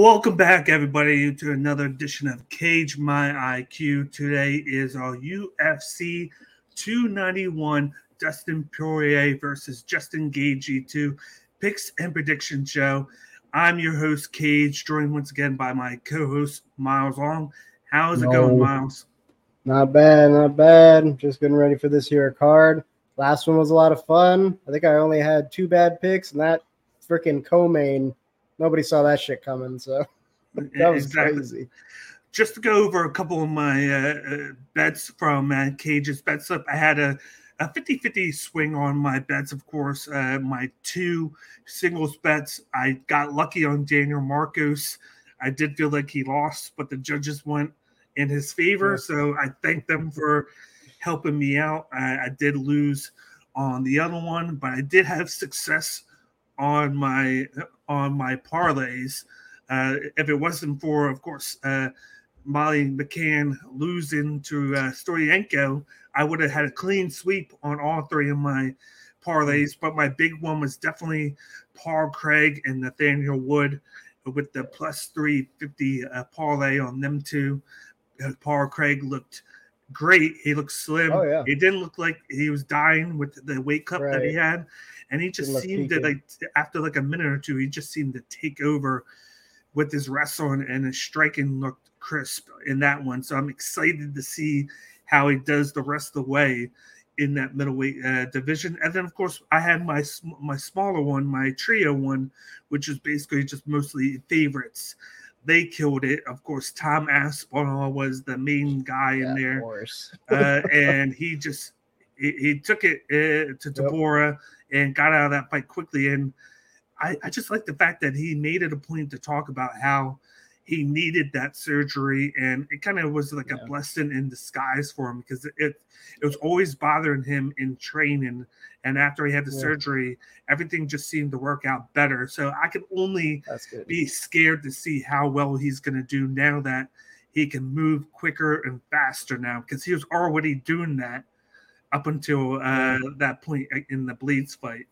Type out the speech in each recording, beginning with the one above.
Welcome back, everybody, to another edition of Cage My IQ. Today is our UFC 291 Dustin Poirier versus Justin Gaethje 2 picks and prediction show. I'm your host, Cage, joined once again by my co-host Miles Long. How's no, it going, Miles? Not bad, not bad. Just getting ready for this here card. Last one was a lot of fun. I think I only had two bad picks, and that freaking co-main – nobody saw that shit coming. So that was exactly. crazy. Just to go over a couple of my uh, uh bets from uh, Cage's bet slip, I had a, a 50 50 swing on my bets, of course. Uh, my two singles bets, I got lucky on Daniel Marcos. I did feel like he lost, but the judges went in his favor. So I thank them for helping me out. I, I did lose on the other one, but I did have success on my on my parlays. Uh, if it wasn't for, of course, uh, Molly McCann losing to uh, Stoliarenko, I would have had a clean sweep on all three of my parlays. But my big one was definitely Paul Craig and Nathaniel Wood with the plus 350 uh, parlay on them two. Uh, Paul Craig looked great. He looked slim. Oh, yeah. He didn't look like he was dying with the weight cut right. that he had and he just seemed to like after like a minute or two, he just seemed to take over with his wrestling and his striking looked crisp in that one. So I'm excited to see how he does the rest of the way in that middleweight uh, division. And then of course I had my my smaller one, my trio one, which is basically just mostly favorites. They killed it. Of course, Tom Aspinall was the main guy yeah, in there, uh, and he just he, he took it uh, to. Yep and got out of that fight quickly. And I, I just like the fact that he made it a point to talk about how he needed that surgery and it kind of was like yeah. a blessing in disguise for him because it, it, was always bothering him in training and after he had the yeah. surgery everything just seemed to work out better so i can only be scared to see how well he's going to do now that he can move quicker and faster now because he was already doing that up until uh, that point in the Blaydes fight.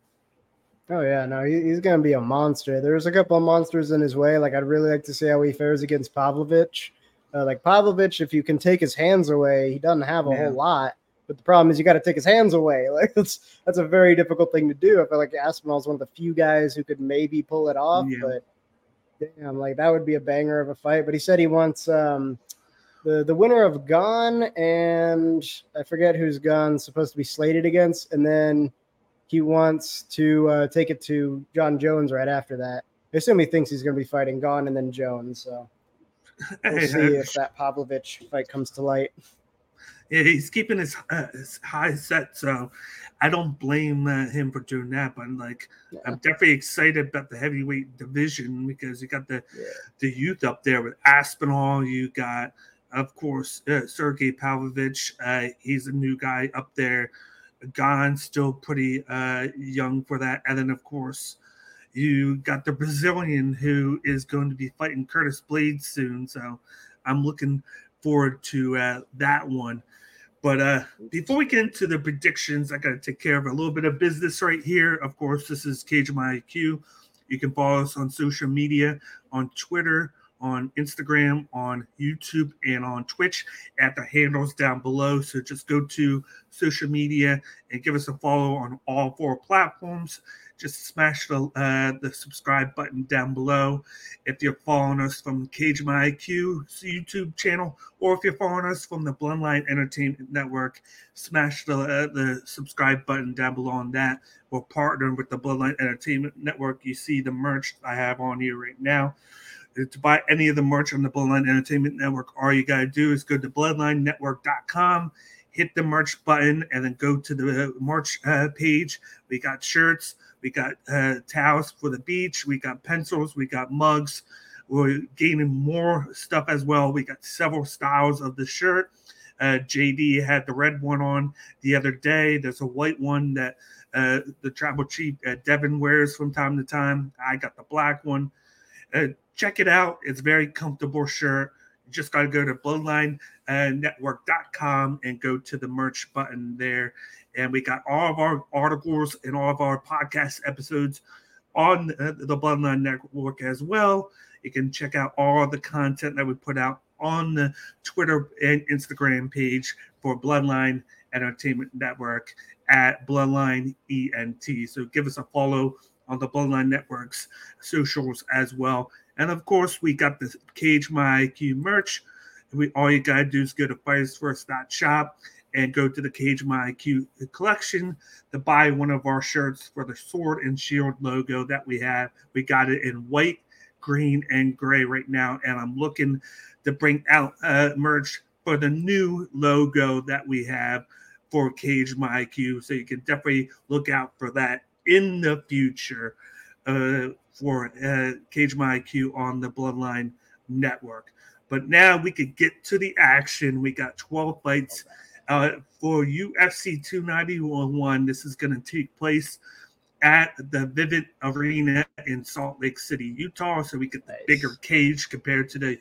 Oh yeah, no, he, he's gonna be a monster. There's a couple of monsters in his way. Like I'd really like to see how he fares against Pavlovich. Uh, like Pavlovich, if you can take his hands away, he doesn't have a yeah. whole lot. But the problem is you got to take his hands away. Like that's that's a very difficult thing to do. I feel like Aspinall's one of the few guys who could maybe pull it off. Yeah. But damn, like that would be a banger of a fight. But he said he wants um the the winner of Gane and I forget who's Gane supposed to be slated against, and then he wants to uh, take it to John Jones right after that. I assume he thinks he's going to be fighting Gane and then Jones. So we'll see if that Pavlovich fight comes to light. Yeah, he's keeping his, uh, his high set, so I don't blame uh, him for doing that. But like, yeah. I'm definitely excited about the heavyweight division because you got the yeah. the youth up there with Aspinall. You got of course, uh, Sergey Pavlovich. Uh, he's a new guy up there. Gane still pretty uh, young for that. And then, of course, you got the Brazilian who is going to be fighting Curtis Blaydes soon. So I'm looking forward to uh, that one. But uh, before we get into the predictions, I got to take care of a little bit of business right here. Of course, this is Cage My IQ. You can follow us on social media on Twitter, on Instagram, on YouTube, and on Twitch at the handles down below. So just go to social media and give us a follow on all four platforms. Just smash the uh, the subscribe button down below if you're following us from Cage My IQ YouTube channel, or if you're following us from the Bloodline Entertainment Network, smash the uh, the subscribe button down below on that. We're partnering with the Bloodline Entertainment Network. You see the merch I have on here right now to buy any of the merch on the Bloodline Entertainment Network, all you got to do is go to bloodlinenetwork.com, hit the merch button, and then go to the merch uh, page. We got shirts, we got uh, towels for the beach, we got pencils, we got mugs. we're gaining more stuff as well. We got several styles of the shirt. Uh, JD had the red one on the other day. There's a white one that uh, the tribal chief uh, Devin wears from time to time. I got the black one. Uh, check it out. It's very comfortable shirt. You just got to go to bloodlinenetwork.com and go to the merch button there. And we got all of our articles and all of our podcast episodes on the Bloodline Network as well. You can check out all the content that we put out on the Twitter and Instagram page for Bloodline Entertainment Network at Bloodline ENT. So give us a follow on the Bloodline Network's socials as well. And of course, we got the Cage My IQ merch. We all you gotta do is go to fightersfirst.shop and go to the Cage My IQ collection to buy one of our shirts for the sword and shield logo that we have. We got it in white, green, and gray right now, and I'm looking to bring out uh, merch for the new logo that we have for Cage My IQ. So you can definitely look out for that in the future uh, for uh, Cage My IQ on the Bloodline Network. But now we could get to the action. We got 12 fights uh, for UFC 291. This is going to take place at the Vivint Arena in Salt Lake City, Utah. So we get the nice. bigger cage compared to the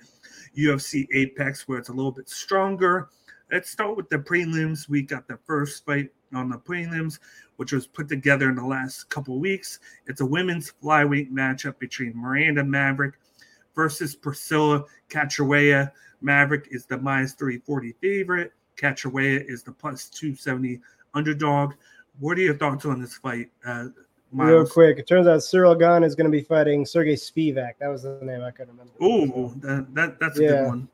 UFC Apex, where it's a little bit stronger. Let's start with the prelims. We got the first fight on the prelims, which was put together in the last couple weeks. It's a women's flyweight matchup between Miranda Maverick versus Priscilla Cachoeira. Maverick is the minus 340 favorite. Cachoeira is the plus 270 underdog. What are your thoughts on this fight? Uh, Real quick, it turns out Cyril Gane is going to be fighting Sergey Spivak. That was the name I couldn't remember. Oh, that, that, that's a yeah. good one.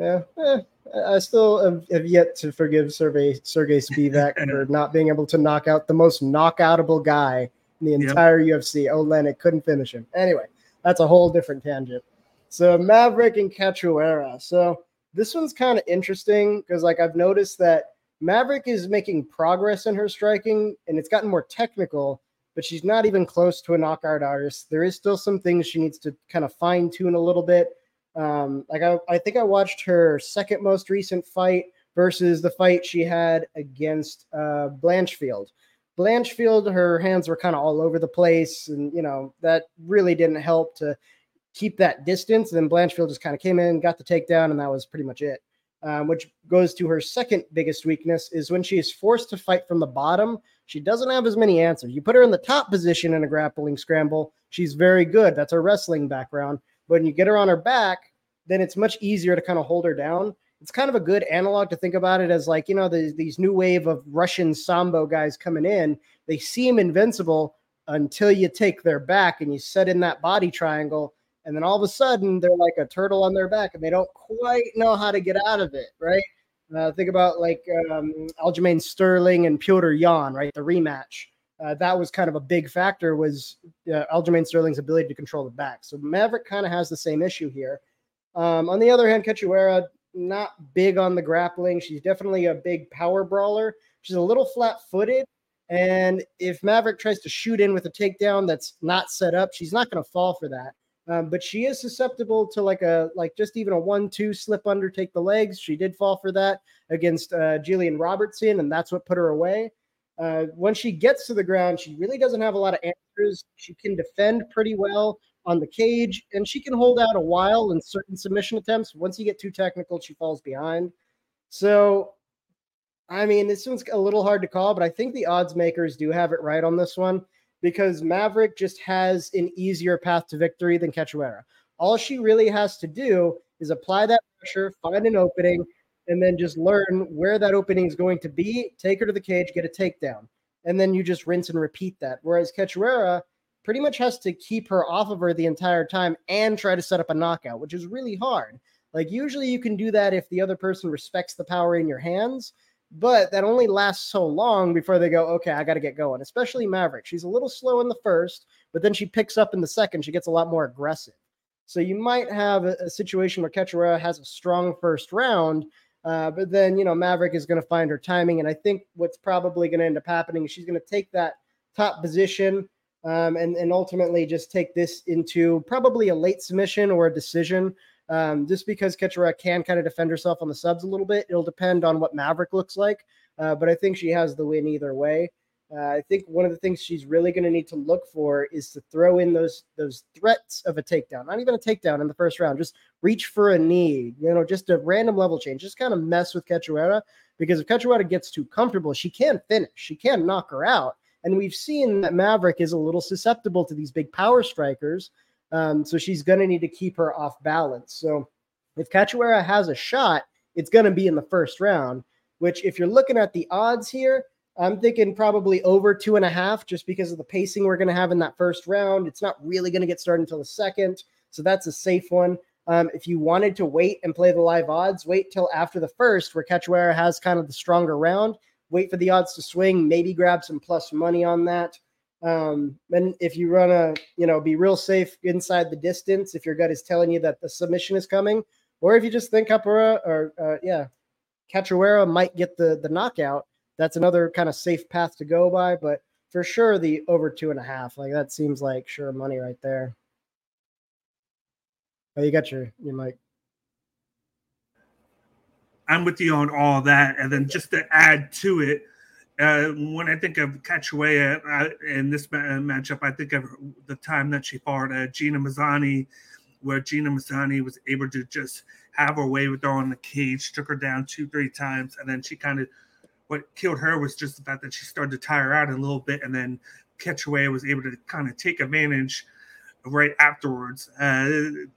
Yeah, eh, I still have, have, yet to forgive Sergey Sergey Spivak for not being able to knock out the most knockoutable guy in the entire yep. UFC. Oleinik couldn't finish him. Anyway, that's a whole different tangent. So Maverick and Cachoeira. So this one's kind of interesting because like I've noticed that Maverick is making progress in her striking and it's gotten more technical, but she's not even close to a knockout artist. There is still some things she needs to kind of fine tune a little bit. Um, like I, I think I watched her second most recent fight versus the fight she had against uh, Blanchfield. Blanchfield, her hands were kind of all over the place, and you know that really didn't help to keep that distance. And then Blanchfield just kind of came in, got the takedown, and that was pretty much it. Um, which goes to her second biggest weakness is when she is forced to fight from the bottom. She doesn't have as many answers. You put her in the top position in a grappling scramble, she's very good. That's her wrestling background. But when you get her on her back, then it's much easier to kind of hold her down. It's kind of a good analog to think about it as like, you know, the, these new wave of Russian Sambo guys coming in. They seem invincible until you take their back and you set in that body triangle and then all of a sudden they're like a turtle on their back and they don't quite know how to get out of it, right? Uh, think about like um, Aljamain Sterling and Petr Yan, right? The rematch. Uh, that was kind of a big factor was uh, Aljamain Sterling's ability to control the back. So Maverick kind of has the same issue here. Um, on the other hand, Cachoeira, not big on the grappling. She's definitely a big power brawler. She's a little flat footed. And if Maverick tries to shoot in with a takedown that's not set up, she's not going to fall for that. Um, but she is susceptible to like a like just even a one-two slip under, take the legs. She did fall for that against uh, Jillian Robertson, and that's what put her away. Uh, when she gets to the ground, she really doesn't have a lot of answers. She can defend pretty well on the cage, and she can hold out a while in certain submission attempts. Once you get too technical, she falls behind. So, I mean, this one's a little hard to call, but I think the odds makers do have it right on this one because Maverick just has an easier path to victory than Cachoeira. All she really has to do is apply that pressure, find an opening, and then just learn where that opening is going to be, take her to the cage, get a takedown. And then you just rinse and repeat that. Whereas Cachoeira pretty much has to keep her off of her the entire time and try to set up a knockout, which is really hard. Like usually you can do that if the other person respects the power in your hands, but that only lasts so long before they go, okay, I got to get going. Especially Maverick. She's a little slow in the first, but then she picks up in the second. She gets a lot more aggressive. So you might have a, a situation where Cachoeira has a strong first round, uh, but then you know Maverick is going to find her timing, and I think what's probably going to end up happening is she's going to take that top position, um, and and ultimately just take this into probably a late submission or a decision. Um, just because Cachoeira can kind of defend herself on the subs a little bit, it'll depend on what Maverick looks like. Uh, but I think she has the win either way. Uh, I think one of the things she's really going to need to look for is to throw in those those threats of a takedown. Not even a takedown in the first round. Just reach for a knee. You know, just a random level change. Just kind of mess with Cachoeira because if Cachoeira gets too comfortable, she can finish. She can knock her out. And we've seen that Maverick is a little susceptible to these big power strikers. Um, so she's going to need to keep her off balance. So if Cachoeira has a shot, it's going to be in the first round. Which, if you're looking at the odds here, I'm thinking probably over two and a half just because of the pacing we're going to have in that first round. It's not really going to get started until the second. So that's a safe one. Um, if you wanted to wait and play the live odds, wait till after the first, where Cachoeira has kind of the stronger round. Wait for the odds to swing, maybe grab some plus money on that. Um, and if you run a, you know, be real safe inside the distance, if your gut is telling you that the submission is coming, or if you just think Capoeira or, uh, yeah, Cachoeira might get the the knockout, that's another kind of safe path to go by. But for sure, the over two and a half, like that seems like sure money right there. Oh, you got your your mic. I'm with you on all that, and then just to add to it, uh, when I think of Cachoeira uh, in this ma- matchup, I think of the time that she fought uh, Gina Mazany, where Gina Mazany was able to just have her way with her on the cage, took her down two, three times, and then she kind of what killed her was just the fact that she started to tire out a little bit, and then Cachoeira was able to kind of take advantage right afterwards uh,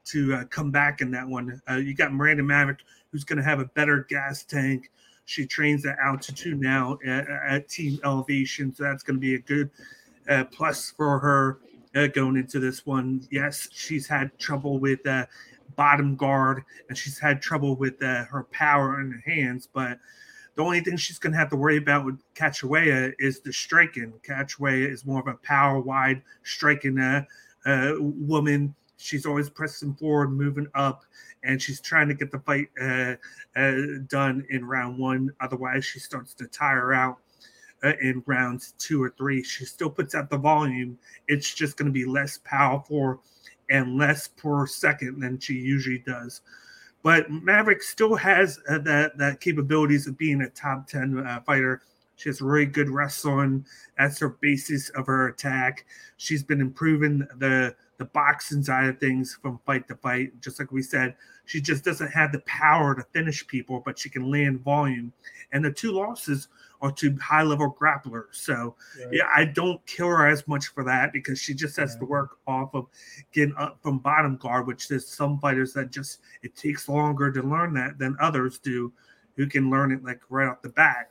to uh, come back in that one. Uh, you got Miranda Maverick, who's going to have a better gas tank. She trains at altitude now at, at team elevation, so that's going to be a good uh, plus for her uh, going into this one. Yes, she's had trouble with uh, bottom guard, and she's had trouble with her power in her hands, but the only thing she's going to have to worry about with Cachoeira is the striking. Cachoeira is more of a power wide striking uh, uh, woman. She's always pressing forward, moving up, and she's trying to get the fight uh, uh done in round one. Otherwise, she starts to tire out uh, in rounds two or three. She still puts out the volume. It's just going to be less powerful and less per second than she usually does. But Maverick still has uh, that that capabilities of being a top ten uh, fighter. She has really good wrestling. That's her basis of her attack. She's been improving the the boxing side of things from fight to fight. Just like we said, she just doesn't have the power to finish people, but she can land volume. And the two losses are to high level grapplers. So right. yeah, I don't kill her as much for that because she just has to work off of getting up from bottom guard, which there's some fighters that just it takes longer to learn that than others do who can learn it like right off the bat.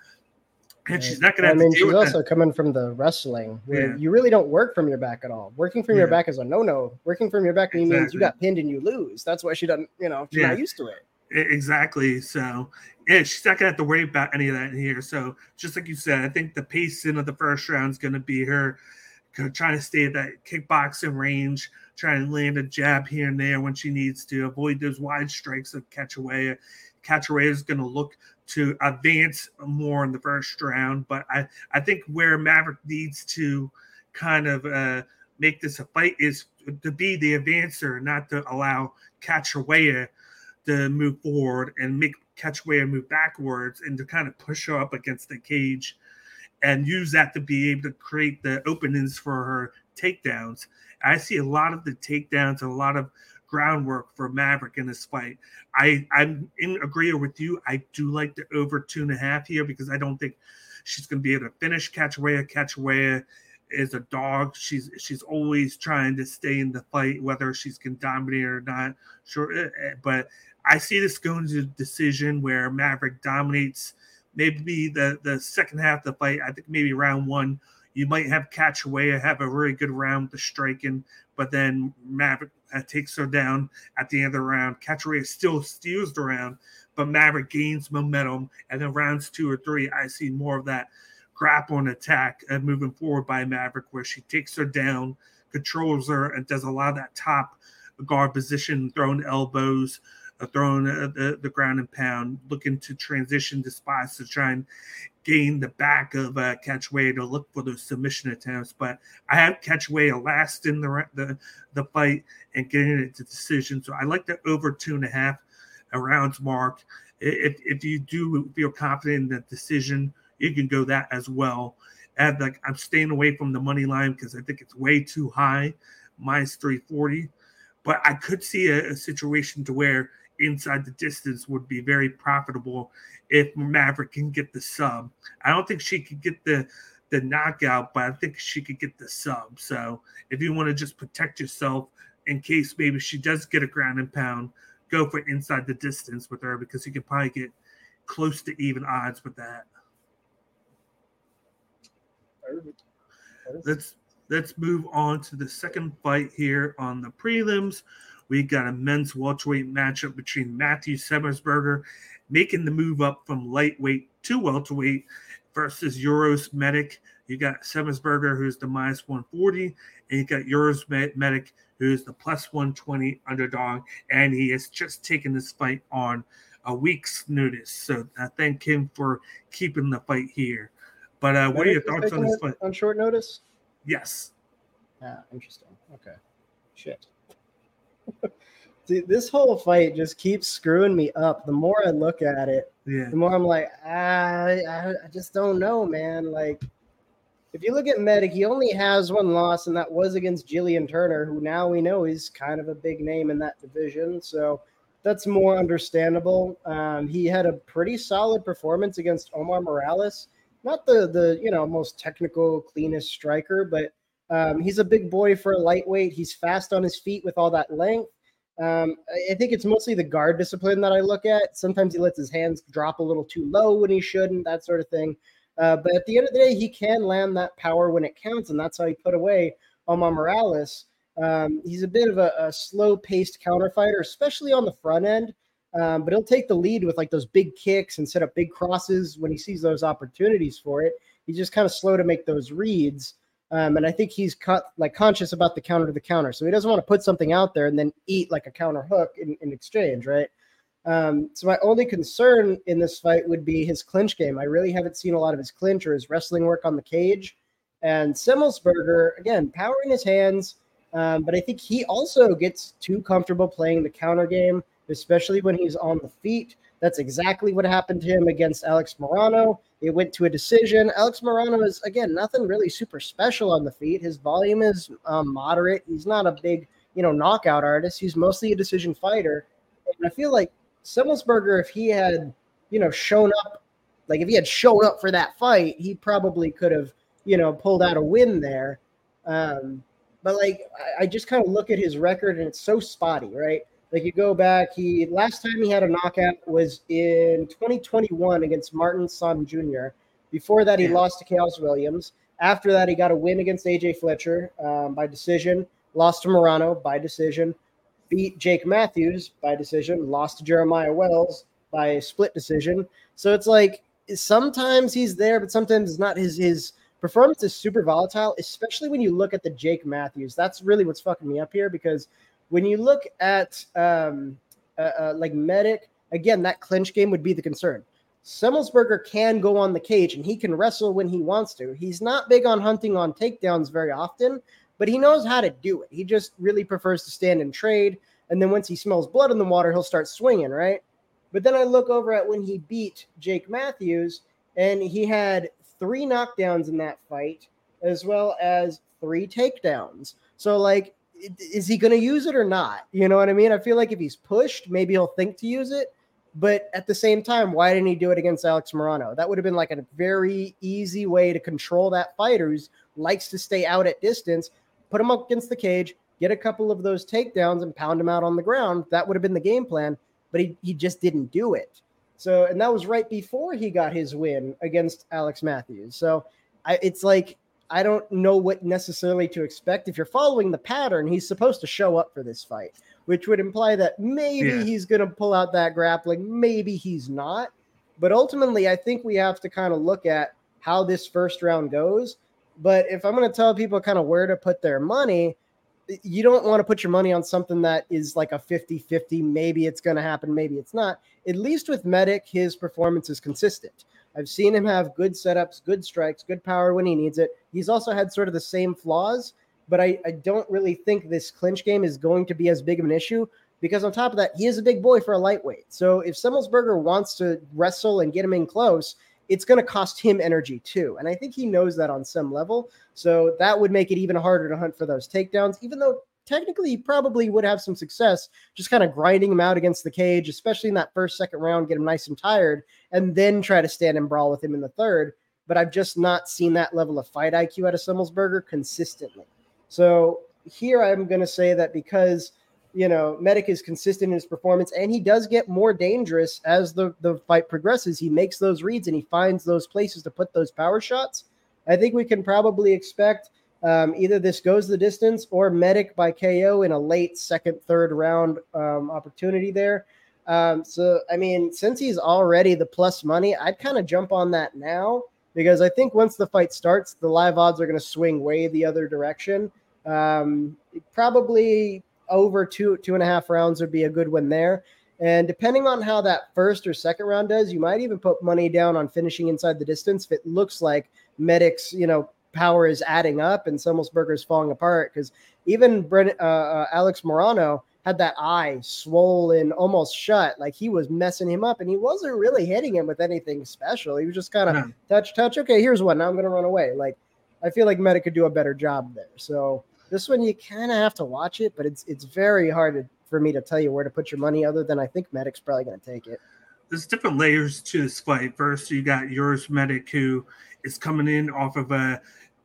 And right. she's not going to. I mean, she's also that. coming from the wrestling where yeah. you really don't work from your back at all. Working from yeah. your back is a no-no. Working from your back exactly. means you got pinned and you lose. That's why she doesn't. You know, she's yeah. not used to it. Exactly. So yeah, she's not gonna have to worry about any of that in here. So just like you said, I think the pacing of the first round is gonna be her trying to stay at that kickboxing range, trying to land a jab here and there when she needs to, avoid those wide strikes of Cachoeira. Cachoeira is gonna look to advance more in the first round, but I I think where Maverick needs to kind of uh, make this a fight is to be the advancer, not to allow Cachoeira to move forward and make Cachoeira move backwards and to kind of push her up against the cage and use that to be able to create the openings for her takedowns. I see a lot of the takedowns and a lot of groundwork for Maverick in this fight. I, I'm in agreement with you. I do like the over two and a half here because I don't think she's going to be able to finish Cachoeira. Cachoeira is a dog. She's she's always trying to stay in the fight, whether she's can dominate or not. Sure, eh, eh, but I see this going to a decision where Maverick dominates maybe the, the second half of the fight. I think maybe round one, you might have Cachoeira have a really good round with the striking, but then Maverick uh, takes her down at the end of the round. Cachoeira still steals the round, but Maverick gains momentum. And then rounds two or three, I see more of that grappling attack uh, moving forward by Maverick, where she takes her down, controls her, and does a lot of that top guard position, throwing elbows, throwing the, the, the, ground and pound, looking to transition the spots to try and gain the back of uh, Cachoeira to look for those submission attempts. But I have Cachoeira last in the, the the fight and getting it to decision. So I like the over two and a half rounds mark. If if you do feel confident in the decision, you can go that as well. And like I'm staying away from the money line because I think it's way too high, minus 340. But I could see a, a situation to where inside the distance would be very profitable if Maverick can get the sub. I don't think she could get the the knockout, but I think she could get the sub. So if you want to just protect yourself in case maybe she does get a ground and pound, go for inside the distance with her because you could probably get close to even odds with that. Let's let's move on to the second fight here on the prelims. We got a men's welterweight matchup between Matthew Semelsberger making the move up from lightweight to welterweight versus Uros Medic. You got Semelsberger, who's the minus 140, and you got Uros Medic, who's the plus 120 underdog. And he has just taken this fight on a week's notice. So I thank him for keeping the fight here. But uh, what are your thoughts on this fight? On short notice? Yes. Yeah, interesting. Okay. Shit. Dude, this whole fight just keeps screwing me up. The more I look at it, yeah. the more I'm like, ah, I, I just don't know, man. Like, if you look at Medic, he only has one loss, and that was against Jalen Turner, who now we know is kind of a big name in that division. So that's more understandable. Um, he had a pretty solid performance against Omar Morales. Not the the you know most technical, cleanest striker, but um, he's a big boy for a lightweight. He's fast on his feet with all that length. Um, I think it's mostly the guard discipline that I look at. Sometimes he lets his hands drop a little too low when he shouldn't, that sort of thing. Uh, but at the end of the day, he can land that power when it counts, and that's how he put away Omar Morales. Um, he's a bit of a, a slow-paced counter fighter, especially on the front end. Um, but he'll take the lead with like those big kicks and set up big crosses when he sees those opportunities for it. He's just kind of slow to make those reads. Um, and I think he's like conscious about the counter to the counter. So he doesn't want to put something out there and then eat like a counter hook in, in exchange, right? Um, so my only concern in this fight would be his clinch game. I really haven't seen a lot of his clinch or his wrestling work on the cage. And Semelsberger, again, power in his hands, um, but I think he also gets too comfortable playing the counter game, especially when he's on the feet. That's exactly what happened to him against Alex Morono. It went to a decision. Alex Morono is, again, nothing really super special on the feet. His volume is um, moderate. He's not a big, you know, knockout artist. He's mostly a decision fighter. And I feel like Semelsberger, if he had, you know, shown up, like if he had shown up for that fight, he probably could have, you know, pulled out a win there. Um, but like, I, I just kind of look at his record and it's so spotty, right? Like you go back, he last time he had a knockout was in 2021 against Martin Sano Jr. Before that, he yeah. lost to Khaos Williams. After that, he got a win against AJ Fletcher um, by decision. Lost to Morono by decision. Beat Jake Matthews by decision. Lost to Jeremiah Wells by split decision. So it's like sometimes he's there, but sometimes it's not. His his performance is super volatile, especially when you look at the Jake Matthews. That's really what's fucking me up here because when you look at um, uh, uh, like Medic, again, that clinch game would be the concern. Semelsberger can go on the cage and he can wrestle when he wants to. He's not big on hunting on takedowns very often, but he knows how to do it. He just really prefers to stand and trade. And then once he smells blood in the water, he'll start swinging, right? But then I look over at when he beat Jake Matthews, and he had three knockdowns in that fight, as well as three takedowns. So, like, is he going to use it or not? You know what I mean? I feel like if he's pushed, maybe he'll think to use it. But at the same time, why didn't he do it against Alex Morono? That would have been like a very easy way to control that fighter who likes to stay out at distance, put him up against the cage, get a couple of those takedowns and pound him out on the ground. That would have been the game plan, but he, he just didn't do it. So, and that was right before he got his win against Alex Matthews. So, I, it's like I don't know what necessarily to expect. If you're following the pattern, he's supposed to show up for this fight, which would imply that maybe yeah. he's going to pull out that grappling, maybe he's not. But ultimately, I think we have to kind of look at how this first round goes. But if I'm going to tell people kind of where to put their money, you don't want to put your money on something that is like a 50 50. Maybe it's going to happen, maybe it's not. At least with Medic, his performance is consistent. I've seen him have good setups, good strikes, good power when he needs it. He's also had sort of the same flaws, but I, I don't really think this clinch game is going to be as big of an issue because on top of that, he is a big boy for a lightweight. So if Semelsberger wants to wrestle and get him in close, it's going to cost him energy too. And I think he knows that on some level. So that would make it even harder to hunt for those takedowns, even though technically he probably would have some success just kind of grinding him out against the cage, especially in that first, second round, get him nice and tired, and then try to stand and brawl with him in the third. But I've just not seen that level of fight IQ out of Semelsberger consistently. So here I'm going to say that because you know, Medic is consistent in his performance, and he does get more dangerous as the, the fight progresses. He makes those reads and he finds those places to put those power shots. I think we can probably expect um, either this goes the distance or Medic by KO in a late second, third round um, opportunity there. Um, so, I mean, since he's already the plus money, I'd kind of jump on that now because I think once the fight starts, the live odds are going to swing way the other direction. Um, probably over two two and a half rounds would be a good one there. And depending on how that first or second round does, you might even put money down on finishing inside the distance if it looks like Medic's, you know, power is adding up and Semelsberger is falling apart. Because even Brent, uh, uh, Alex Morono had that eye swollen, almost shut, like he was messing him up, and he wasn't really hitting him with anything special. He was just kind of no. touch, touch. Okay, here's one. Now I'm going to run away. Like I feel like Medic could do a better job there. So this one you kind of have to watch it, but it's it's very hard to, for me to tell you where to put your money. Other than I think Medic's probably going to take it. There's different layers to this fight. First, you got Uros Medic who is coming in off of a,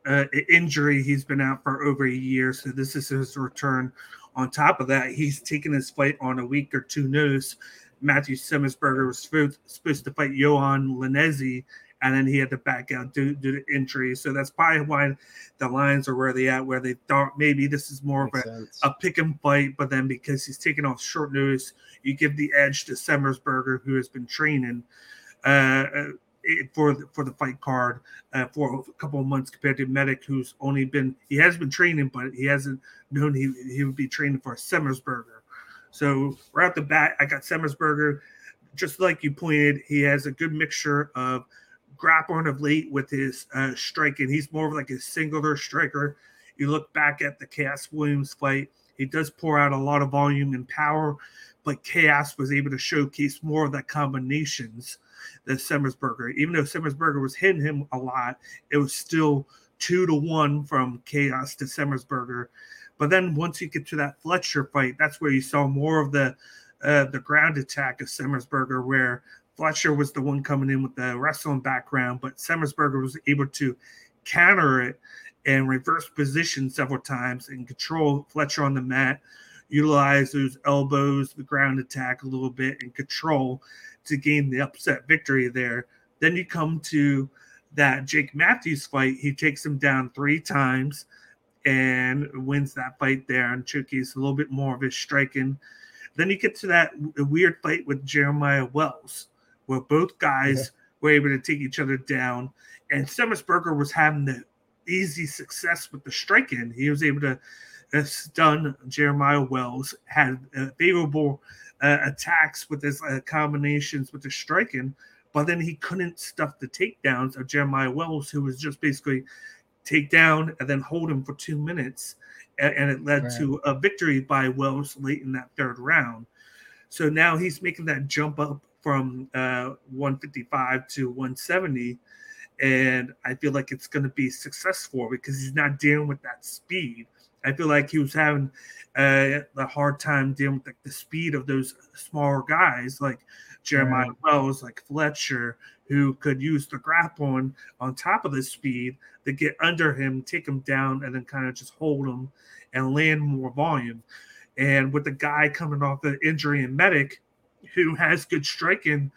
a injury. He's been out for over a year, so this is his return. On top of that, he's taking his fight on a week or two notice. Matthew Semelsberger was supposed to fight Yohan Lainesse and then he had to back out due, due to injury. So that's probably why the lines are where they at, where they thought maybe this is more Makes of a, a, pick and fight, but then because he's taking off short notice, you give the edge to Semelsberger, who has been training uh, uh for the, for the fight card uh, for a couple of months compared to Medic, who's only been he has been training, but he hasn't known he he would be training for Semelsberger. So right off the bat, I got Semelsberger. Just like you pointed, he has a good mixture of grappling of late with his uh, striking. He's more of like a singular striker. You look back at the Khaos Williams fight, he does pour out a lot of volume and power, but Khaos was able to showcase more of that combinations than Semelsberger. Even though Semelsberger was hitting him a lot, it was still two to one from Khaos to Semelsberger. But then once you get to that Fletcher fight, that's where you saw more of the uh, the ground attack of Semelsberger, where Fletcher was the one coming in with the wrestling background, but Semelsberger was able to counter it and reverse position several times and control Fletcher on the mat, utilize those elbows, the ground attack a little bit, and control to gain the upset victory there. Then you come to that Jake Matthews fight. He takes him down three times and wins that fight there and showcase a little bit more of his striking. Then you get to that weird fight with Jeremiah Wells where both guys yeah. were able to take each other down. And Semelsberger was having the easy success with the striking. He was able to stun Jeremiah Wells, had a favorable uh, attacks with his uh, combinations with the striking, but then he couldn't stuff the takedowns of Jeremiah Wells, who was just basically take down and then hold him for two minutes. And, and it led right. to a victory by Wells late in that third round. So now he's making that jump up from uh, 155 to 170. And I feel like it's going to be successful because he's not dealing with that speed. I feel like he was having uh, a hard time dealing with like the speed of those smaller guys like Jeremiah right. Wells, like Fletcher, who could use the grappling on top of the speed to get under him, take him down, and then kind of just hold him and land more volume. And with the guy coming off the injury and medic, who has good striking,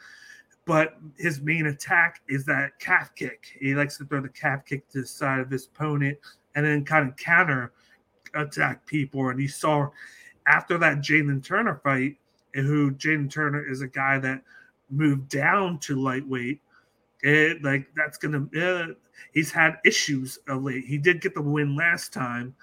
but his main attack is that calf kick. He likes to throw the calf kick to the side of his opponent and then kind of counter attack people. And you saw after that Jalen Turner fight, and who Jalen Turner is a guy that moved down to lightweight. It like that's gonna. Uh, he's had issues of late. He did get the win last time,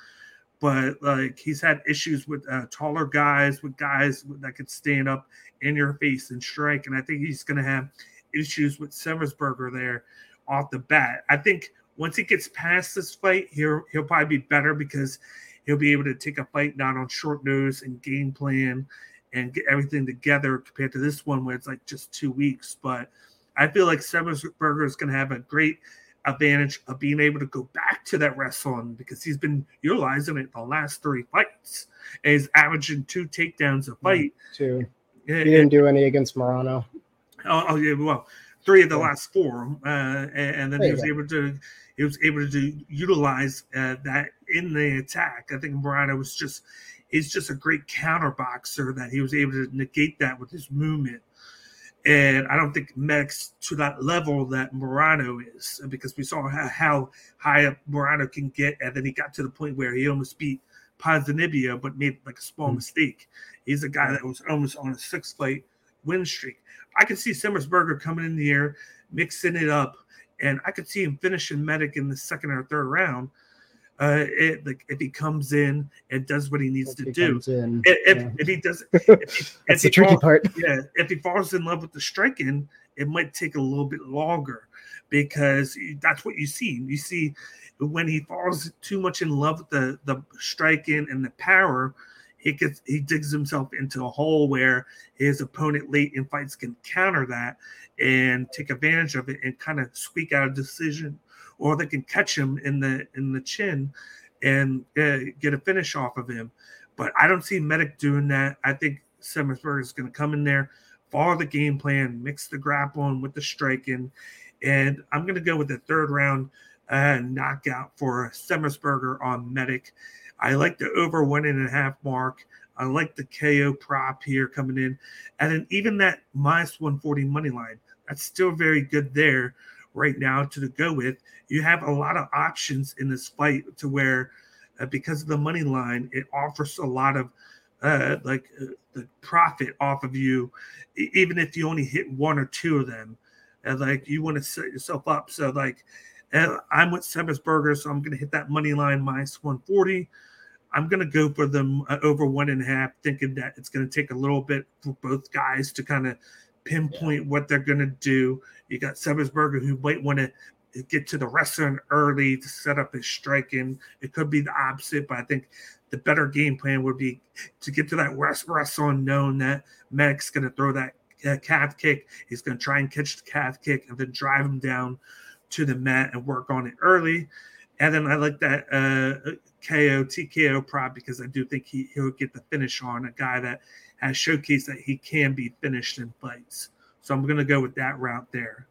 but like he's had issues with uh, taller guys, with guys that could stand up in your face and strike, and I think he's to have issues with Semelsberger there off the bat. I think once he gets past this fight, he'll he'll probably be better because he'll be able to take a fight down on short notice and game plan and get everything together compared to this one where it's like just two weeks. But I feel like Semelsberger is going to have a great advantage of being able to go back to that wrestling because he's been utilizing it the last three fights. And he's averaging two takedowns a fight. Two. He didn't do any against Morono. Oh, oh yeah, well, three of the last four, uh, and, then he was go. able to he was able to utilize uh, that in the attack. I think Morono was just he's just a great counter boxer that he was able to negate that with his movement. And I don't think Medic's to that level that Morono is because we saw how, how high up Morono can get. And then he got to the point where he almost beat Ponzinibbio, but made like a small mm-hmm. mistake. He's a guy that was almost on a six fight win streak. I could see Semelsberger coming in the air, mixing it up, and I could see him finishing Medic in the second or third round. Uh, it, like if he comes in and does what he needs if to he do, in, if, yeah. if, he does, if he, that's the tricky falls, part. Yeah, if he falls in love with the striking, it might take a little bit longer because that's what you see. You see when he falls too much in love with the the striking and the power, he gets he digs himself into a hole where his opponent late in fights can counter that and take advantage of it and kind of squeak out a decision, or they can catch him in the in the chin and uh, get a finish off of him. But I don't see Medic doing that. I think Semelsberger is going to come in there, follow the game plan, mix the grappling with the striking, and I'm going to go with the third round uh, knockout for Semelsberger on Medic. I like the over one and a half mark. I like the KO prop here coming in. And then even that minus 140 money line, that's still very good there right now to go with. You have a lot of options in this fight to where, uh, because of the money line, it offers a lot of uh, like uh, the profit off of you, even if you only hit one or two of them. And like you want to set yourself up. So, like, uh, I'm with Semelsberger, so I'm going to hit that money line minus 140. I'm going to go for them uh, over one and a half, thinking that it's going to take a little bit for both guys to kind of pinpoint yeah. what they're going to do. You got Semelsberger who might want to get to the wrestling early to set up his striking. It could be the opposite, but I think the better game plan would be to get to that rest wrestling known that Medic's going to throw that uh, calf kick. He's going to try and catch the calf kick and then drive him down to the mat and work on it early. And then I like that uh, KO TKO prop because I do think he he'll get the finish on a guy that has showcased that he can be finished in fights. So I'm going to go with that route there.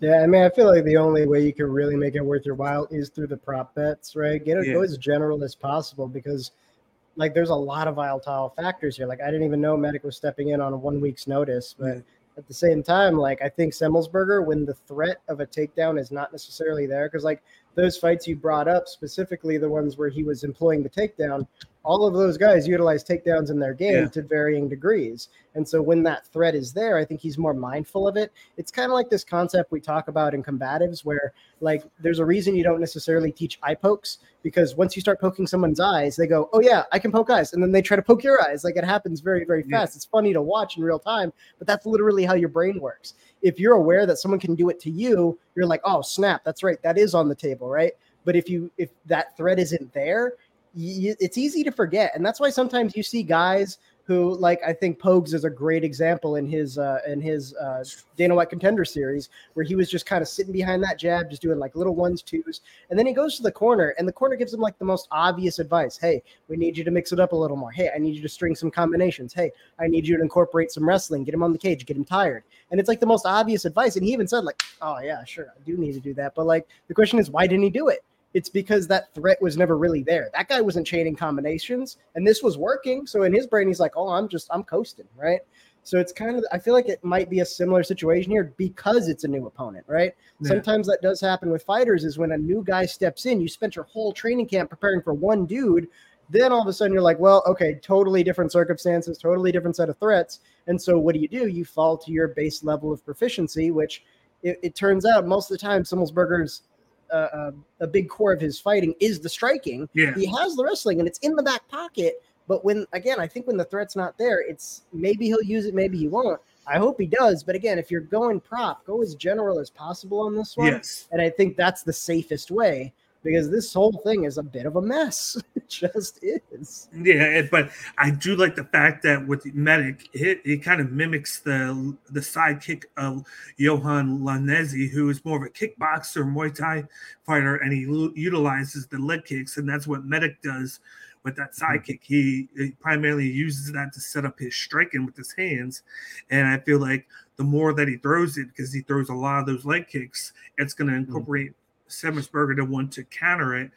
Yeah, I mean, I feel like the only way you can really make it worth your while is through the prop bets, right? Get it yeah. go as general as possible because, like, there's a lot of volatile factors here. Like, I didn't even know Medic was stepping in on a one week's notice, but at the same time, like, I think Semelsberger, when the threat of a takedown is not necessarily there, because like those fights you brought up, specifically the ones where he was employing the takedown, all of those guys utilize takedowns in their game yeah. to varying degrees. And so when that threat is there, I think he's more mindful of it. It's kind of like this concept we talk about in combatives where like there's a reason you don't necessarily teach eye pokes because once you start poking someone's eyes, they go, "Oh yeah, I can poke eyes." And then they try to poke your eyes. Like it happens very very fast. Yeah. It's funny to watch in real time, but that's literally how your brain works. If you're aware that someone can do it to you, you're like, "Oh, snap, that's right. That is on the table, right?" But if you if that threat isn't there, it's easy to forget, and that's why sometimes you see guys who, like I think Pogues is a great example in his uh, in his uh, Dana White Contender Series, where he was just kind of sitting behind that jab, just doing like little ones twos, and then he goes to the corner, and the corner gives him like the most obvious advice: Hey, we need you to mix it up a little more. Hey, I need you to string some combinations. Hey, I need you to incorporate some wrestling. Get him on the cage. Get him tired. And it's like the most obvious advice. And he even said like, Oh yeah, sure, I do need to do that. But like the question is, why didn't he do it? It's because that threat was never really there. That guy wasn't chaining combinations, and this was working. So in his brain, he's like, "Oh, I'm just I'm coasting, right?" So it's kind of I feel like it might be a similar situation here because it's a new opponent, right? Yeah. Sometimes that does happen with fighters is when a new guy steps in, you spent your whole training camp preparing for one dude, then all of a sudden you're like, well, okay, totally different circumstances, totally different set of threats. And so what do you do? You fall to your base level of proficiency, which it, it turns out most of the time Semelsberger's a, a, big core of his fighting is the striking. Yeah. He has the wrestling and it's in the back pocket. But when again, I think when the threat's not there, it's maybe he'll use it, maybe he won't. I hope he does. But again, if you're going prop, go as general as possible on this one. Yes. And I think that's the safest way because this whole thing is a bit of a mess. It just is. Yeah, but I do like the fact that with Medic, it, it kind of mimics the the sidekick of Yohan Lainesse, who is more of a kickboxer, Muay Thai fighter, and he l- utilizes the leg kicks, and that's what Medic does with that Hmm. sidekick. He, he primarily uses that to set up his striking with his hands, and I feel like the more that he throws it, because he throws a lot of those leg kicks, it's going to Hmm. incorporate Semelsberger to want to counter it.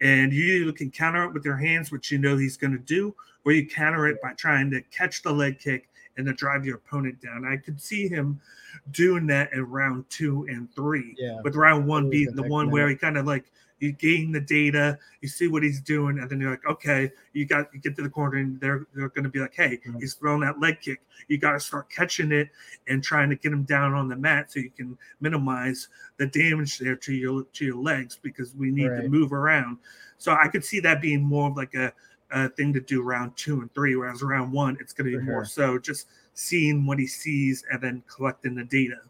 And you either can counter it with your hands, which you know he's going to do, or you counter it by trying to catch the leg kick and to drive your opponent down. I could see him doing that in round two and three. Yeah. With round one being good the one man. where he kind of like you gain the data, you see what he's doing, and then you're like, okay, you got you get to the corner and they're they're gonna be like, hey, Mhm. he's throwing that leg kick. You gotta start catching it and trying to get him down on the mat so you can minimize the damage there to your to your legs because we need to move around. So I could see that being more of like a, a thing to do round two and three, whereas round one it's gonna be For more so just seeing what he sees and then collecting the data.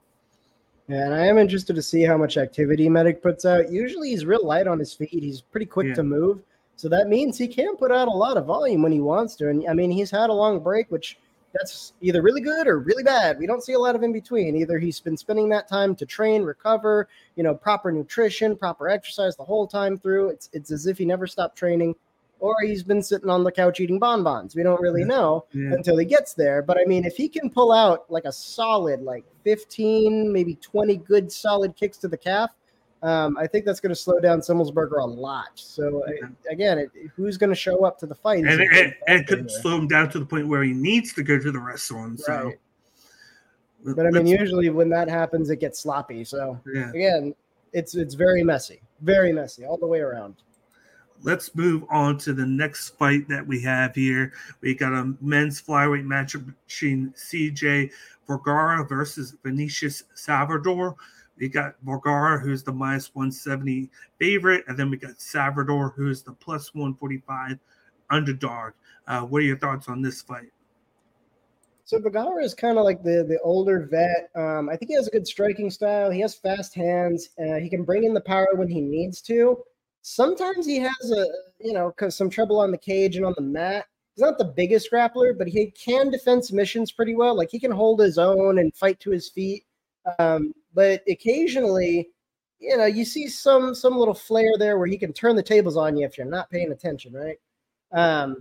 Yeah, and I am interested to see how much activity Medic puts out. Usually he's real light on his feet. He's pretty quick Yeah. to move. So that means he can put out a lot of volume when he wants to. And I mean, he's had a long break, which that's either really good or really bad. We don't see a lot of in between. Either he's been spending that time to train, recover, you know, proper nutrition, proper exercise the whole time through. It's it's as if he never stopped training, or he's been sitting on the couch eating bonbons. We don't really know Yeah. until he gets there. But I mean, if he can pull out like a solid, like 15, maybe 20 good solid kicks to the calf, um, I think that's going to slow down Semelsberger a lot. So Yeah. again, it, who's going to show up to the fight? and it, and it could slow him down to the point where he needs to go to the restaurant. So, Right. But I mean, usually when that happens, it gets sloppy. So yeah. again, it's it's very messy, very messy all the way around. Let's move on to the next fight that we have here. We got a men's flyweight matchup between CJ Vergara versus Vinicius Salvador. We got Vergara, who's the minus 170 favorite, and then we got Salvador, who's the plus 145 underdog. Uh, what are your thoughts on this fight? So Vergara is kind of like the the older vet. Um, I think he has a good striking style. He has fast hands. Uh, he can bring in the power when he needs to. Sometimes he has a you know some trouble on the cage and on the mat. He's not the biggest grappler, but he can defend submissions pretty well. Like he can hold his own and fight to his feet. Um, but occasionally, you know, you see some some little flair there where he can turn the tables on you if you're not paying attention, right? Um,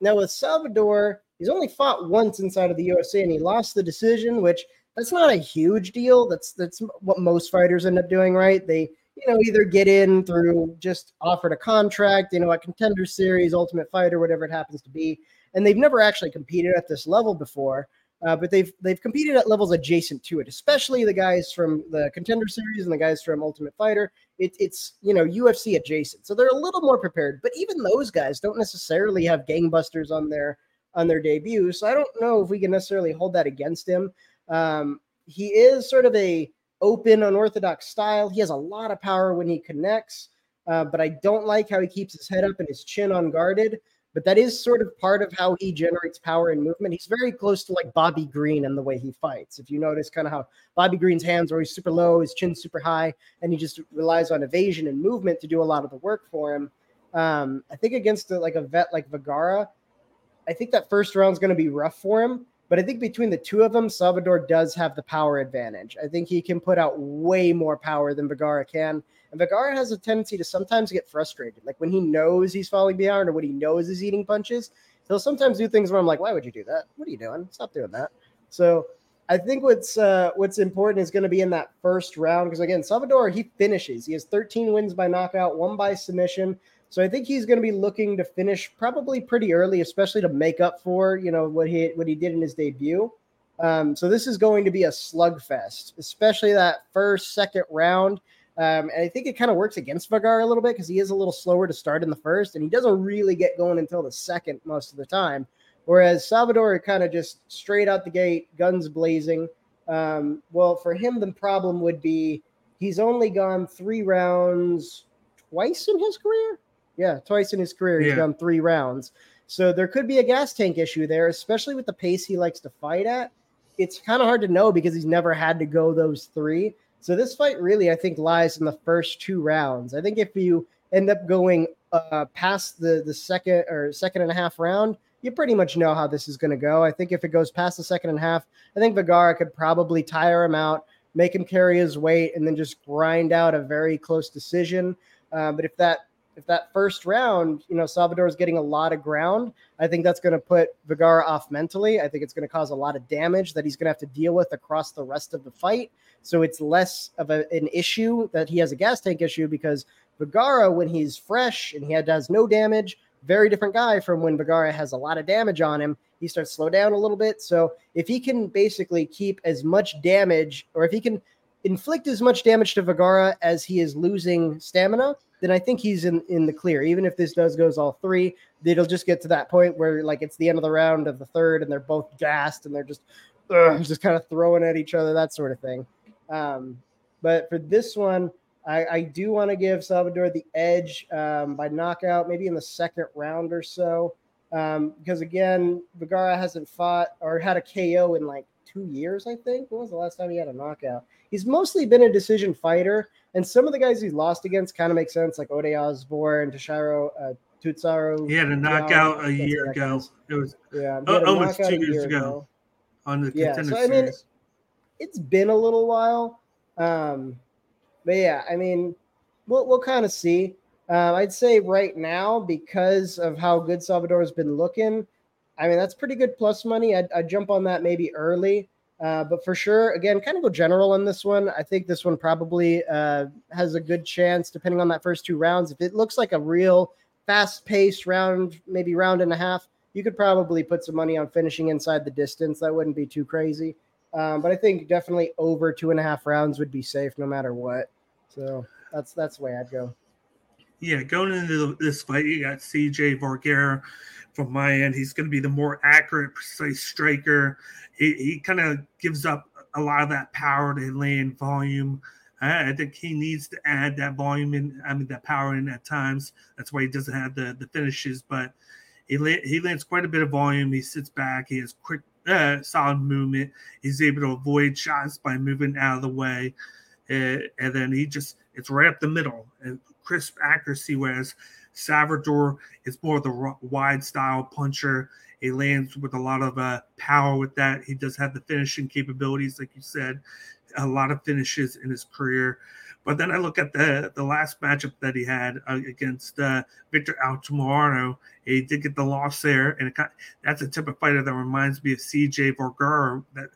now with Salvador, he's only fought once inside of the UFC, and he lost the decision, which that's not a huge deal. That's that's what most fighters end up doing, right? They you know either get in through just offered a contract, you know, a contender series, Ultimate Fighter, whatever it happens to be, and they've never actually competed at this level before. Uh, but they've they've competed at levels adjacent to it, especially the guys from the contender series and the guys from Ultimate Fighter. It, it's you know UFC adjacent, so they're a little more prepared. But even those guys don't necessarily have gangbusters on their on their debut, so I don't know if we can necessarily hold that against him. Um, he is sort of a open, unorthodox style. He has a lot of power when he connects, uh, but I don't like how he keeps his head up and his chin unguarded. But that is sort of part of how he generates power and movement. He's very close to like Bobby Green in the way he fights. If you notice, kind of how Bobby Green's hands are always super low, his chin super high, and he just relies on evasion and movement to do a lot of the work for him. Um, I think against a, like a vet like Vergara, I think that first round's going to be rough for him. But I think between the two of them, Salvador does have the power advantage. I think he can put out way more power than Vergara can. And Vergara has a tendency to sometimes get frustrated. Like when he knows he's falling behind or when he knows he's eating punches, he'll sometimes do things where I'm like, why would you do that? What are you doing? Stop doing that. So I think what's uh, what's important is going to be in that first round because again, Salvador he finishes. He has 13 wins by knockout, one by submission. So I think he's going to be looking to finish probably pretty early, especially to make up for you know what he what he did in his debut. Um, so this is going to be a slugfest, especially that first second round. Um, and I think it kind of works against Vagar a little bit because he is a little slower to start in the first, and he doesn't really get going until the second most of the time. Whereas Salvador kind of just straight out the gate, guns blazing. Um, well, for him, the problem would be he's only gone three rounds twice in his career. Yeah, twice in his career, he's Yeah. gone three rounds. So there could be a gas tank issue there, especially with the pace he likes to fight at. It's kind of hard to know because he's never had to go those three. So this fight really, I think, lies in the first two rounds. I think if you end up going uh, past the the second or second and a half round, you pretty much know how this is going to go. I think if it goes past the second and a half, I think Vergara could probably tire him out, make him carry his weight, and then just grind out a very close decision. Uh, but if that if that first round, you know, Salvador is getting a lot of ground, I think that's going to put Vergara off mentally. I think it's going to cause a lot of damage that he's going to have to deal with across the rest of the fight. So it's less of a, an issue that he has a gas tank issue because Vergara, when he's fresh and he has no damage, very different guy from when Vergara has a lot of damage on him. He starts slow down a little bit. So if he can basically keep as much damage, or if he can inflict as much damage to Vergara as he is losing stamina, then I think he's in, in the clear. Even if this does goes all three, it'll just get to that point where like it's the end of the round of the third and they're both gassed and they're just ugh, just kind of throwing at each other, that sort of thing. Um, but for this one, I, I do want to give Salvador the edge um, by knockout, maybe in the second round or so. Um, because again, Vergara hasn't fought or had a KO in like two years, I think. When was the last time he had a knockout? He's mostly been a decision fighter, and some of the guys he's lost against kind of make sense, like Ode Osborne, Tashiro uh, Tutsaro. He had a knockout a year ago. It was Yeah, a almost two years year ago. on the Yeah, contender so, I mean, series. it's been a little while. Um, but yeah, I mean, we'll we'll kind of see. Uh, I'd say right now because of how good Salvador has been looking, I mean that's pretty good plus money. I'd, I'd jump on that maybe early, uh, but for sure, again, kind of go general on this one. I think this one probably uh, has a good chance, depending on that first two rounds. If it looks like a real fast-paced round, maybe round and a half, you could probably put some money on finishing inside the distance. That wouldn't be too crazy. Um, but I think definitely over two and a half rounds would be safe no matter what. So that's that's the way I'd go. Yeah, going into the, this fight, you got CJ Vergara from my end. He's going to be the more accurate, precise striker. He, he kind of gives up a lot of that power to land volume. I, I think he needs to add that volume in, I mean, that power in at times. That's why he doesn't have the, the finishes, but he, he lands quite a bit of volume. He sits back. He has quick, uh, solid movement. He's able to avoid shots by moving out of the way. Uh, and then he just, it's right up the middle and crisp accuracy, whereas Salvador is more of the wide style puncher. He lands with a lot of uh, power with that. He does have the finishing capabilities, like you said, a lot of finishes in his career. But then I look at the the last matchup that he had uh, against uh, Victor Altamirano. He did get the loss there, and kind that's a type of fighter that reminds me of CJ Vergara that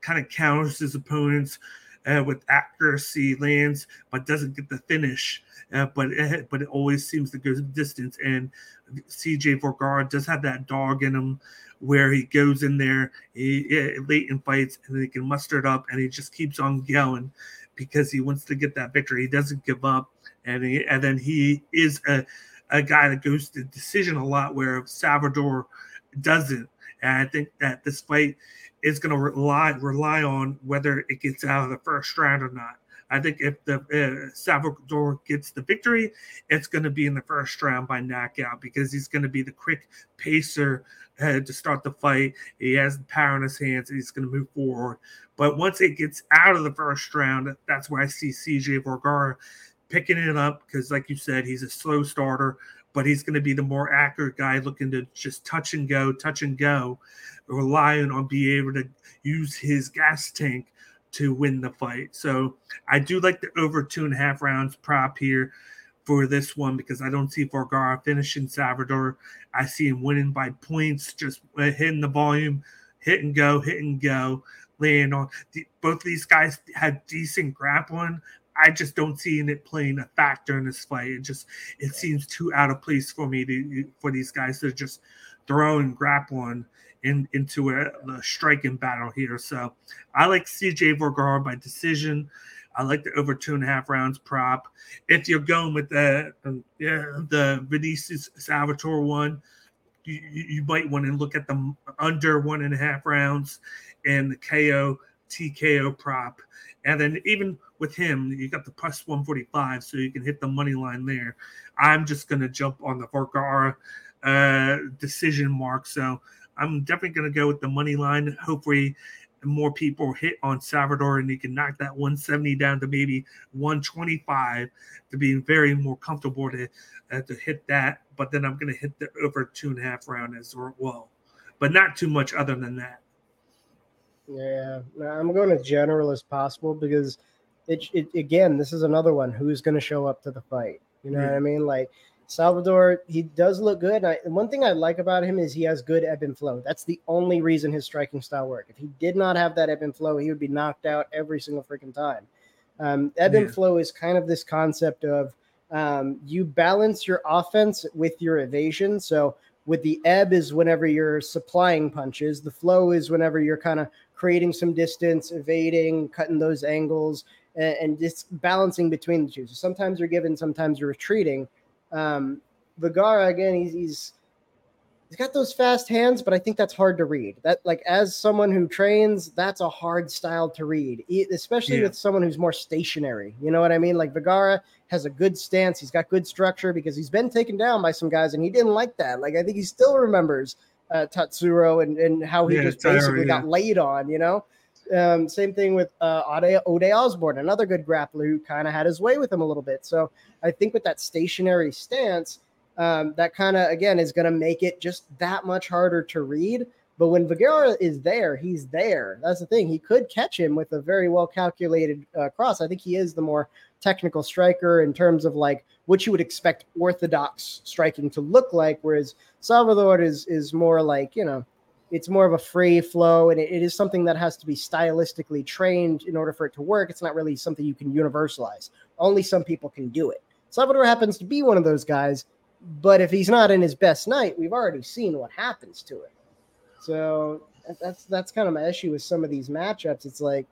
kind of counters his opponents uh, with accuracy, lands, but doesn't get the finish. Uh, but it, but it always seems to go the distance. And CJ Vergara does have that dog in him, where he goes in there he, yeah, late in fights and he can muster it up, and he just keeps on going because he wants to get that victory. He doesn't give up, and he, and then he is a a guy that goes to decision a lot, where Salvador doesn't. And I think that this fight is going to rely rely on whether it gets out of the first round or not. I think if the uh, Salvador gets the victory, it's going to be in the first round by knockout because he's going to be the quick pacer uh, to start the fight. He has the power in his hands and he's going to move forward. But once it gets out of the first round, that's where I see CJ Vergara picking it up because, like you said, he's a slow starter, but he's going to be the more accurate guy looking to just touch and go, touch and go, relying on being able to use his gas tank to win the fight. So I do like the over two and a half rounds prop here for this one because I don't see Vergara finishing Salvador. I see him winning by points, just uh, hitting the volume, hit and go, hit and go, laying on. Both these guys had decent grappling. I just don't see it playing a factor in this fight. It just it seems too out of place for me to for these guys to just throw and grappling in, into a, a striking battle here. So I like CJ Vergara by decision. I like the over two and a half rounds prop. If you're going with the um, yeah, the Vinicius Salvador one, you, you might want to look at the under one and a half rounds and the KO TKO prop. And then even with him, you got the plus 145, so you can hit the money line there. I'm just going to jump on the Vergara uh, decision mark. So I'm definitely going to go with the money line. Hopefully, more people hit on Salvador and he can knock that 170 down to maybe 125 to be very more comfortable to uh, to hit that. But then I'm going to hit the over two and a half round as well, but not too much other than that. Yeah, I'm going as general as possible because it, it again, this is another one. Who's going to show up to the fight? You know yeah. what I mean? Like Salvador, he does look good. I, one thing I like about him is he has good ebb and flow. That's the only reason his striking style work. If he did not have that ebb and flow, he would be knocked out every single freaking time. Um, ebb yeah. and flow is kind of this concept of um, you balance your offense with your evasion. So with the ebb is whenever you're supplying punches. The flow is whenever you're kind of creating some distance, evading, cutting those angles, and, and just balancing between the two. So sometimes you're giving, sometimes you're retreating. Um, Vergara again, he's, he's he's got those fast hands, but I think that's hard to read. That like as someone who trains, that's a hard style to read, especially yeah. with someone who's more stationary. You know what I mean? Like Vergara has a good stance. He's got good structure because he's been taken down by some guys, and he didn't like that. Like I think he still remembers uh, Tatsuro and, and how he yeah, just basically got laid on. You know. Um, same thing with uh, Ode, Ode Osborne, another good grappler who kind of had his way with him a little bit. So I think with that stationary stance, um, that kind of again is going to make it just that much harder to read. But when Vergara is there, he's there. That's the thing. He could catch him with a very well calculated uh, cross. I think he is the more technical striker in terms of like what you would expect orthodox striking to look like. Whereas Salvador is is more like you know, it's more of a free flow, and it, it is something that has to be stylistically trained in order for it to work. It's not really something you can universalize. Only some people can do it. Salvador happens to be one of those guys but if he's not in his best night, we've already seen what happens to it. So that's that's kind of my issue with some of these matchups. It's like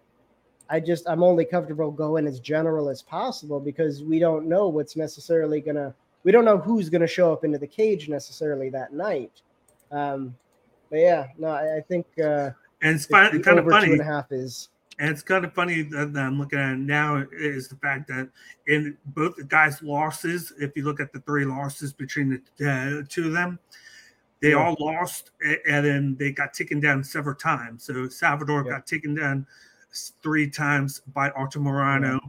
I just I'm only comfortable going as general as possible because we don't know what's necessarily gonna we don't know who's gonna show up into the cage necessarily that night. Um, but yeah, no, I, I think uh, and it's kind of funny. Two and a half is and it's kind of funny that I'm looking at now is the fact that in both the guys' losses, if you look at the three losses between the uh, two of them, they yeah. all lost and then they got taken down several times. So Salvador yeah. got taken down three times by Altamirano.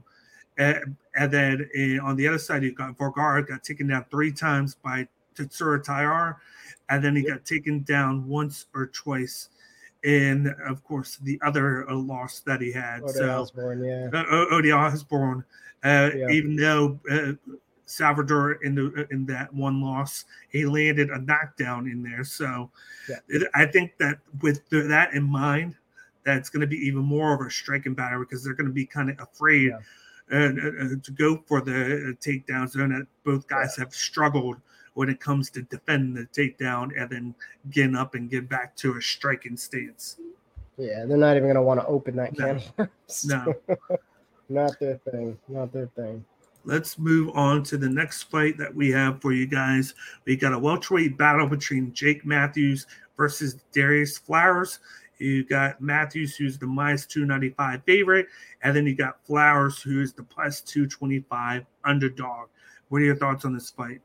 Yeah. And, and, then in, on the other side, you got Vergara got taken down three times by Tatsuro Taira. And then he got taken down once or twice and of course the other uh, loss that he had. Ode so, Osborne, yeah. Uh, Ode Osborne, uh, yeah. even though uh, Salvador in the in that one loss, he landed a knockdown in there. So yeah. it, I think that with the, that in mind, that's going to be even more of a striking battle because they're going to be kind of afraid. Yeah. Uh, uh, to go for the takedown zone that both guys have struggled when it comes to defending the takedown and then getting up and get back to a striking stance. Yeah, they're not even going to want to open that no. can. no, not their thing. Not their thing. Let's move on to the next fight that we have for you guys. We got a welterweight battle between Jake Matthews versus Darius Flowers. You got Matthews, who's the minus 295 favorite, and then you got Flowers, who's the plus 225 underdog. What are your thoughts on this fight?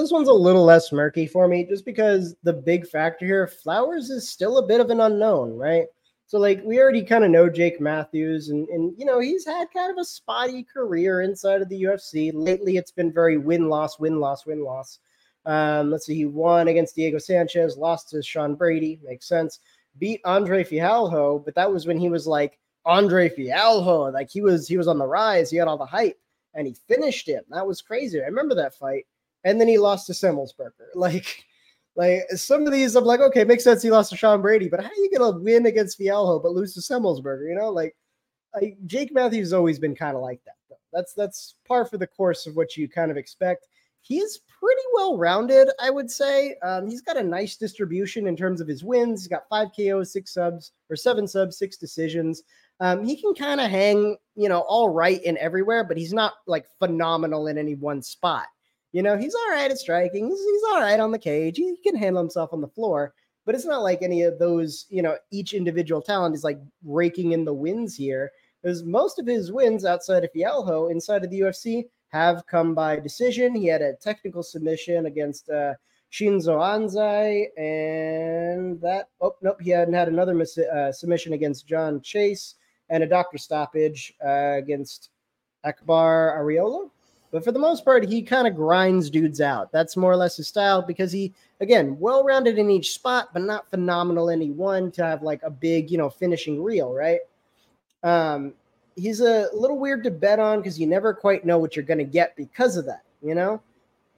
This one's a little less murky for me just because the big factor here, Flowers is still a bit of an unknown, right? So, like, we already kind of know Jake Matthews, and, and, you know, he's had kind of a spotty career inside of the UFC. Lately, it's been very win loss, win loss, win loss. Um, let's see, he won against Diego Sanchez, lost to Sean Brady, makes sense. Beat Andre Fialho, but that was when he was like Andre Fialho, like he was he was on the rise, he had all the hype, and he finished him. That was crazy. I remember that fight and then he lost to Semelsberger. Like, like some of these, I'm like, okay, makes sense. He lost to Sean Brady, but how are you gonna win against Fialho but lose to Semelsberger? You know, like, like Jake Matthews has always been kind of like that. Though. That's that's par for the course of what you kind of expect. He's pretty well rounded, I would say. Um, he's got a nice distribution in terms of his wins. He's got five KOs, six subs, or seven subs, six decisions. Um, he can kind of hang, you know, all right in everywhere, but he's not like phenomenal in any one spot. You know, he's all right at striking. He's, he's all right on the cage. He, can handle himself on the floor. but it's not like any of those, you know, each individual talent is like raking in the wins here. Because most of his wins outside of Fialho, inside of the UFC, have come by decision. He had a technical submission against uh, Shinsho Anzai, and that, oh, nope, he hadn't had another mis- uh, submission against John Chase and a doctor stoppage uh, against Akbar Arreola. But for the most part, he kind of grinds dudes out. That's more or less his style because he, again, well rounded in each spot, but not phenomenal any one to have like a big, you know, finishing reel, right? Um, he's a little weird to bet on because you never quite know what you're going to get because of that, you know?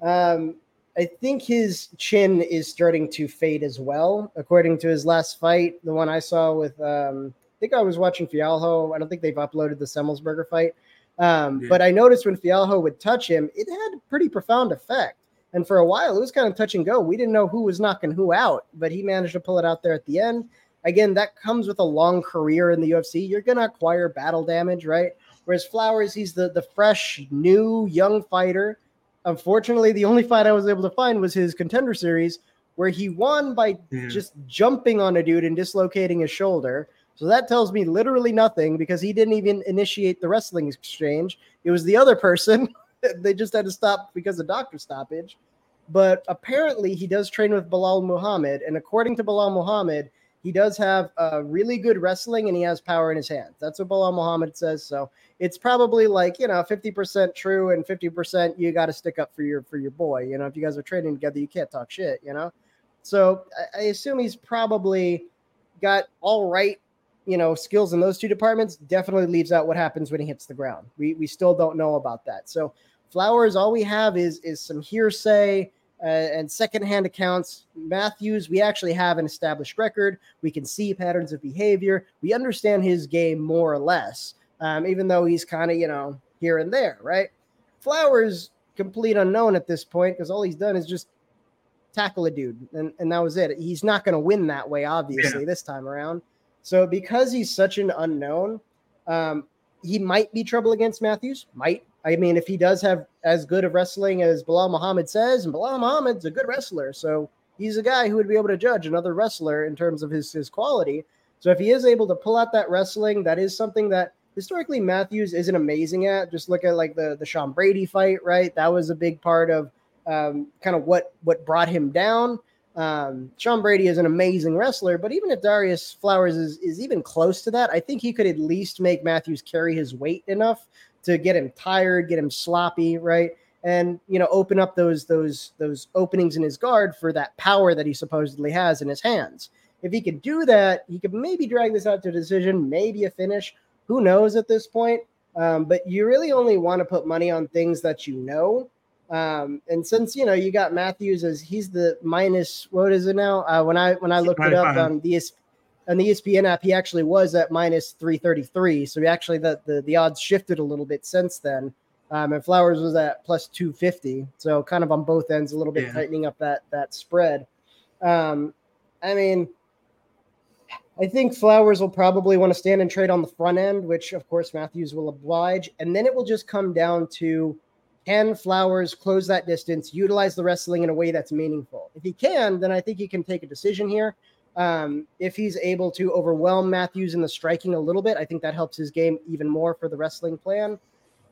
Um, I think his chin is starting to fade as well, according to his last fight, the one I saw with, um, I think I was watching Fialho. I don't think they've uploaded the Semelsberger fight um, yeah. But I noticed when Fialho would touch him, it had a pretty profound effect. And for a while, it was kind of touch and go. We didn't know who was knocking who out, but he managed to pull it out there at the end. Again, that comes with a long career in the UFC. You're going to acquire battle damage, right? Whereas Flowers, he's the, the fresh, new, young fighter. Unfortunately, the only fight I was able to find was his contender series, where he won by just jumping on a dude and dislocating his shoulder. So that tells me literally nothing because he didn't even initiate the wrestling exchange. It was the other person. they just had to stop because of doctor stoppage. But apparently, he does train with Belal Muhammad. And according to Belal Muhammad, he does have a really good wrestling and he has power in his hands. That's what Belal Muhammad says. So it's probably like, you know, 50% true and 50% you got to stick up for your for your boy. You know, if you guys are training together, you can't talk shit, you know? So I, I assume he's probably got all right you know skills in those two departments definitely leaves out what happens when he hits the ground. We we still don't know about that. So Flowers, all we have is is some hearsay uh, and secondhand accounts. Matthews, we actually have an established record. We can see patterns of behavior. We understand his game more or less, um, even though he's kind of you know here and there, right? Flowers, complete unknown at this point because all he's done is just tackle a dude, and, and that was it. He's not going to win that way, obviously, yeah. this time around. So because he's such an unknown, um, he might be trouble against Matthews. Might. I mean, if he does have as good of wrestling as Belal Muhammad says, and Belal Muhammad's a good wrestler, so he's a guy who would be able to judge another wrestler in terms of his his quality. So if he is able to pull out that wrestling, that is something that historically Matthews isn't amazing at. Just look at like the the Sean Brady fight, right? That was a big part of um, kind of what what brought him down. Um, Sean Brady is an amazing wrestler, but even if Darius Flowers is, is even close to that, I think he could at least make Matthews carry his weight enough to get him tired, get him sloppy, right? And you know, open up those those those openings in his guard for that power that he supposedly has in his hands. If he could do that, he could maybe drag this out to a decision, maybe a finish. Who knows at this point? Um, but you really only want to put money on things that you know um, and since you know you got Matthews as he's the minus what is it now? Uh, when I when I looked it up on the on the ESPN app, he actually was at minus three thirty three. So he actually the, the the odds shifted a little bit since then. Um, and Flowers was at plus two fifty. So kind of on both ends, a little bit yeah. tightening up that that spread. Um, I mean. I think Flowers will probably want to stand and trade on the front end, which of course Matthews will oblige. And then it will just come down to can Flowers close that distance, utilize the wrestling in a way that's meaningful? If he can, then I think he can take a decision here. Um, if he's able to overwhelm Matthews in the striking a little bit, I think that helps his game even more for the wrestling plan.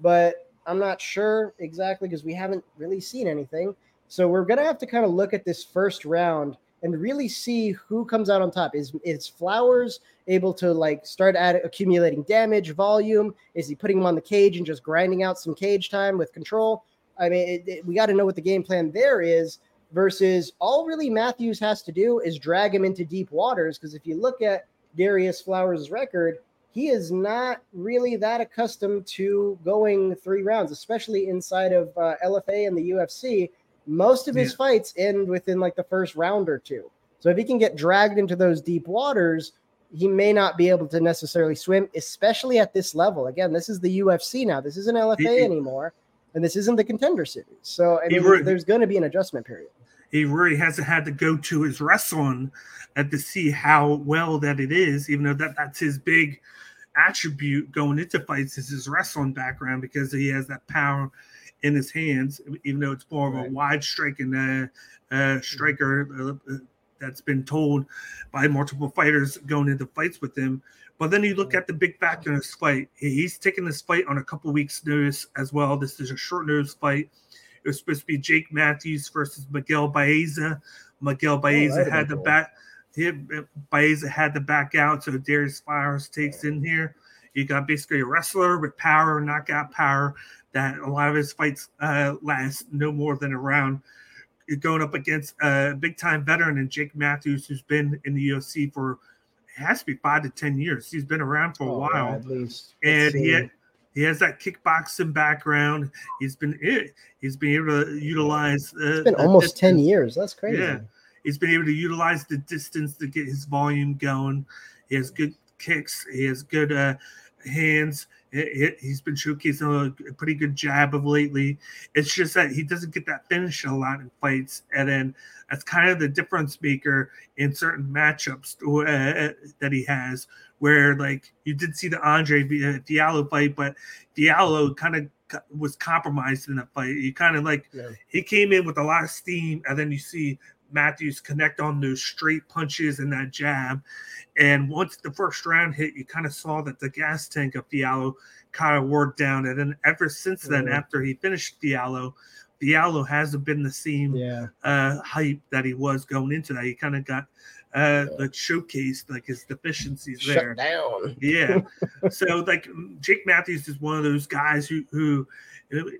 But I'm not sure exactly because we haven't really seen anything. So we're going to have to kind of look at this first round and really see who comes out on top. Is is Flowers able to like start at accumulating damage, volume? Is he putting him on the cage and just grinding out some cage time with control? I mean, it, it, we got to know what the game plan there is. Versus all really Matthews has to do is drag him into deep waters. Because if you look at Darius Flowers' record, he is not really that accustomed to going three rounds, especially inside of uh, LFA and the UFC most of his yeah. fights end within like the first round or two. So if he can get dragged into those deep waters, he may not be able to necessarily swim, especially at this level. Again, this is the UFC now. This isn't LFA he, anymore, and this isn't the contender series. So I mean, really, there's going to be an adjustment period. He really hasn't had to go to his wrestling and to see how well that it is, even though that that's his big attribute going into fights is his wrestling background because he has that power in his hands, even though it's more of a wide striking uh, uh, striker uh, that's been told by multiple fighters going into fights with him. But then you look at the big factor in this fight. He's taking this fight on a couple weeks' notice as well. This is a short notice fight. It was supposed to be Jake Matthews versus Miguel Baeza. Miguel Baeza oh, had the cool. back. Baeza had to back out, so Darius Flowers takes in here. You got basically a wrestler with power, knockout power. That a lot of his fights uh, last no more than a round. You're going up against a big time veteran and Jake Matthews, who's been in the UFC for it has to be five to ten years. He's been around for a oh, while, at least. and he had, he has that kickboxing background. He's been he's been able to utilize. Uh, it's been almost distance. ten years. That's crazy. Yeah, he's been able to utilize the distance to get his volume going. He has good kicks. He has good uh, hands. He's been showcasing a pretty good jab of lately. It's just that he doesn't get that finish a lot in fights, and then that's kind of the difference maker in certain matchups uh, that he has. Where like you did see the Andre uh, Fialho fight, but Fialho kind of was compromised in that fight. You kind of like yeah. he came in with a lot of steam, and then you see Matthews connect on those straight punches and that jab. And once the first round hit, you kind of saw that the gas tank of Fialho kind of wore down. And then ever since then, yeah. after he finished Fialho, Fialho hasn't been the same yeah. uh, hype that he was going into that. He kind of got uh, yeah. like showcased like his deficiencies Shut there. down. Yeah. so like Jake Matthews is one of those guys who who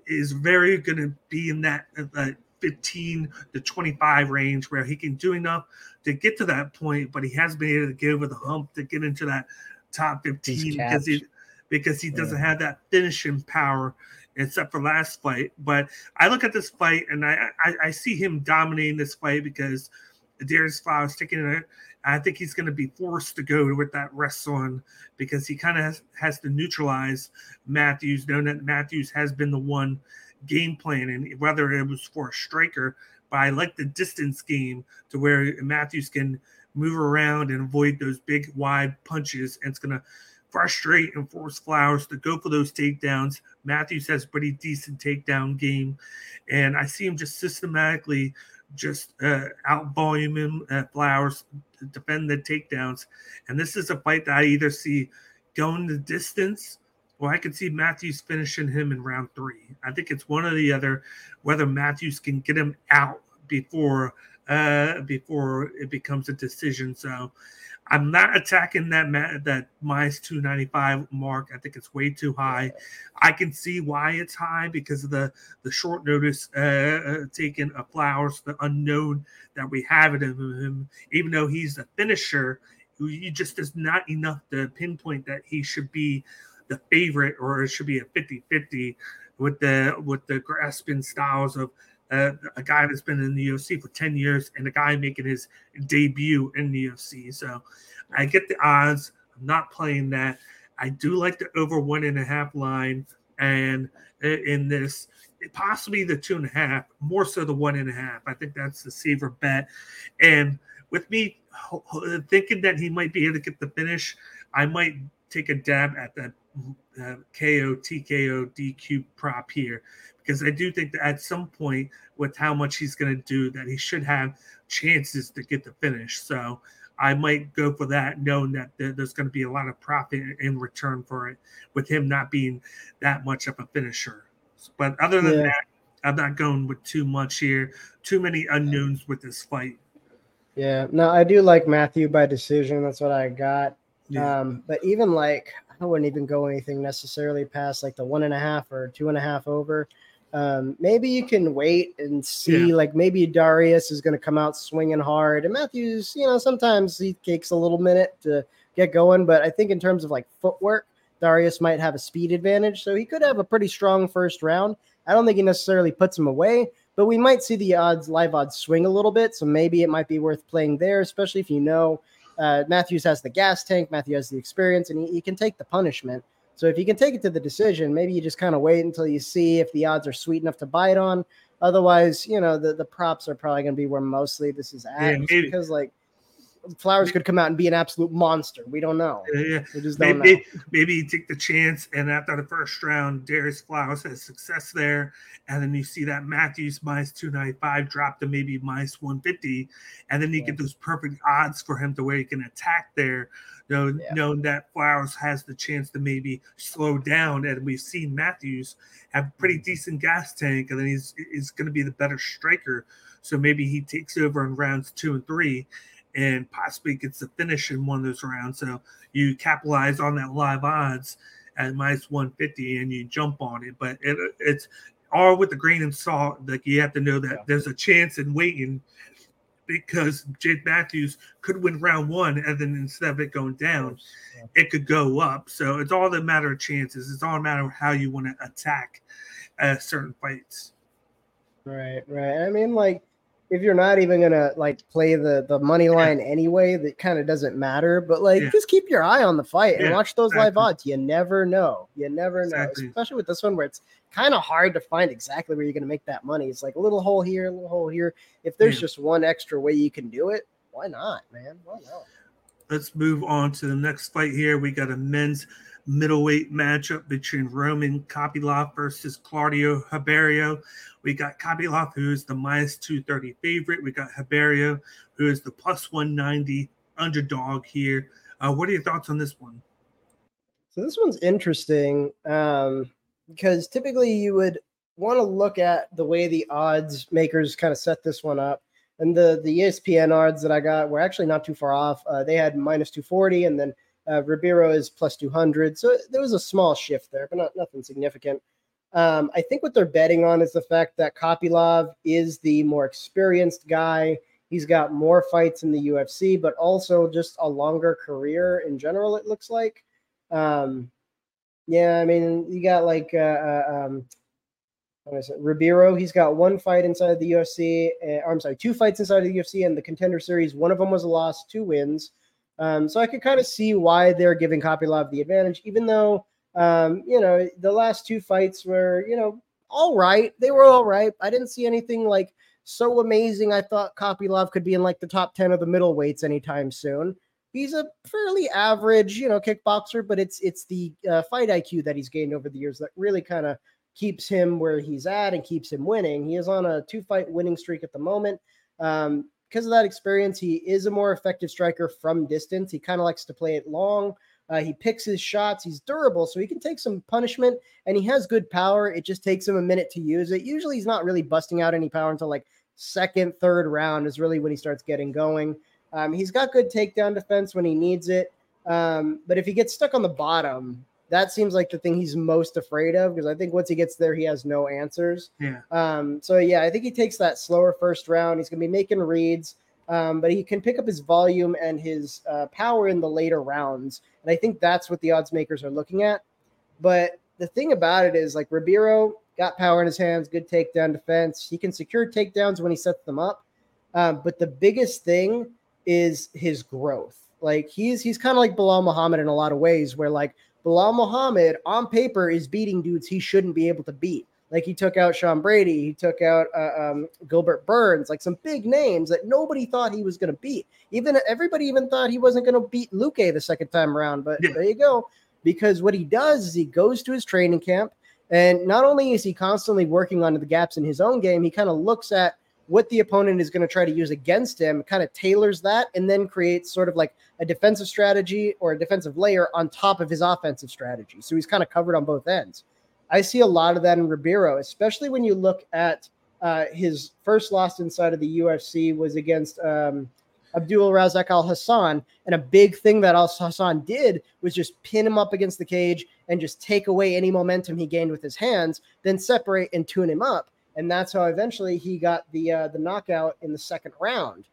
is very going to be in that uh, 15 to 25 range where he can do enough to get to that point, but he has been able to get over the hump to get into that top 15 because he because he doesn't yeah. have that finishing power except for last fight. But I look at this fight and I I, I see him dominating this fight because Darius Flowers taking it. I think he's going to be forced to go with that rest on because he kind of has, has to neutralize Matthews, knowing that Matthews has been the one game plan and whether it was for a striker. But I like the distance game to where Matthews can move around and avoid those big wide punches, and it's gonna frustrate and force Flowers to go for those takedowns. Matthews has pretty decent takedown game, and I see him just systematically just uh, out volume him at Flowers to defend the takedowns. And this is a fight that I either see going the distance well, I could see Matthews finishing him in round three. I think it's one or the other, whether Matthews can get him out before uh before it becomes a decision. So I'm not attacking that that minus 295 mark. I think it's way too high. I can see why it's high because of the the short notice uh, uh taken of Flowers, the unknown that we have in him. Even though he's a finisher, he just is not enough to pinpoint that he should be the favorite or it should be a 50-50 with the with the grasping styles of uh, a guy that's been in the UFC for 10 years and a guy making his debut in the UFC. So I get the odds. I'm not playing that. I do like the over one and a half line. And in this, possibly the two and a half, more so the one and a half. I think that's the safer bet. And with me thinking that he might be able to get the finish, I might take a dab at that uh, KO, TKO, DQ prop here because I do think that at some point, with how much he's going to do, that he should have chances to get the finish. So I might go for that, knowing that there's going to be a lot of profit in return for it, with him not being that much of a finisher. But other than yeah. that, I'm not going with too much here. Too many unknowns with this fight. Yeah, no, I do like Matthew by decision. That's what I got. Yeah. Um, but even like I wouldn't even go anything necessarily past like the one and a half or two and a half over. Um, maybe you can wait and see, yeah. like maybe Darius is going to come out swinging hard, and Matthews, you know, sometimes he takes a little minute to get going, but I think in terms of like footwork, Darius might have a speed advantage, so he could have a pretty strong first round. I don't think he necessarily puts him away, but we might see the odds, live odds, swing a little bit, so maybe it might be worth playing there, especially if you know uh, Matthews has the gas tank, Matthew has the experience, and he, he can take the punishment. So if you can take it to the decision, maybe you just kind of wait until you see if the odds are sweet enough to buy it on. Otherwise, you know, the, the props are probably going to be where mostly this is at. Yeah, because, like, Flowers could come out and be an absolute monster. We don't know. Yeah, yeah. We just maybe, don't know. maybe you take the chance, and after the first round, Darius Flowers has success there, and then you see that Matthews minus two ninety five drop to maybe minus one fifty, and then you Yeah. get those perfect odds for him to where he can attack there. You know, Yeah. knowing that Flowers has the chance to maybe slow down, and we've seen Matthews have pretty Mm-hmm. decent gas tank, and then he's is going to be the better striker. So maybe he takes over in rounds two and three, and possibly gets the finish in one of those rounds. So you capitalize on that live odds at minus 150 and you jump on it. But it, it's all with the grain of salt. Like you have to know that Yeah. there's a chance in waiting because Jake Matthews could win round one and then instead of it going down, Yeah. it could go up. So it's all a matter of chances. It's all a matter of how you want to attack uh, certain fights. Right, right. I mean, like, if you're not even gonna like play the the money line anyway, that kind of doesn't matter. But like, Yeah. just keep your eye on the fight and Yeah, watch those live odds. You never know. You never Exactly. know, especially with this one where it's kind of hard to find exactly where you're gonna make that money. It's like a little hole here, a little hole here. If there's Yeah. just one extra way you can do it, why not, man? Why not? Let's move on to the next fight here. We got a men's middleweight matchup between Roman Kopylov versus Claudio Ribeiro. We got Kopylov, who is the minus 230 favorite. We got Haberio, who is the plus 190 underdog here. Uh, what are your thoughts on this one? So this one's interesting um, because typically you would want to look at the way the odds makers kind of set this one up. And the the ESPN odds that I got were actually not too far off. Uh, they had minus 240, and then uh, Ribeiro is plus 200. So there was a small shift there, but not nothing significant. Um, I think what they're betting on is the fact that Kopylov is the more experienced guy. He's got more fights in the UFC, but also just a longer career in general. It looks like. Um, yeah, I mean, you got like uh, uh, um, what is it? Ribeiro. He's got one fight inside the UFC. Uh, I'm sorry, two fights inside the UFC and the Contender Series. One of them was a loss, two wins. Um, so I could kind of see why they're giving Kopylov the advantage, even though um, you know the last two fights were you know all right. They were all right. I didn't see anything like so amazing. I thought Kopylov could be in like the top ten of the middleweights anytime soon he's a fairly average, you know, kickboxer, but it's it's the uh, fight IQ that he's gained over the years that really kind of keeps him where he's at and keeps him winning. He is on a two fight winning streak at the moment. Um, because of that experience, he is a more effective striker from distance. He kind of likes to play it long. Uh, he picks his shots. He's durable, so he can take some punishment, and he has good power. It just takes him a minute to use it. Usually, he's not really busting out any power until like second, third round is really when he starts getting going. Um, he's got good takedown defense when he needs it. Um, but if he gets stuck on the bottom, that seems like the thing he's most afraid of because I think once he gets there, he has no answers. Yeah. Um, so yeah, I think he takes that slower first round. He's gonna be making reads, um, but he can pick up his volume and his uh, power in the later rounds, and I think that's what the odds makers are looking at. But the thing about it is, like Ribeiro got power in his hands, good takedown defense. He can secure takedowns when he sets them up. Um, but the biggest thing is his growth. Like he's he's kind of like Belal Muhammad in a lot of ways, where like Belal Muhammad on paper is beating dudes he shouldn't be able to beat. Like he took out Sean Brady, he took out uh, um, Gilbert Burns, like some big names that nobody thought he was going to beat. Even everybody even thought he wasn't going to beat Luque the second time around. But Yeah. there you go. Because what he does is he goes to his training camp, and not only is he constantly working on the gaps in his own game, he kind of looks at what the opponent is going to try to use against him, kind of tailors that, and then creates sort of like a defensive strategy or a defensive layer on top of his offensive strategy. So he's kind of covered on both ends. I see a lot of that in Ribeiro, especially when you look at uh, his first loss inside of the UFC was against um, Abdul Razak Alhassan. And a big thing that Al Hassan did was just pin him up against the cage and just take away any momentum he gained with his hands, then separate and tune him up. And that's how eventually he got the uh, the knockout in the second round.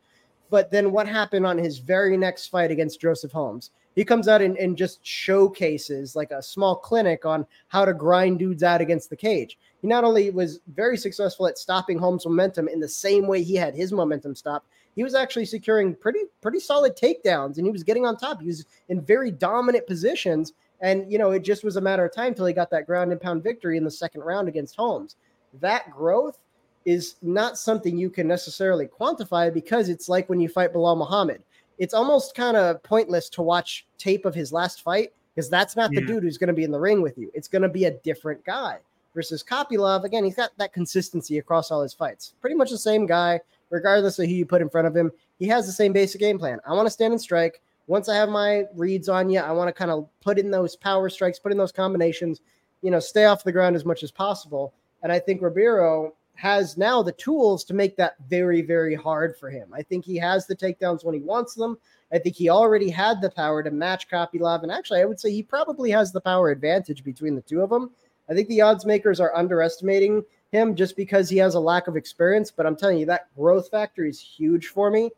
But then what happened on his very next fight against Joseph Holmes? He comes out and, and just showcases like a small clinic on how to grind dudes out against the cage. He not only was very successful at stopping Holmes' momentum in the same way he had his momentum stopped, he was actually securing pretty pretty solid takedowns and he was getting on top. He was in very dominant positions. And you know, it just was a matter of time till he got that ground and pound victory in the second round against Holmes. That growth is not something you can necessarily quantify because it's like when you fight Belal Muhammad. it's almost kind of pointless to watch tape of his last fight because that's not the dude who's going to be in the ring with you. It's going to be a different guy. Versus Kopylov, again, he's got that consistency across all his fights. Pretty much the same guy, regardless of who you put in front of him. He has the same basic game plan. I want to stand and strike. Once I have my reads on you, I want to kind of put in those power strikes, put in those combinations, you know, stay off the ground as much as possible. And I think Ribeiro has now the tools to make that very, very hard for him. I think he has the takedowns when he wants them. I think he already had the power to match Kopylov. And actually, I would say he probably has the power advantage between the two of them. I think the odds makers are underestimating him just because he has a lack of experience. But I'm telling you, that growth factor is huge for me.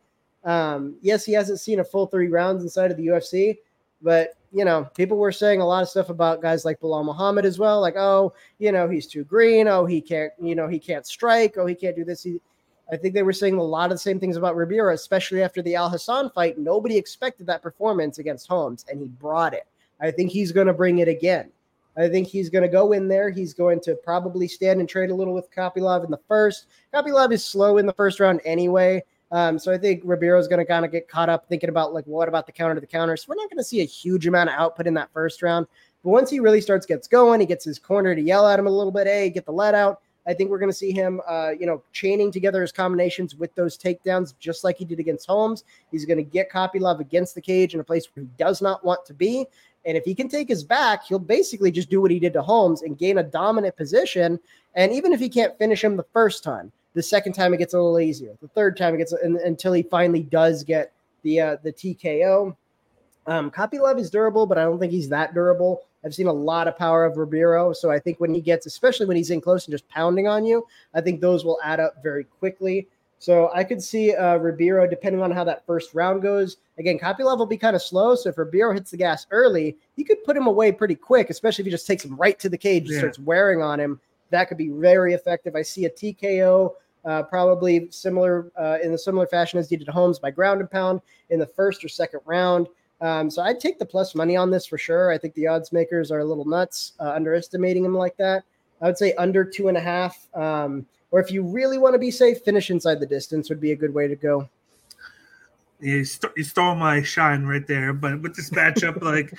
Um, yes, he hasn't seen a full three rounds inside of the UFC, but you know, people were saying a lot of stuff about guys like Belal Muhammad as well. Like, oh, you know, he's too green. Oh, he can't, you know, he can't strike. Oh, he can't do this. He, I think they were saying a lot of the same things about Ribeiro, especially after the Alhassan fight. Nobody expected that performance against Holmes, and he brought it. I think he's going to bring it again. I think he's going to go in there. He's going to probably stand and trade a little with Kopylov in the first. Kopylov is slow in the first round anyway. Um, so I think Ribeiro is going to kind of get caught up thinking about like what about the counter to the counter. So we're not going to see a huge amount of output in that first round. But once he really starts gets going, he gets his corner to yell at him a little bit. Hey, get the let out. I think we're going to see him, uh, you know, chaining together his combinations with those takedowns, just like he did against Holmes. He's going to get Kopylov against the cage in a place where he does not want to be. And if he can take his back, he'll basically just do what he did to Holmes and gain a dominant position. And even if he can't finish him the first time, the second time it gets a little easier. The third time it gets and, until he finally does get the uh, the TKO. Um, Kopylov is durable, but I don't think he's that durable. I've seen a lot of power of Ribeiro, so I think when he gets, especially when he's in close and just pounding on you, I think those will add up very quickly. So I could see uh, Ribeiro, depending on how that first round goes. Again, Kopylov will be kind of slow, so if Ribeiro hits the gas early, he could put him away pretty quick, especially if he just takes him right to the cage and Yeah. starts wearing on him. That could be very effective. I see a TKO, uh, probably similar uh, in a similar fashion as he did Holmes by ground and pound in the first or second round. Um, so I'd take the plus money on this for sure. I think the odds makers are a little nuts, uh, underestimating him like that. I would say under two and a half. Um, or if you really want to be safe, finish inside the distance would be a good way to go. you, st- you stole my shine right there. But with this matchup, like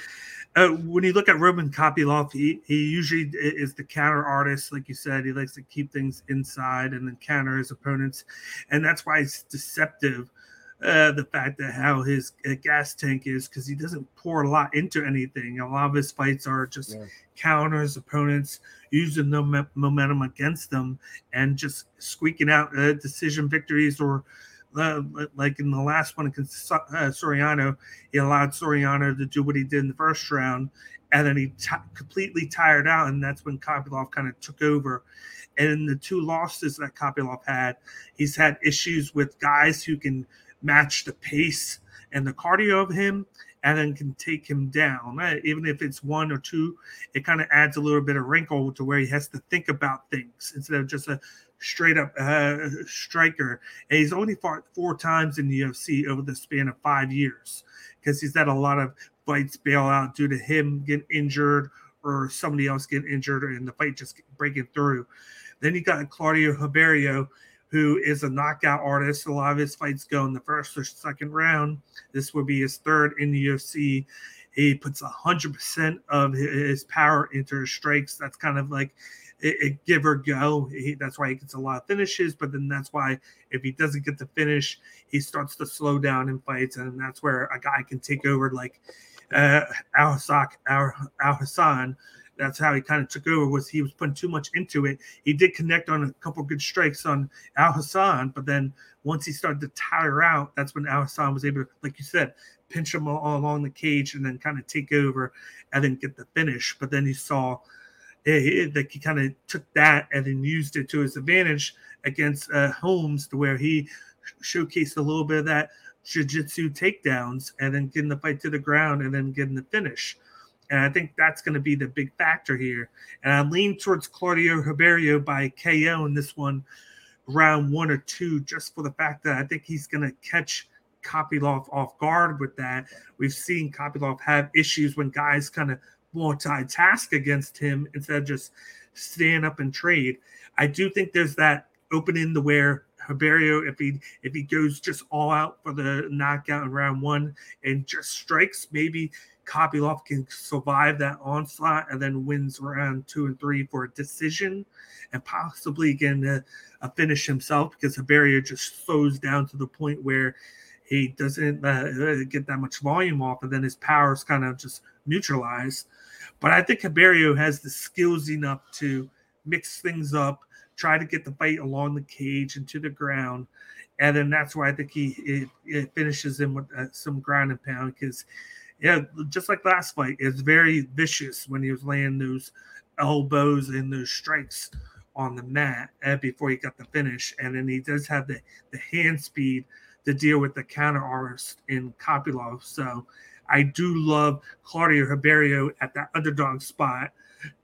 uh, when you look at Roman Kopylov, he, he usually is the counter artist, like you said. He likes to keep things inside and then counter his opponents, and that's why it's deceptive. Uh, the fact that how his uh, gas tank is because he doesn't pour a lot into anything. A lot of his fights are just Yeah. counters opponents, using the mo- momentum against them, and just squeaking out uh, decision victories or uh, like in the last one against uh, Soriano, he allowed Soriano to do what he did in the first round, and then he t- completely tired out, and that's when Kopylov kind of took over. And in the two losses that Kopylov had, he's had issues with guys who can match the pace and the cardio of him, and then can take him down. Uh, Even if it's one or two, it kind of adds a little bit of wrinkle to where he has to think about things instead of just a straight up uh, striker. And he's only fought four times in the UFC over the span of five years because he's had a lot of fights bail out due to him getting injured or somebody else getting injured and the fight just breaking through. Then you got Claudio Ribeiro, who is a knockout artist. A lot of his fights go in the first or second round. This would be his third in the UFC. He puts 100% of his power into his strikes. That's kind of like it, it give or go. He, that's why he gets a lot of finishes. But then that's why if he doesn't get the finish, he starts to slow down in fights, and that's where a guy can take over, like uh, Alhassan. That's how he kind of took over. Was he was putting too much into it? He did connect on a couple good strikes on Alhassan, but then once he started to tire out, that's when Alhassan was able to, like you said, pinch him all, along the cage and then kind of take over and then get the finish. But then he saw it, he kind of took that and then used it to his advantage against uh, Holmes, to where he showcased a little bit of that jiu-jitsu takedowns and then getting the fight to the ground and then getting the finish. And I think that's going to be the big factor here. And I lean towards Claudio Ribeiro by KO in this one, round one or two, just for the fact that I think he's going to catch Kopylov off guard with that. We've seen Kopylov have issues when guys kind of multitask against him instead of just stand up and trade. I do think there's that opening to where Ribeiro, if he if he goes just all out for the knockout in round one and just strikes, maybe Kopylov can survive that onslaught and then wins round two and three for a decision and possibly a, a finish himself because Ribeiro just slows down to the point where he doesn't uh, get that much volume off and then his power is kind of just neutralized. But I think Ribeiro has the skills enough to mix things up, try to get the fight along the cage and to the ground. And then that's why I think he it, it finishes him with uh, some ground and pound because – yeah, just like last fight, it's very vicious when he was laying those elbows and those strikes on the mat uh, before he got the finish. And then he does have the, the hand speed to deal with the counter artist in Kopylov. So I do love Claudio Ribeiro at that underdog spot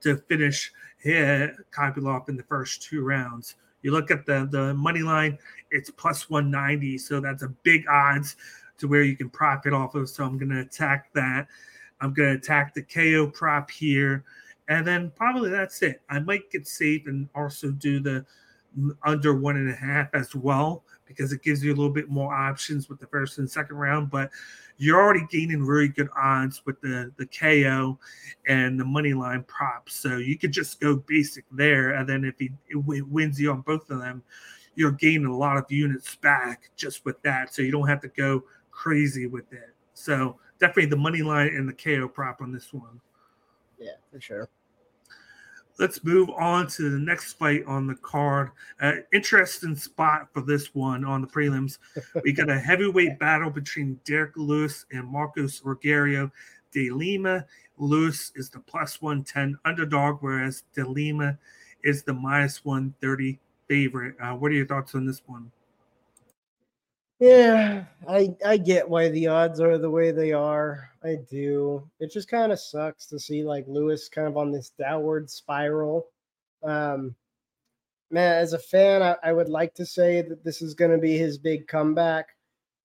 to finish hit Kopylov in the first two rounds. You look at the the money line, it's plus 190, so that's a big odds to where you can profit off of. So I'm going to attack that. I'm going to attack the KO prop here. And then probably that's it. I might get safe and also do the under one and a half as well because it gives you a little bit more options with the first and second round. But you're already gaining really good odds with the the KO and the money line props. So you could just go basic there, and then if he wins you on both of them, you're gaining a lot of units back just with that. So you don't have to go crazy with it. So definitely the money line and the KO prop on this one. Yeah, for sure. Let's move on to the next fight on the card. Uh, interesting spot for this one on the prelims. We got a heavyweight battle between Derek Lewis and Marcos Rogerio de Lima. Lewis is the plus 110 underdog, whereas de Lima is the minus 130 favorite. Uh, what are your thoughts on this one? Yeah, I I get why the odds are the way they are. I do. It just kind of sucks to see like Lewis kind of on this downward spiral. Um man, as a fan, I, I would like to say that this is gonna be his big comeback,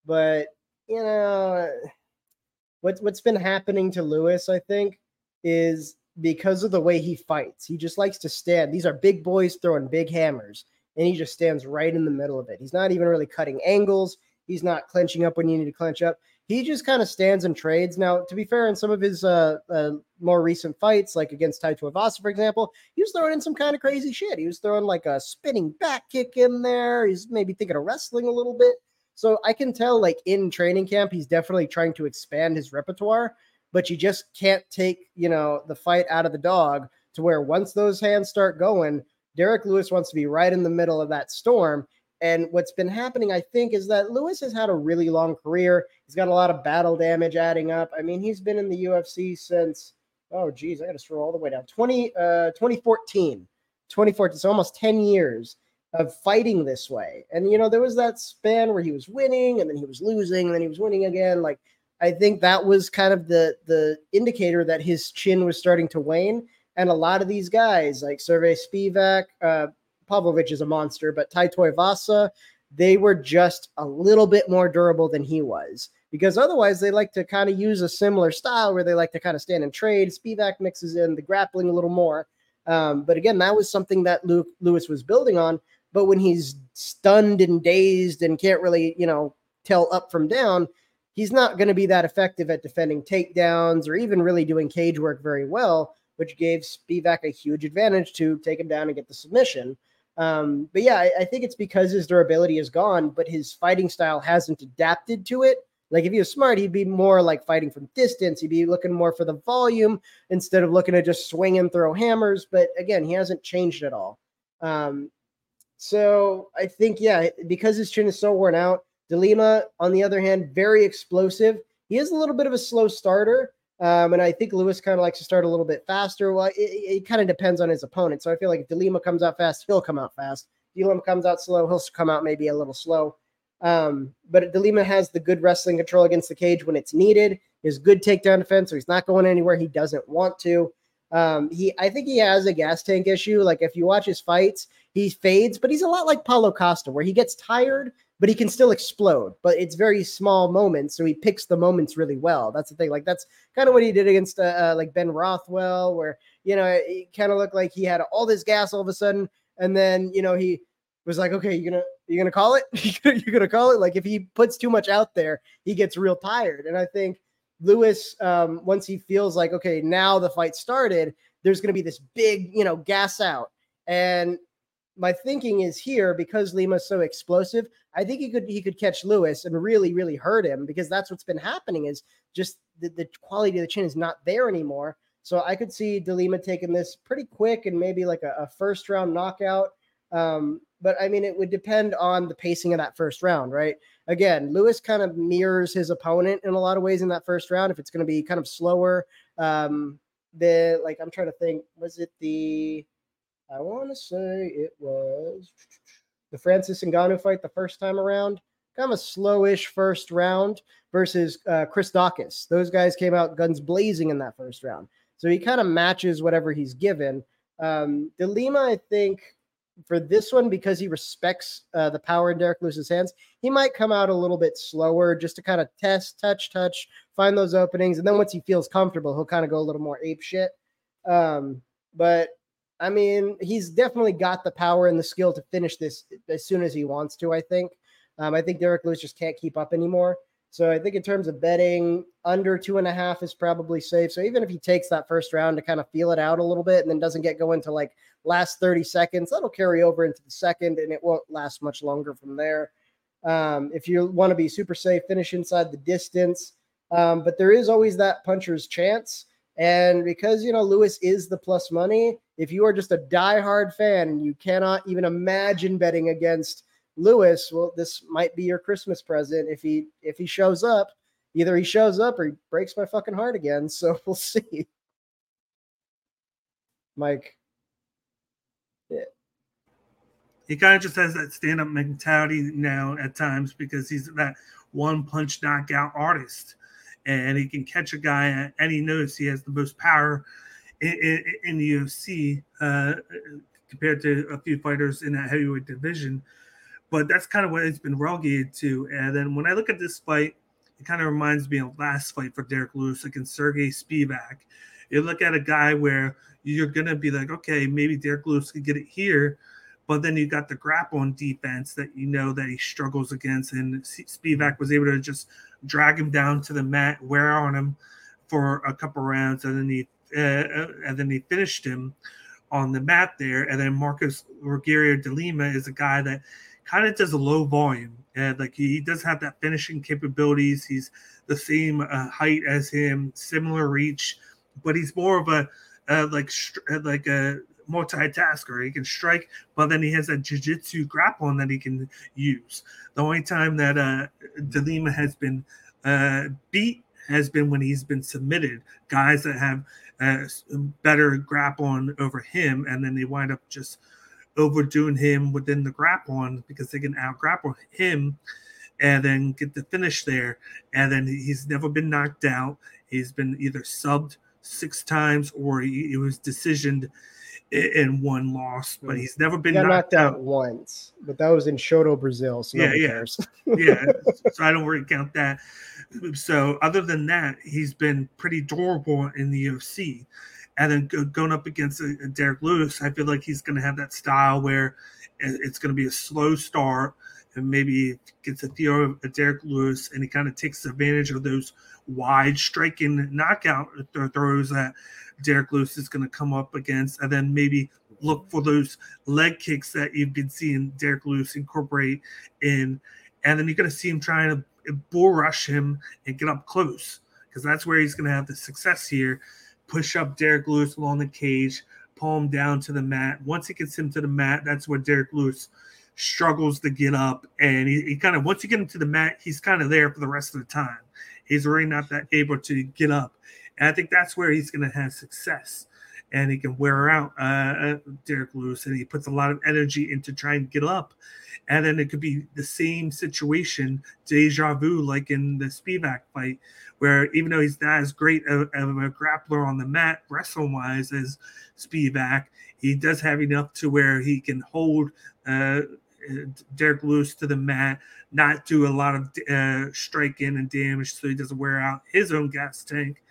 but you know what's what's been happening to Lewis, I think, is because of the way he fights. He just likes to stand. These are big boys throwing big hammers and he just stands right in the middle of it. He's not even really cutting angles. He's not clenching up when you need to clench up. He just kind of stands and trades. Now, to be fair, in some of his uh, uh, more recent fights, like against Tai Tuivasa, for example, he was throwing in some kind of crazy shit. He was throwing like a spinning back kick in there. He's maybe thinking of wrestling a little bit. So I can tell, like in training camp, he's definitely trying to expand his repertoire. But you just can't take, you know, the fight out of the dog to where once those hands start going, Derek Lewis wants to be right in the middle of that storm. And what's been happening, I think, is that Lewis has had a really long career. He's got a lot of battle damage adding up. I mean, he's been in the UFC since, oh, geez, I got to scroll all the way down 20, uh, 2014. 2014, so almost 10 years of fighting this way. And, you know, there was that span where he was winning and then he was losing and then he was winning again. Like, I think that was kind of the the indicator that his chin was starting to wane. And a lot of these guys, like Sergey Spivak, uh, Pavlovich is a monster, but Tai Tuivasa, they were just a little bit more durable than he was. Because otherwise, they like to kind of use a similar style where they like to kind of stand and trade. Spivak mixes in the grappling a little more. Um, but again, that was something that Luke Lewis was building on. But when he's stunned and dazed and can't really, you know, tell up from down, he's not going to be that effective at defending takedowns or even really doing cage work very well which gave Spivak a huge advantage to take him down and get the submission. Um, but yeah, I, I, think it's because his durability is gone, but his fighting style hasn't adapted to it. Like if he was smart, he'd be more like fighting from distance. He'd be looking more for the volume instead of looking to just swing and throw hammers. But again, he hasn't changed at all. Um, so I think yeah, because his chin is so worn out. de Lima, on the other hand, very explosive. He is a little bit of a slow starter, um, and I think Lewis kind of likes to start a little bit faster. Well, it, it kind of depends on his opponent. So I feel like if de Lima comes out fast, he'll come out fast. de Lima comes out slow, he'll come out maybe a little slow. Um, but de Lima has the good wrestling control against the cage when it's needed. His good takedown defense, so he's not going anywhere he doesn't want to. Um, he, I think he has a gas tank issue. Like if you watch his fights, he fades, but he's a lot like Paulo Costa, where he gets tired but he can still explode. But it's very small moments, so he picks the moments really well. That's the thing. Like that's kind of what he did against uh, uh, like Ben Rothwell, where you know it kind of looked like he had all this gas all of a sudden, and then you know he was like, okay, you're gonna you're gonna call it, you're gonna call it. Like if he puts too much out there, he gets real tired. And I think Lewis, um, once he feels like okay, now the fight started, there's gonna be this big, you know, gas out. And my thinking is here because Lima's so explosive. I think he could he could catch Lewis and really really hurt him because that's what's been happening is just the, the quality of the chin is not there anymore. So I could see de Lima taking this pretty quick and maybe like a, a first round knockout. Um, but I mean, it would depend on the pacing of that first round, right? Again, Lewis kind of mirrors his opponent in a lot of ways in that first round. If it's going to be kind of slower, um, the like I'm trying to think, was it the I want to say it was the Francis Ngannou fight the first time around. Kind of a slowish first round versus uh, Chris Daukaus. Those guys came out guns blazing in that first round. So he kind of matches whatever he's given. Um, de Lima, I think, for this one, because he respects uh, the power in Derek Lewis's hands, he might come out a little bit slower just to kind of test, touch, touch, find those openings. And then once he feels comfortable, he'll kind of go a little more ape shit. Um, but I mean, he's definitely got the power and the skill to finish this as soon as he wants to. I think. Um, I think Derek Lewis just can't keep up anymore. So I think in terms of betting, under two and a half is probably safe. So even if he takes that first round to kind of feel it out a little bit and then doesn't get going to like last 30 seconds, that'll carry over into the second and it won't last much longer from there. Um, if you want to be super safe, finish inside the distance. Um, but there is always that puncher's chance. And because you know Lewis is the plus money, if you are just a diehard fan and you cannot even imagine betting against Lewis, well, this might be your Christmas present if he if he shows up. Either he shows up or he breaks my fucking heart again. So we'll see. Mike. Yeah. He kind of just has that stand up mentality now at times because he's that one punch knockout artist and he can catch a guy and he knows he has the most power in, in, the UFC uh, compared to a few fighters in that heavyweight division. But that's kind of what it's been relegated to. And then when I look at this fight, it kind of reminds me of last fight for Derek Lewis against Sergey Spivak. You look at a guy where you're gonna be like, okay, maybe Derek Lewis could get it here, but then you got the grapple on defense that you know that he struggles against, and Spivak was able to just drag him down to the mat, wear on him for a couple rounds, and then he uh, uh, and then he finished him on the mat there. And then Marcos Rogerio de Lima is a guy that kind of does a low volume. And like he does have that finishing capabilities. He's the same uh, height as him, similar reach, but he's more of a uh, like like a multitasker. He can strike, but then he has that jiu-jitsu grappling that he can use. The only time that uh, de Lima has been uh, beat has been when he's been submitted. Guys that have uh, better grappling over him, and then they wind up just overdoing him within the grappling because they can out grapple him and then get the finish there. And then he's never been knocked out. He's been either subbed six times or he was decisioned in one loss, but hmm. he's never been he knocked, knocked out. out. once. But that was in Shooto, Brazil. So yeah, yeah, yeah. So I don't really count that. So other than that, he's been pretty durable in the UFC. And then going up against Derek Lewis, I feel like he's going to have that style where it's going to be a slow start and maybe gets a feel of Derek Lewis and he kind of takes advantage of those wide striking knockout throws that Derek Lewis is going to come up against, and then maybe look for those leg kicks that you've been seeing Derek Lewis incorporate in, and then you're going to see him trying to uh, bull rush him and get up close because that's where he's going to have the success here. Push up Derek Lewis along the cage, pull him down to the mat. Once he gets him to the mat, that's where Derek Lewis struggles to get up. And he, he kind of, once you get him to the mat, he's kind of there for the rest of the time. He's really not that able to get up. And I think that's where he's going to have success. And he can wear out uh, uh, Derek Lewis, and he puts a lot of energy into trying to get up. And then it could be the same situation, deja vu, like in the Spivak fight, where even though he's not as great of, a grappler on the mat, wrestling wise, as Spivak, he does have enough to where he can hold uh, Derek Lewis to the mat, not do a lot of uh, striking and damage so he doesn't wear out his own gas tank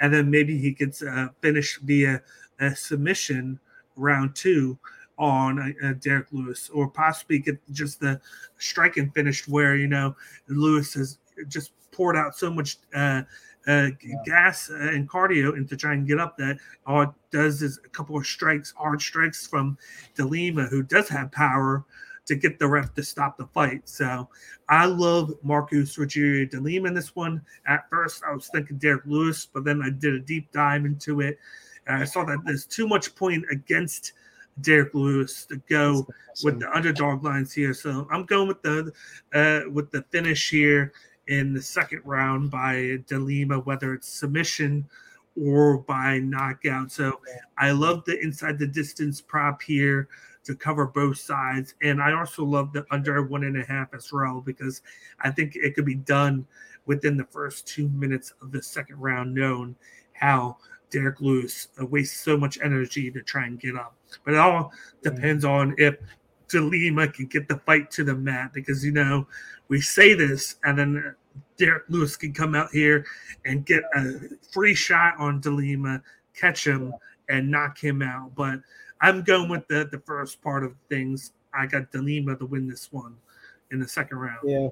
and then maybe he could uh, finish via a submission round two on uh, Derek Lewis, or possibly get just the striking finished where you know Lewis has just poured out so much uh, uh, yeah. gas and cardio and to try and get up that all it does is a couple of strikes, hard strikes from de Lima, who does have power to get the ref to stop the fight. So I love Marcos Rogerio de Lima in this one. At first, I was thinking Derek Lewis, but then I did a deep dive into it. And I saw that there's too much point against Derek Lewis to go with the underdog lines here. So I'm going with the uh, with the finish here in the second round by De Lima, whether it's submission or by knockout. So I love the inside the distance prop here to cover both sides. And I also love the under one and a half as well because I think it could be done within the first two minutes of the second round, known how Derek Lewis uh, wastes so much energy to try and get up. But it all depends mm-hmm. on if de Lima can get the fight to the mat because, you know, we say this, and then Derek Lewis can come out here and get a free shot on de Lima, catch him, and knock him out. But I'm going with the the first part of things. I got de Lima to win this one in the second round. Yeah.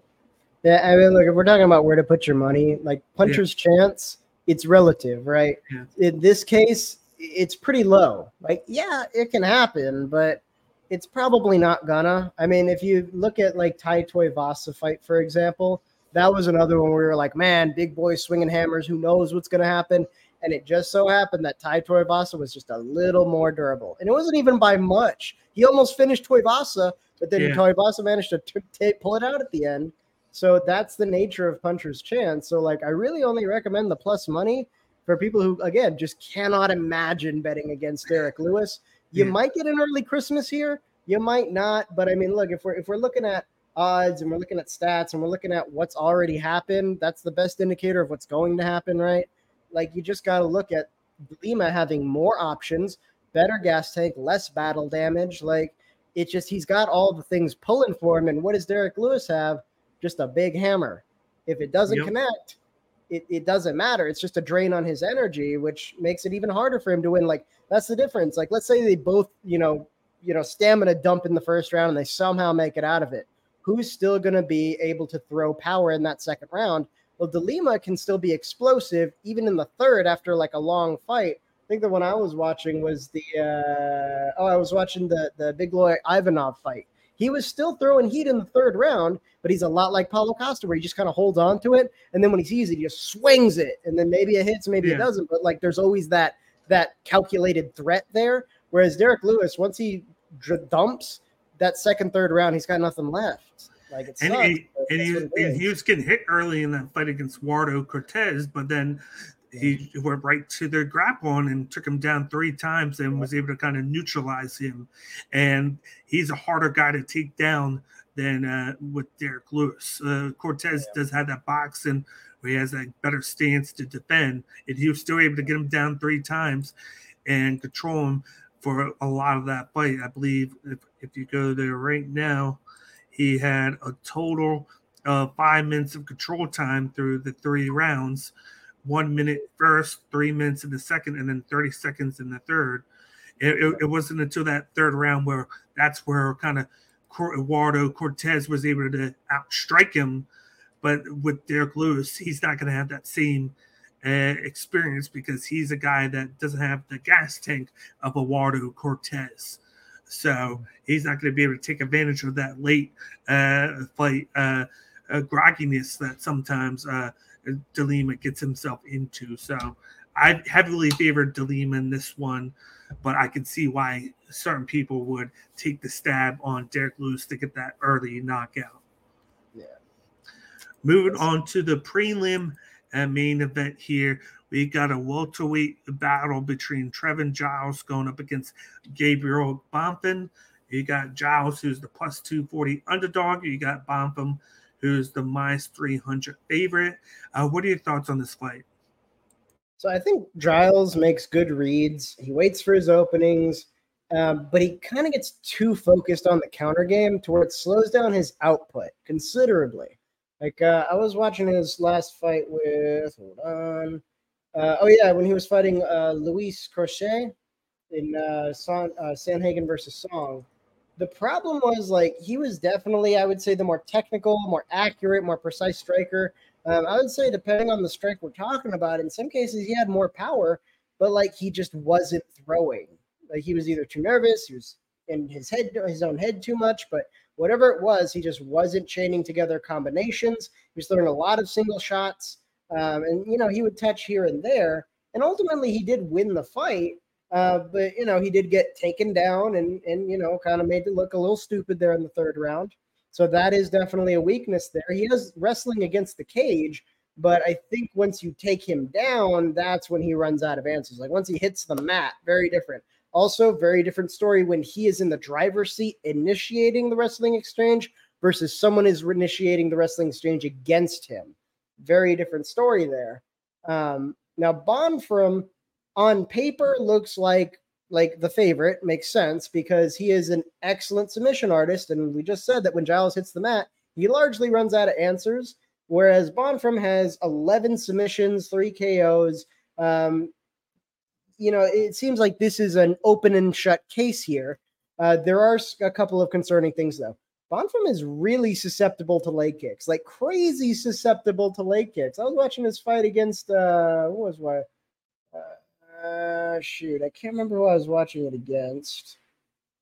Yeah, I mean, look, if we're talking about where to put your money, like puncher's yeah. chance, it's relative, right? Yeah. In this case, it's pretty low. Like, yeah, it can happen, but it's probably not gonna. I mean, if you look at like Tai Tuivasa fight, for example, that was another one where we were like, man, big boy swinging hammers. Who knows what's gonna happen? And it just so happened that Tai Tuivasa was just a little more durable, and it wasn't even by much. He almost finished Tuivasa, but then yeah. Tuivasa managed to t- t- pull it out at the end. So that's the nature of puncher's chance. So like, I really only recommend the plus money for people who again just cannot imagine betting against Derek Lewis. You yeah. might get an early Christmas here, you might not, but I mean, look, if we're if we're looking at odds and we're looking at stats and we're looking at what's already happened, that's the best indicator of what's going to happen, right? Like you just got to look at Lima having more options, better gas tank, less battle damage. Like it's just he's got all the things pulling for him. And what does Derek Lewis have? Just a big hammer. If it doesn't yep. connect, it, it doesn't matter. It's just a drain on his energy, which makes it even harder for him to win. Like that's the difference. Like let's say they both, you know, you know, stamina dump in the first round and they somehow make it out of it. Who's still going to be able to throw power in that second round? Well, de Lima can still be explosive even in the third after like a long fight. I think the one I was watching was the uh, oh, I was watching the the Blagoy Ivanov fight. He was still throwing heat in the third round, but he's a lot like Paulo Costa, where he just kind of holds on to it, and then when he sees it, he just swings it, and then maybe it hits, maybe yeah. it doesn't. But like, there's always that that calculated threat there. Whereas Derek Lewis, once he dumps that second, third round, he's got nothing left. Like it's and, he, and, he, and he was getting hit early in that fight against Eduardo Cortez, but then he went right to the grapple and took him down three times and was able to kind of neutralize him. And he's a harder guy to take down than uh, with Derek Lewis. Uh, Cortez yeah. does have that boxing where he has a better stance to defend, and he was still able to get him down three times and control him for a lot of that fight. I believe if, if you go there right now, he had a total of five minutes of control time through the three rounds one minute first, three minutes in the second, and then 30 seconds in the third. It, it, it wasn't until that third round where that's where kind of Eduardo Cortez was able to outstrike him. But with Derek Lewis, he's not going to have that same uh, experience because he's a guy that doesn't have the gas tank of Eduardo Cortez. So he's not going to be able to take advantage of that late uh, fight uh, uh grogginess that sometimes uh, de Lima gets himself into. So I heavily favored de Lima in this one, but I can see why certain people would take the stab on Derek Lewis to get that early knockout. Yeah. Moving on to the prelim and main event here. We got a welterweight battle between Trevin Giles going up against Gabriel Bonfim. You got Giles, who's the plus 240 underdog. You got Bonfim, who's the minus 300 favorite. Uh, what are your thoughts on this fight? So I think Giles makes good reads. He waits for his openings, um, but he kind of gets too focused on the counter game to where it slows down his output considerably. Like uh, I was watching his last fight with hold on. Uh, oh yeah, when he was fighting uh, Luis Crochet, in uh, Son, uh, Sandhagen versus Song. The problem was like he was definitely, I would say, the more technical, more accurate, more precise striker. Um, I would say, depending on the strike we're talking about, in some cases he had more power, but like he just wasn't throwing. Like he was either too nervous, he was in his head, his own head too much, but whatever it was, he just wasn't chaining together combinations. He was throwing a lot of single shots, um, and you know he would touch here and there, and ultimately he did win the fight. Uh, but you know he did get taken down and and you know kind of made it look a little stupid there in the third round. So that is definitely a weakness there. He is wrestling against the cage, but I think once you take him down, that's when he runs out of answers. Like once he hits the mat, very different. Also, very different story when he is in the driver's seat initiating the wrestling exchange versus someone is initiating the wrestling exchange against him. Very different story there. Um, now, Bonfim on paper looks like like the favorite makes sense because he is an excellent submission artist. And we just said that when Giles hits the mat, he largely runs out of answers. Whereas Bonfim has 11 submissions, three KOs. Um, you know, it seems like this is an open and shut case here. Uh, there are a couple of concerning things, though. Bonfim is really susceptible to leg kicks, like crazy susceptible to leg kicks. I was watching his fight against, uh, what was what? Uh, shoot, I can't remember who I was watching it against.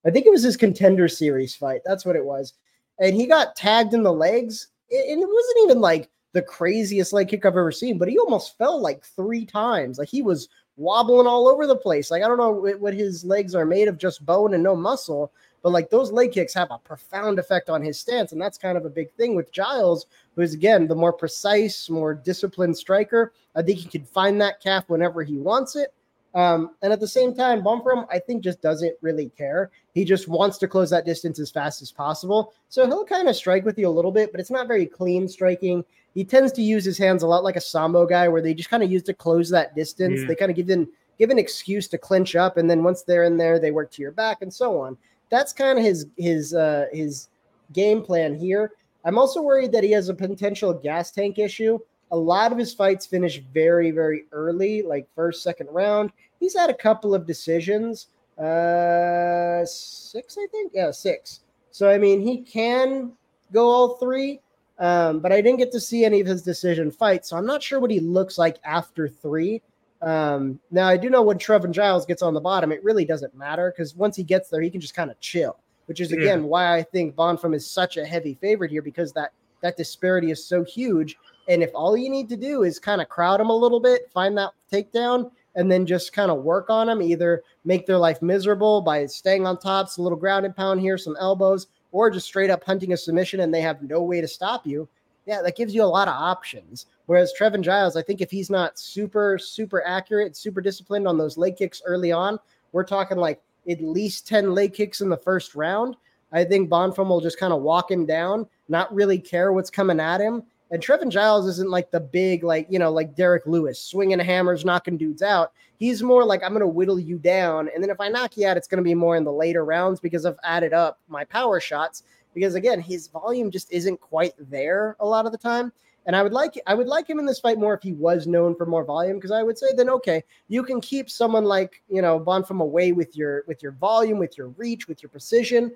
I think it was his contender series fight. That's what it was. And he got tagged in the legs. And it wasn't even like the craziest leg kick I've ever seen, but he almost fell like three times. Like he was wobbling all over the place. Like I don't know what his legs are made of, just bone and no muscle. But like those leg kicks have a profound effect on his stance. And that's kind of a big thing with Giles, who is again the more precise, more disciplined striker. I think he can find that calf whenever he wants it. Um, and at the same time, Bonfim, I think, just doesn't really care. He just wants to close that distance as fast as possible. So he'll kind of strike with you a little bit, but it's not very clean striking. He tends to use his hands a lot like a sambo guy, where they just kind of use to close that distance. Yeah. They kind of give them give an excuse to clinch up, and then once they're in there, they work to your back and so on. That's kind of his his uh, his game plan here. I'm also worried that he has a potential gas tank issue a lot of his fights finish very, very early, like first, second round. He's had a couple of decisions. Uh, six, I think. Yeah, six. So I mean, he can go all three, um, but I didn't get to see any of his decision fights, so I'm not sure what he looks like after three. Um, now I do know when Trevin Giles gets on the bottom, it really doesn't matter because once he gets there, he can just kind of chill. Which is again yeah. why I think Bonfim is such a heavy favorite here because that that disparity is so huge and if all you need to do is kind of crowd them a little bit, find that takedown, and then just kind of work on them, either make their life miserable by staying on top, some little ground and pound here, some elbows, or just straight up hunting a submission and they have no way to stop you. Yeah, that gives you a lot of options. Whereas Trevin Giles, I think if he's not super, super accurate, super disciplined on those leg kicks early on, we're talking like at least 10 leg kicks in the first round. I think Bonfim will just kind of walk him down, not really care what's coming at him, and Trevin Giles isn't like the big, like, you know, like Derek Lewis, swinging hammers, knocking dudes out. He's more like, I'm going to whittle you down. And then if I knock you out, it's going to be more in the later rounds because I've added up my power shots. Because again, his volume just isn't quite there a lot of the time. And I would like I would like him in this fight more if he was known for more volume because I would say then okay you can keep someone like you know Bonfim away with your with your volume with your reach with your precision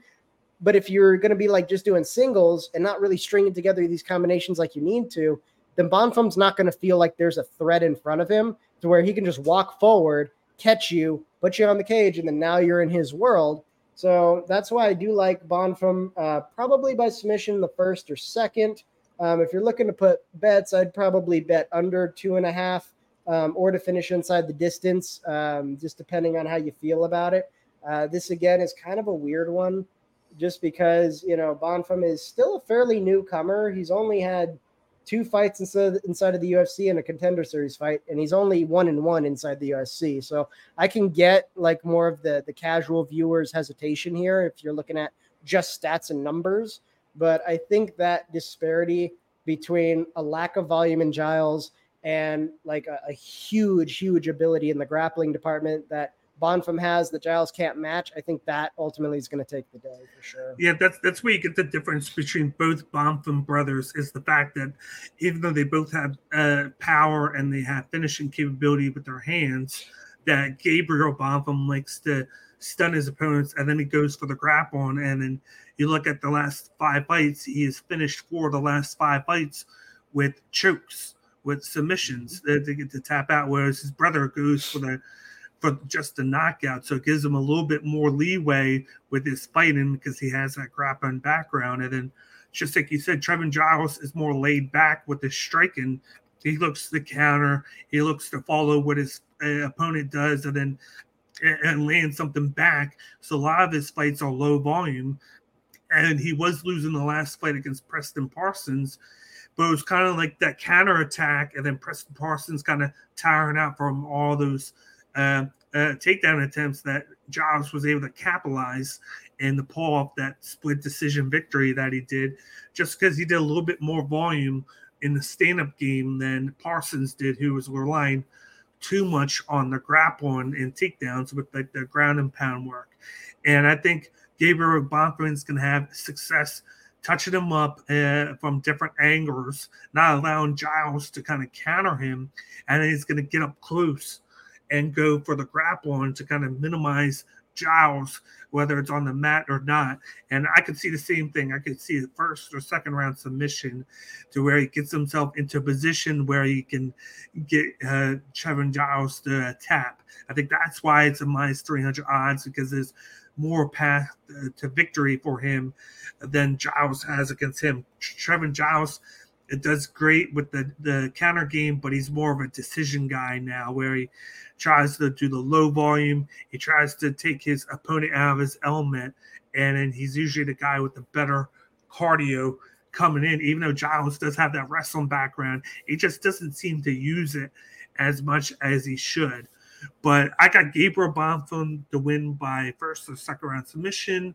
but if you're going to be like just doing singles and not really stringing together these combinations like you need to, then Bonfim's not going to feel like there's a threat in front of him to where he can just walk forward, catch you, put you on the cage, and then now you're in his world. So that's why I do like Bonfim, uh, probably by submission the first or second. Um, if you're looking to put bets, I'd probably bet under two and a half um, or to finish inside the distance, um, just depending on how you feel about it. Uh, this again is kind of a weird one just because you know Bonfim is still a fairly newcomer. He's only had two fights inside inside of the UFC and a contender series fight, and he's only one and one inside the UFC. So I can get like more of the the casual viewers hesitation here if you're looking at just stats and numbers. But I think that disparity between a lack of volume in Giles and like a, a huge, huge ability in the grappling department that Bonfim has that Giles can't match, I think that ultimately is going to take the day for sure. Yeah, that's that's where you get the difference between both Bonfim brothers is the fact that even though they both have uh, power and they have finishing capability with their hands, that Gabriel Bonfim likes to stun his opponents, and then he goes for the grapple. On, and then you look at the last five fights; he has finished four of the last five fights with chokes, with submissions mm-hmm. get to tap out. Whereas his brother goes for the for just a knockout, so it gives him a little bit more leeway with his fighting because he has that grappling background. And then, just like you said, Trevin Giles is more laid back with his striking. He looks to counter. He looks to follow what his uh, opponent does, and then and land something back. So a lot of his fights are low volume. And he was losing the last fight against Preston Parsons, but it was kind of like that counter attack, and then Preston Parsons kind of tiring out from all those uh, uh, takedown attempts that Giles was able to capitalize and the pull off that split decision victory that he did, just because he did a little bit more volume in the stand-up game than Parsons did, who was relying too much on the grappling and takedowns with like the ground and pound work. And I think Gabriel Bonfim's going to have success touching him up uh, from different angles, not allowing Giles to kind of counter him. And he's going to get up close and go for the grappling to kind of minimize Giles, whether it's on the mat or not. And I could see the same thing. I could see the first or second round submission to where he gets himself into a position where he can get uh, Trevin Giles to uh, tap. I think that's why it's a minus 300 odds because there's more path uh, to victory for him than Giles has against him. Trevin Giles it does great with the the counter game, but he's more of a decision guy now, where he tries to do the low volume. He tries to take his opponent out of his element, and then he's usually the guy with the better cardio coming in. Even though Giles does have that wrestling background, he just doesn't seem to use it as much as he should. But I got Gabriel Bonfim to win by first or second round submission.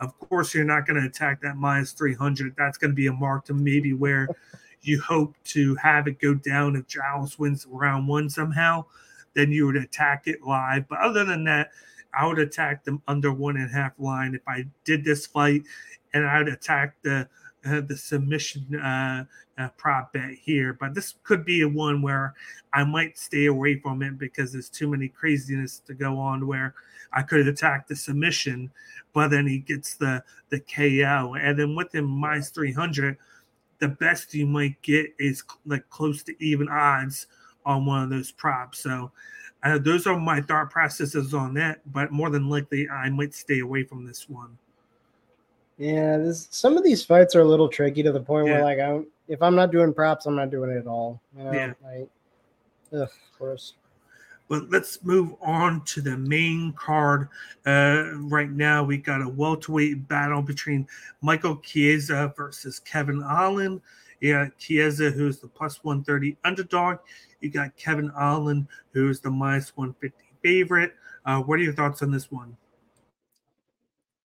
Of course, you're not going to attack that minus 300. That's going to be a mark to maybe where you hope to have it go down if Giles wins round one somehow then you would attack it live. But other than that, I would attack them under one and a half line if I did this fight, and I'd attack the uh, the submission uh, uh, prop bet here. But this could be a one where I might stay away from it because there's too many craziness to go on. Where I could attack the submission, but then he gets the the KO, and then with him minus three hundred, the best you might get is like close to even odds on one of those props. So uh, those are my thought processes on that. But more than likely, I might stay away from this one. Yeah, this, some of these fights are a little tricky to the point yeah. where, like, I'm if I'm not doing props, I'm not doing it at all. You know? Yeah. Like, ugh, of course. But let's move on to the main card. Uh, right now, we got a welterweight battle between Michael Chiesa versus Kevin Holland. Yeah, Chiesa, who's the plus 130 underdog. You got Kevin Holland, who's the minus 150 favorite. Uh, what are your thoughts on this one?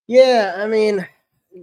Yeah, I mean,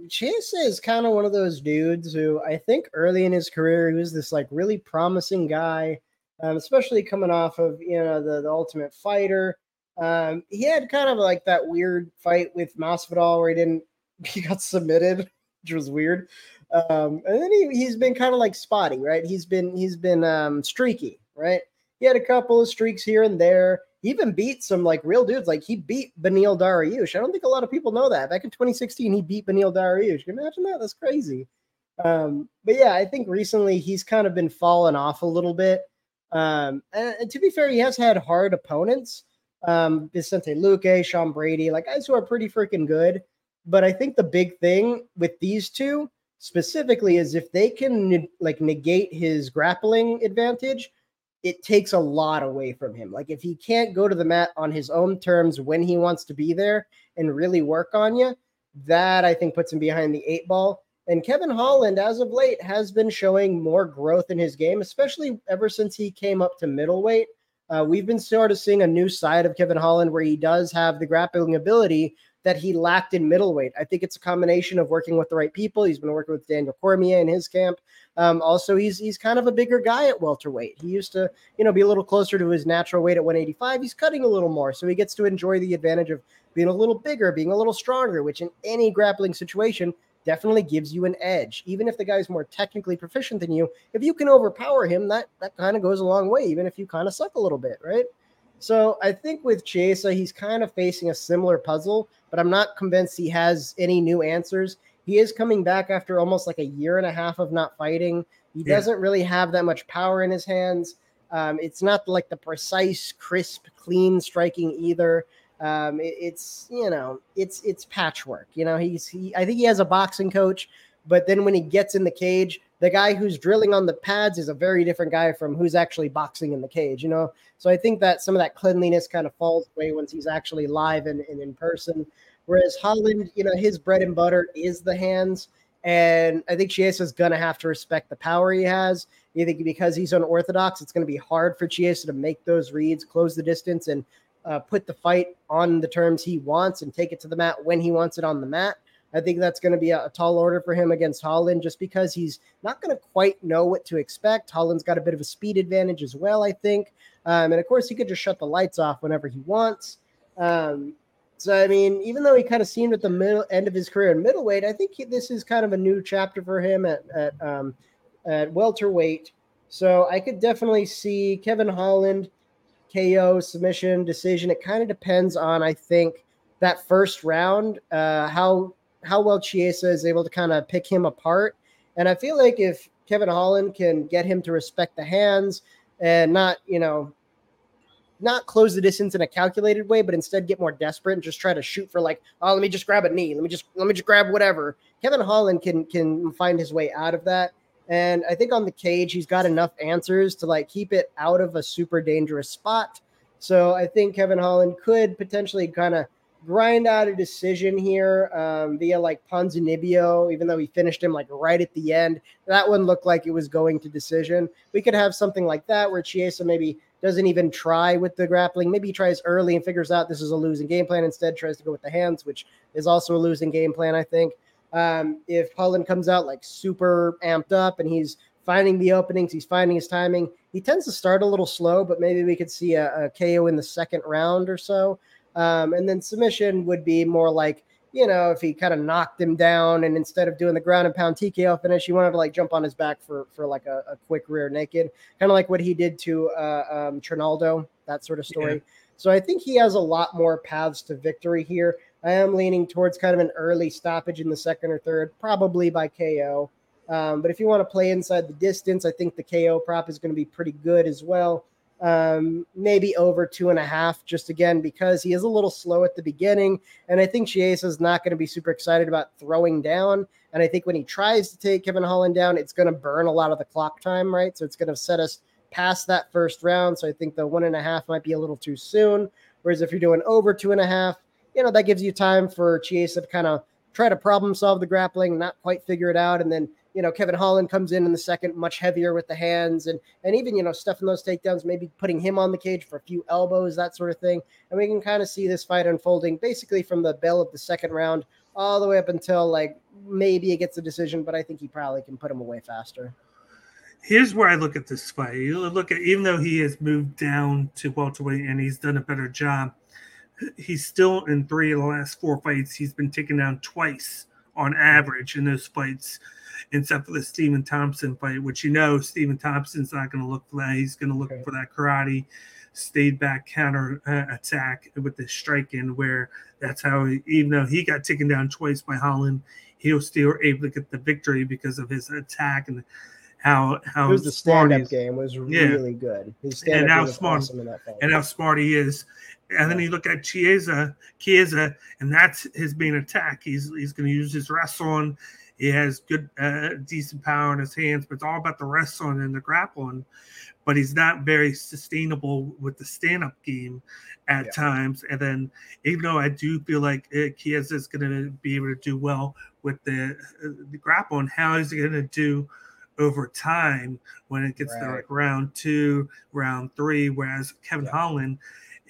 Chiesa is kind of one of those dudes who I think early in his career, he was this like really promising guy, um, especially coming off of, you know, the, the Ultimate Fighter. Um, he had kind of like that weird fight with Masvidal where he didn't, he got submitted, which was weird. Um, and then he, he's been kind of like spotty, right? He's been he's been um, streaky, right? He had a couple of streaks here and there. He even beat some like real dudes. Like he beat Beneil Dariush. I don't think a lot of people know that. Back in 2016, he beat Beneil Dariush. Can you imagine that? That's crazy. Um, but yeah, I think recently he's kind of been falling off a little bit. Um, and, and, to be fair, he has had hard opponents. Um, Vicente Luque, Sean Brady, like guys who are pretty freaking good. But I think the big thing with these two specifically is if they can like negate his grappling advantage, it takes a lot away from him. Like if he can't go to the mat on his own terms when he wants to be there and really work on you, that I think puts him behind the eight ball. And Kevin Holland, as of late, has been showing more growth in his game, especially ever since he came up to middleweight. Uh, we've been sort of seeing a new side of Kevin Holland where he does have the grappling ability that he lacked in middleweight. I think it's a combination of working with the right people. He's been working with Daniel Cormier in his camp. Um, also, he's he's kind of a bigger guy at welterweight. He used to, you know, be a little closer to his natural weight at 185. He's cutting a little more, so he gets to enjoy the advantage of being a little bigger, being a little stronger, which in any grappling situation definitely gives you an edge. Even if the guy's more technically proficient than you, if you can overpower him, that that kind of goes a long way, even if you kind of suck a little bit, right? So I think with Chiesa, he's kind of facing a similar puzzle, but I'm not convinced he has any new answers. He is coming back after almost like a year and a half of not fighting. He yeah. doesn't really have that much power in his hands. Um, it's not like the precise, crisp, clean striking either. Um, it, it's you know, it's it's patchwork. You know, he's he. I think he has a boxing coach, but then when he gets in the cage, the guy who's drilling on the pads is a very different guy from who's actually boxing in the cage. You know, so I think that some of that cleanliness kind of falls away once he's actually live and, and in person. Whereas Holland, you know, his bread and butter is the hands. And I think Chiesa is going to have to respect the power he has. You think because he's unorthodox, it's going to be hard for Chiesa to make those reads, close the distance, and uh, put the fight on the terms he wants and take it to the mat when he wants it on the mat. I think that's going to be a, a, tall order for him against Holland just because he's not going to quite know what to expect. Holland's got a bit of a speed advantage as well, I think. Um, and of course, he could just shut the lights off whenever he wants. Um, so, I mean, even though he kind of seemed at the middle end of his career in middleweight, I think he, this is kind of a new chapter for him at, at, um, at welterweight. So I could definitely see Kevin Holland KO, submission, decision. It kind of depends on, I think, that first round, uh, how how well Chiesa is able to kind of pick him apart. And I feel like if Kevin Holland can get him to respect the hands and not, you know, not close the distance in a calculated way, but instead get more desperate and just try to shoot for like, oh, let me just grab a knee, let me just let me just grab whatever. Kevin Holland can can find his way out of that. And I think on the cage, he's got enough answers to like keep it out of a super dangerous spot. So I think Kevin Holland could potentially kind of grind out a decision here um, via like Ponzinibbio, even though he finished him like right at the end. That one looked like it was going to decision. We could have something like that where Chiesa maybe doesn't even try with the grappling. Maybe he tries early and figures out this is a losing game plan. Instead, tries to go with the hands, which is also a losing game plan, I think. Um, if Holland comes out like super amped up and he's finding the openings, he's finding his timing. He tends to start a little slow, but maybe we could see a, a KO in the second round or so. Um, and then submission would be more like, you know, if he kind of knocked him down and instead of doing the ground and pound TKO finish, he wanted to like jump on his back for for like a, a quick rear naked, kind of like what he did to uh, um, Trinaldo, that sort of story. Yeah. So I think he has a lot more paths to victory here. I am leaning towards kind of an early stoppage in the second or third, probably by KO. Um, but if you want to play inside the distance, I think the KO prop is going to be pretty good as well. Um, maybe over two and a half, just again because he is a little slow at the beginning, and I think is not going to be super excited about throwing down. And I think when he tries to take Kevin Holland down, it's going to burn a lot of the clock time, right? So it's going to set us past that first round. So I think the one and a half might be a little too soon. Whereas if you're doing over two and a half, you know, that gives you time for Chiesa to kind of try to problem solve the grappling, not quite figure it out. And then, you know, Kevin Holland comes in in the second, much heavier with the hands and, and even, you know, stuffing those takedowns, maybe putting him on the cage for a few elbows, that sort of thing. And we can kind of see this fight unfolding basically from the bell of the second round all the way up until like maybe it gets a decision, but I think he probably can put him away faster. Here's where I look at this fight. You look at even though he has moved down to welterweight and he's done a better job, he's still in three of the last four fights. He's been taken down twice on average in those fights, except for the Stephen Thompson fight, which you know Stephen Thompson's not going to look for that. He's going to look okay. for that karate, stayed back counter uh, attack with the strike in, where that's how, he, even though he got taken down twice by Holland, he was still able to get the victory because of his attack and how how it was the stand-up game was really yeah. good. His and how smart awesome and how smart he is. And then you look at Chiesa, Chiesa, and that's his main attack. He's he's going to use his wrestling. He has good, uh, decent power in his hands, but it's all about the wrestling and the grappling. But he's not very sustainable with the stand-up game at yeah. times. And then, even though I do feel like uh, is going to be able to do well with the, uh, the grappling, how is he going to do? over time when it gets right. to like round two, round three. Whereas Kevin yeah. Holland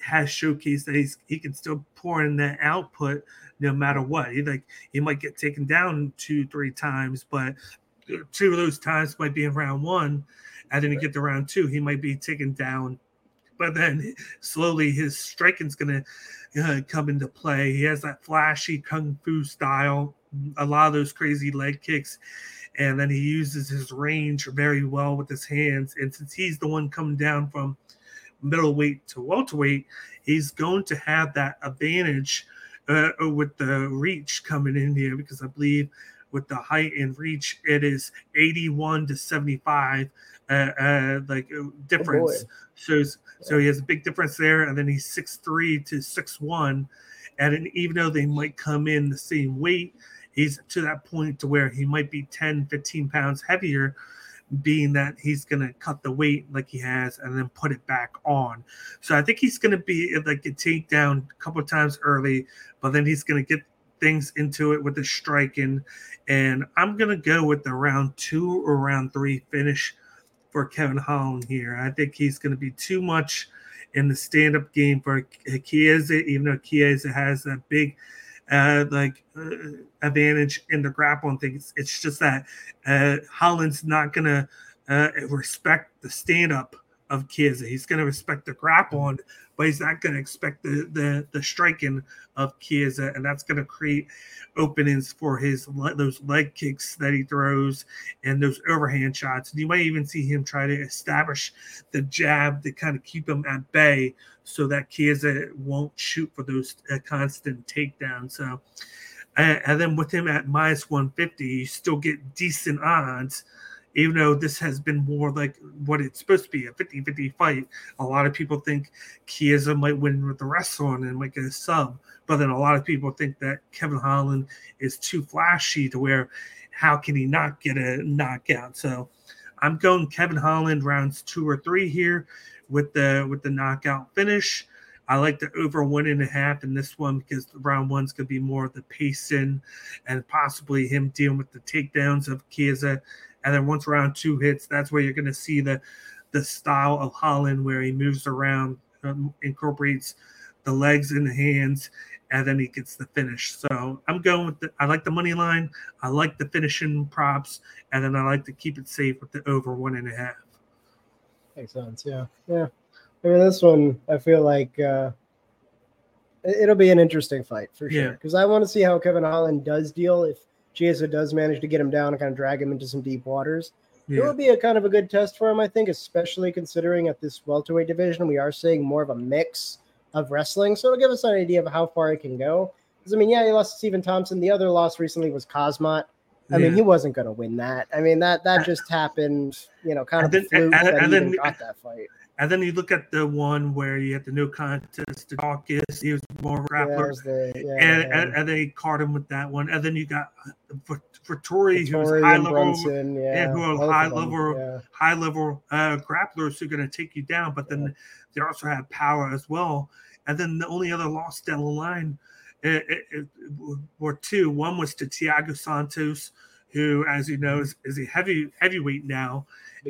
has showcased that he's he can still pour in that output no matter what. He like he might get taken down two, three times, but two of those times might be in round one. And then you get to round two, he might be taken down. But then slowly his striking's gonna uh, come into play. He has that flashy kung fu style, a lot of those crazy leg kicks and then he uses his range very well with his hands. And since he's the one coming down from middleweight to welterweight, he's going to have that advantage uh, with the reach coming in here because I believe with the height and reach, it is 81 to 75, uh, uh, like uh, difference. Oh so, so he has a big difference there, and then he's six three to six one, and even though they might come in the same weight, he's to that point to where he might be 10, 15 pounds heavier being that he's going to cut the weight like he has and then put it back on. So I think he's going to be like a takedown a couple times early, but then he's going to get things into it with the striking. And I'm going to go with the round two or round three finish for Kevin Holland here. I think he's going to be too much in the stand up game for Chiesa, even though Chiesa has that big uh, like uh, advantage in the grappling thing. It's, it's just that uh, Holland's not gonna uh, respect the stand up of Chiesa. He's gonna respect the grappling, but he's not gonna expect the the, the striking of Chiesa, and that's gonna create openings for his those leg kicks that he throws and those overhand shots. And you might even see him try to establish the jab to kind of keep him at bay so that Chiesa won't shoot for those uh, constant takedowns. So, and, and then with him at minus 150, you still get decent odds even though this has been more like what it's supposed to be a 50 50 fight. A lot of people think Chiesa might win with the wrestling and might get a sub, but then a lot of people think that Kevin Holland is too flashy to where how can he not get a knockout? So I'm going Kevin Holland rounds two or three here with the with the knockout finish. I like the over one and a half in this one because round one's gonna be more of the pacing and possibly him dealing with the takedowns of Chiesa and then once round two hits, that's where you're going to see the the style of Holland where he moves around, um, incorporates the legs and the hands, and then he gets the finish. So I'm going with the. I like the money line. I like the finishing props, and then I like to keep it safe with the over one and a half. Makes sense. Yeah, yeah. I mean, this one I feel like uh, it'll be an interesting fight for sure because yeah. I want to see how Kevin Holland does deal if Chiesa does manage to get him down and kind of drag him into some deep waters. Yeah. It would be a kind of a good test for him, I think, especially considering at this welterweight division we are seeing more of a mix of wrestling. So it'll give us an idea of how far he can go. Because I mean, yeah, he lost to Stephen Thompson. The other loss recently was Khamzat. I yeah. mean, he wasn't going to win that. I mean, that that just happened, you know, kind of then, fluke and, and, that he then, got that fight. And then you look at the one where you had the no contest to Daukaus. He was more grappler. Yeah, yeah, and, yeah. and, and, then he caught him with that one. And then you got for, Vettori, who's high level, Brunson, yeah, who are high level, high level uh, grapplers who are going to take you down. But then they also have power as well. And then the only other loss down the line it, it, it, were two. One was to Thiago Santos, who, as you know, is, is a heavy heavyweight now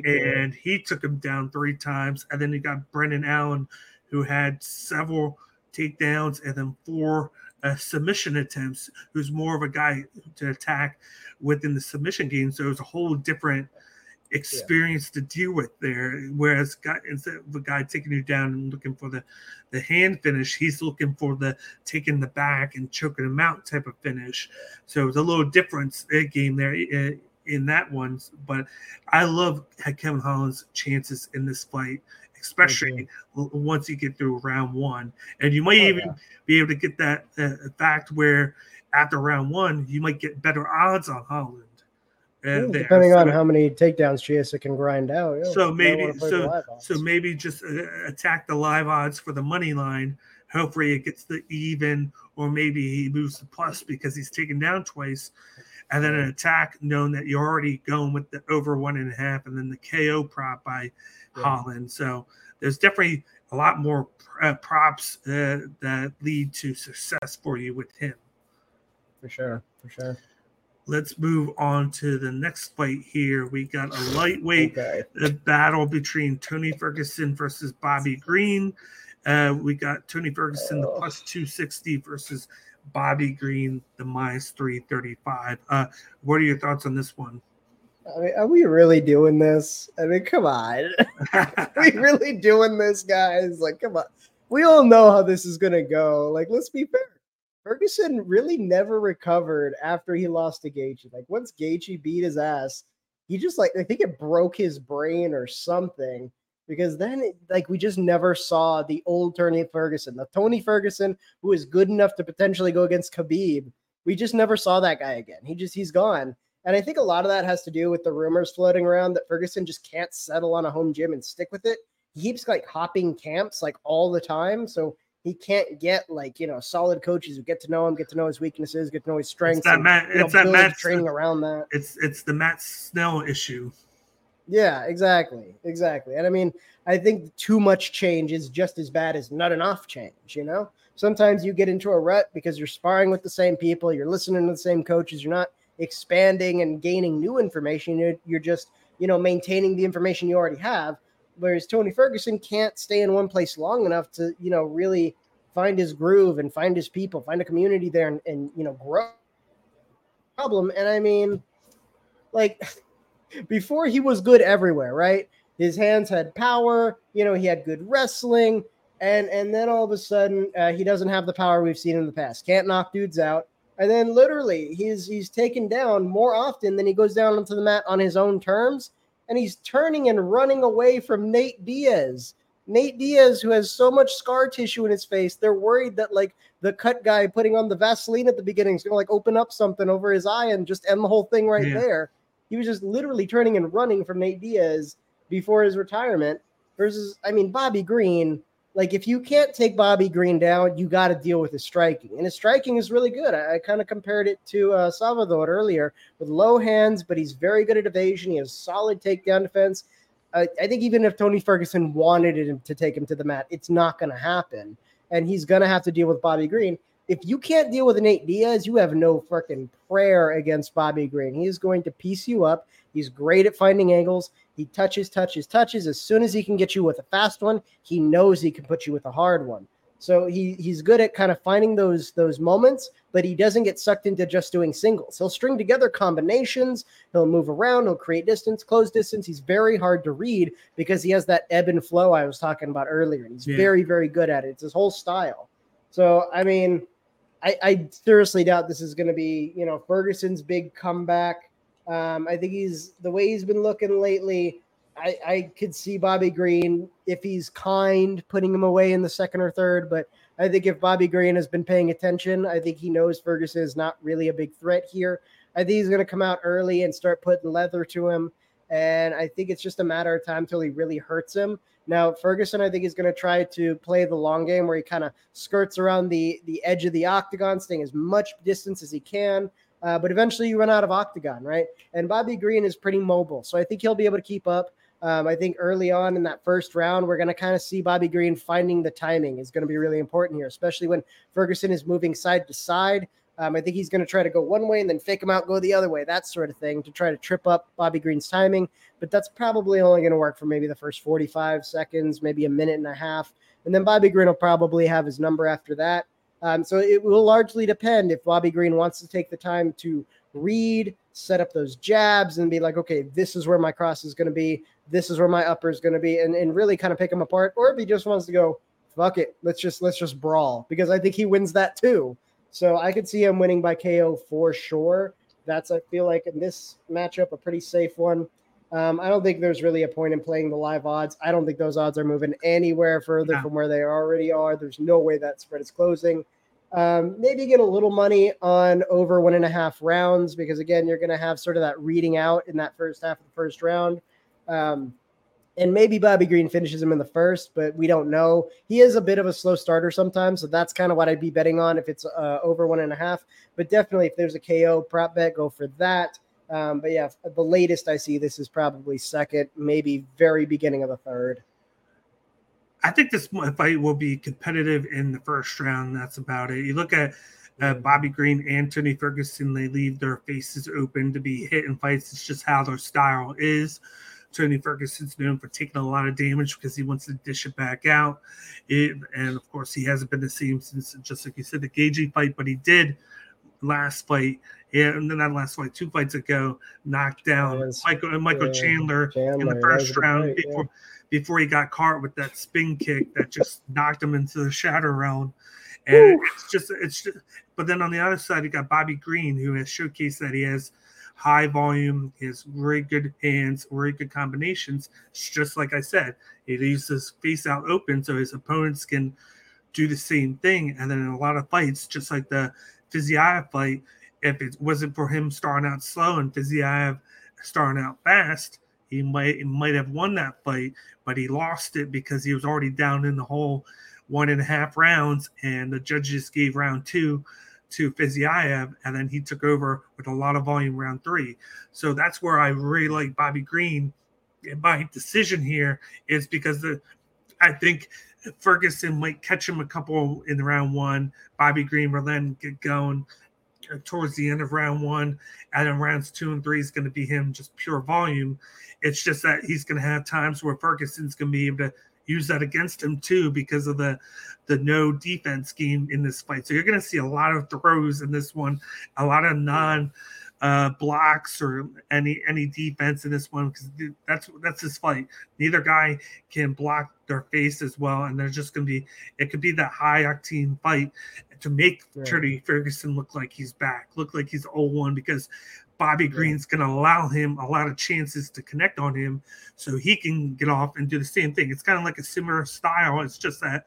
and he took him down three times. And then you got Brendan Allen, who had several takedowns and then four uh, submission attempts, who's more of a guy to attack within the submission game. So it was a whole different experience yeah. to deal with there. Whereas guy, instead of the guy taking you down and looking for the the hand finish, he's looking for the taking the back and choking him out type of finish. So it's a little difference a game there. It, in that one. But I love Kevin Holland's chances in this fight, especially once you get through round one. And you might oh, even yeah. be able to get that uh, fact where after round one, you might get better odds on Holland. Depending so, on how many takedowns Chiesa can grind out. Yeah, so maybe so so maybe just uh, attack the live odds for the money line. Hopefully it gets the even, or maybe he moves the plus because he's taken down twice and then an attack known that you're already going with the over one and a half, and then the KO prop by yeah. Holland. So there's definitely a lot more uh, props uh, that lead to success for you with him. For sure, for sure. Let's move on to the next fight here. We got a lightweight okay. battle between Tony Ferguson versus Bobby Green. Uh, we got Tony Ferguson, oh. the plus 260 versus Bobby Green, the minus 335. Uh, what are your thoughts on this one? I mean, are we really doing this? I mean, come on. are we really doing this, guys? Like, come on. We all know how this is going to go. Like, let's be fair. Ferguson really never recovered after he lost to Gaethje. Like, once Gaethje beat his ass, he just, like, I think it broke his brain or something. because then like we just never saw the old Tony Ferguson, the Tony Ferguson who is good enough to potentially go against Khabib. We just never saw that guy again. He just he's gone. And I think a lot of that has to do with the rumors floating around that Ferguson just can't settle on a home gym and stick with it. He keeps like hopping camps like all the time. So he can't get like, you know, solid coaches who get to know him, get to know his weaknesses, get to know his strengths. It's that and, Matt, you know, it's that Matt training around that. It's it's the Matt Snell issue. Yeah, exactly. Exactly. And I mean, I think too much change is just as bad as not enough change, you know? Sometimes you get into a rut because you're sparring with the same people, you're listening to the same coaches, you're not expanding and gaining new information. You're, you're just, you know, maintaining the information you already have. Whereas Tony Ferguson can't stay in one place long enough to, you know, really find his groove and find his people, find a community there and, and you know, grow. Problem. And I mean, like, before he was good everywhere, right? His hands had power, you know, he had good wrestling, and and then all of a sudden uh, he doesn't have the power we've seen in the past. Can't knock dudes out, and then literally he's he's taken down more often than he goes down onto the mat on his own terms, and he's turning and running away from Nate Diaz. Nate Diaz, who has so much scar tissue in his face, they're worried that like the cut guy putting on the Vaseline at the beginning is gonna like open up something over his eye and just end the whole thing right Yeah. there. He was just literally turning and running from Nate Diaz before his retirement. Versus, I mean, Bobby Green. Like, if you can't take Bobby Green down, you got to deal with his striking, and his striking is really good. I, I kind of compared it to uh, Salvador earlier with low hands, but he's very good at evasion. He has solid takedown defense. I, I think even if Tony Ferguson wanted him to take him to the mat, it's not going to happen, and he's going to have to deal with Bobby Green. If you can't deal with Nate Diaz, you have no freaking prayer against Bobby Green. He is going to piece you up. He's great at finding angles. He touches, touches, touches. As soon as he can get you with a fast one, he knows he can put you with a hard one. So he he's good at kind of finding those those moments, but he doesn't get sucked into just doing singles. He'll string together combinations. He'll move around. He'll create distance, close distance. He's very hard to read because he has that ebb and flow I was talking about earlier, and he's Yeah. very very good at it. It's his whole style. So I mean, I, I seriously doubt this is going to be you know Ferguson's big comeback. Um, I think he's the way he's been looking lately. I, I could see Bobby Green if he's kind putting him away in the second or third, but I think if Bobby Green has been paying attention, I think he knows Ferguson is not really a big threat here. I think he's going to come out early and start putting leather to him, and I think it's just a matter of time till he really hurts him. Now Ferguson, I think, is going to try to play the long game where he kind of skirts around the the edge of the octagon, staying as much distance as he can. Uh, but eventually, you run out of octagon, right? And Bobby Green is pretty mobile, so I think he'll be able to keep up. Um, I think early on in that first round, we're going to kind of see Bobby Green finding the timing is going to be really important here, especially when Ferguson is moving side to side. Um, I think he's going to try to go one way and then fake him out, go the other way, that sort of thing to try to trip up Bobby Green's timing. But that's probably only going to work for maybe the first 45 seconds, maybe a minute and a half. And then Bobby Green will probably have his number after that. Um, so it will largely depend if Bobby Green wants to take the time to read, set up those jabs, and be like, okay, this is where my cross is going to be, this is where my upper is going to be, and, and really kind of pick them apart. Or if he just wants to go, fuck it, let's just let's just brawl because I think he wins that too. So I could see him winning by KO for sure. That's I feel like in this matchup a pretty safe one. Um, I don't think there's really a point in playing the live odds. I don't think those odds are moving anywhere further No. from where they already are. There's no way that spread is closing. Um, maybe get a little money on over one and a half rounds because again, you're going to have sort of that reading out in that first half of the first round. Um, and maybe Bobby Green finishes him in the first, but we don't know. He is a bit of a slow starter sometimes, so that's kind of what I'd be betting on if it's uh, over one and a half. But definitely, if there's a KO prop bet, go for that. Um, but yeah, the latest I see this is probably second, maybe very beginning of the third. I think this fight will be competitive in the first round. That's about it. You look at uh, Bobby Green and Tony Ferguson, they leave their faces open to be hit in fights. It's just how their style is. Tony Ferguson's known for taking a lot of damage because he wants to dish it back out. It, and of course, he hasn't been the same since, just like you said, the Gaethje fight, but he did last fight. Yeah, and then that last fight, two fights ago, knocked down Yes. Michael, Michael Yeah, Chandler, in the first a good round yeah. before before he got caught with that spin kick that just knocked him into the shadow realm. And it's just it's just but then on the other side you got Bobby Green who has showcased that he has high volume. He has very good hands, very good combinations. It's just like I said, he leaves his face out open so his opponents can do the same thing. And then in a lot of fights, just like the Fiziev fight, if it wasn't for him starting out slow and Fiziev starting out fast, he might he might have won that fight, but he lost it because he was already down in the hole one and a half rounds, and the judges gave round two to Fiziev, and then he took over with a lot of volume round three. So that's where I really like Bobby Green. My decision here is because the I think Ferguson might catch him a couple in the round one. Bobby Green will then get going towards the end of round one, and in rounds two and three is going to be him just pure volume. It's just that he's going to have times where Ferguson's going to be able to use that against him too because of the the no defense game in this fight. So you're going to see a lot of throws in this one, a lot of non uh, blocks or any any defense in this one because that's that's his fight. Neither guy can block their face as well, and there's just going to be it could be that high octane fight to make right. Ferguson look like he's back, look like he's 0-1 because Bobby Green's going to allow him a lot of chances to connect on him so he can get off and do the same thing. It's kind of like a similar style. It's just that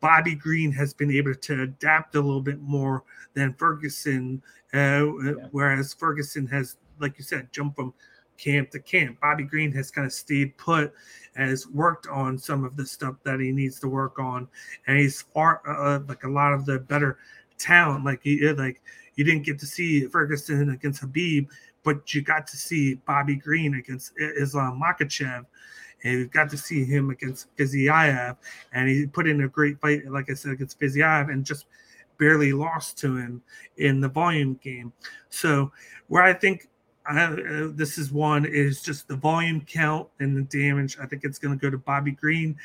Bobby Green has been able to adapt a little bit more than Ferguson, uh yeah. whereas Ferguson has, like you said, jumped from camp to camp. Bobby Green has kind of stayed put, has worked on some of the stuff that he needs to work on, and he's far uh, uh like a lot of the better talent. Like he like you didn't get to see Ferguson against Khabib, but you got to see Bobby Green against Islam Makhachev. And you got to see him against Fiziev, and he put in a great fight, like I said, against Fiziev, and just barely lost to him in the volume game. So, where I think uh, this is one is just the volume count and the damage. I think it's going to go to Bobby Green.